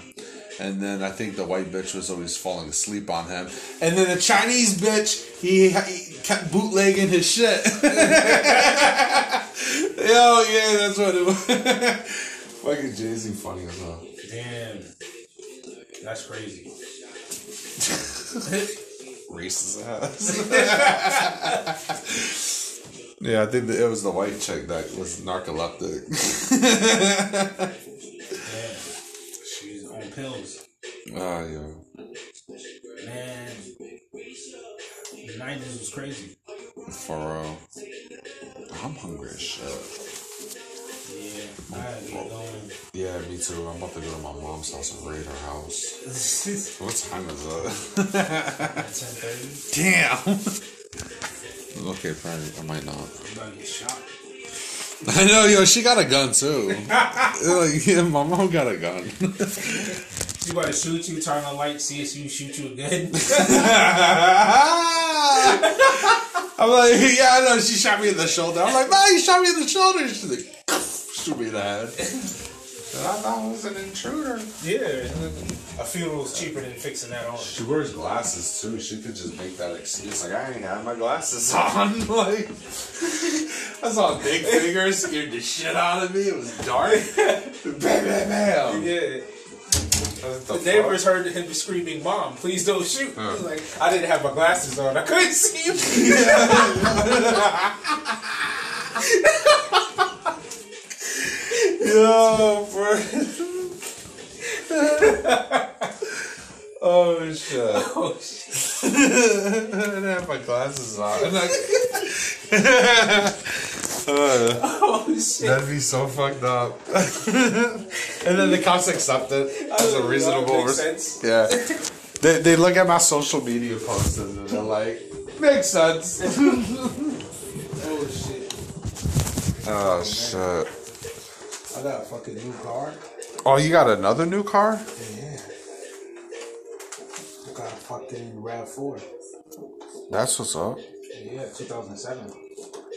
Speaker 2: And then I think the white bitch was always falling asleep on him. And then the Chinese bitch, he, he kept bootlegging his shit. <laughs> Yo, yeah, that's what it was. <laughs> Fucking Jay Z funny as hell.
Speaker 1: Damn. That's crazy. <laughs>
Speaker 2: Racist ass. Yeah, I think it was the white chick that was narcoleptic.
Speaker 1: Yeah. She's on pills.
Speaker 2: oh, yeah.
Speaker 1: Man. The 90s was crazy.
Speaker 2: For real. I'm hungry as shit.
Speaker 1: Yeah. I had to get going.
Speaker 2: Yeah, me too. I'm about to go to my mom's house and raid her house. <laughs> What time is it?
Speaker 1: 10:30.
Speaker 2: Damn. Okay, probably. I might not.
Speaker 1: I'm get shot.
Speaker 2: I know, yo, she got a gun too. <laughs> like, yeah, my mom got a gun.
Speaker 1: She about to shoot you, turn the light, see if you shoot you again. <laughs> <laughs>
Speaker 2: I'm like, yeah, I know. She shot me in the shoulder. I'm like, man, you shot me in the shoulder. She's like, shoot me in the head. I thought I was an intruder.
Speaker 1: yeah. A funeral's cheaper than fixing that on.
Speaker 2: She wears glasses too. She could just make that excuse. Like, I ain't had my glasses <laughs> on. like, <laughs> I saw big fingers, scared the shit out of me. It was dark. <laughs> bam, bam, bam.
Speaker 1: Yeah. The
Speaker 2: fuck?
Speaker 1: neighbors heard him screaming, Mom, please don't shoot. Was like, I didn't have my glasses on. I couldn't see you.
Speaker 2: Yo, bro. Oh shit. <laughs>
Speaker 1: oh, shit.
Speaker 2: I didn't have my glasses on. <laughs> Uh, <laughs>
Speaker 1: Oh, shit.
Speaker 2: that'd be so fucked up. and then the cops accept it as a reasonable.
Speaker 1: Sense.
Speaker 2: Yeah. They, they look at my social media posts and they're like, makes sense.
Speaker 1: Oh, shit.
Speaker 2: oh shit.
Speaker 1: I got a fucking new car.
Speaker 2: Oh, you got another new car?
Speaker 1: Yeah. I got a fucking RAV4.
Speaker 2: That's what's up.
Speaker 1: Yeah, 2007.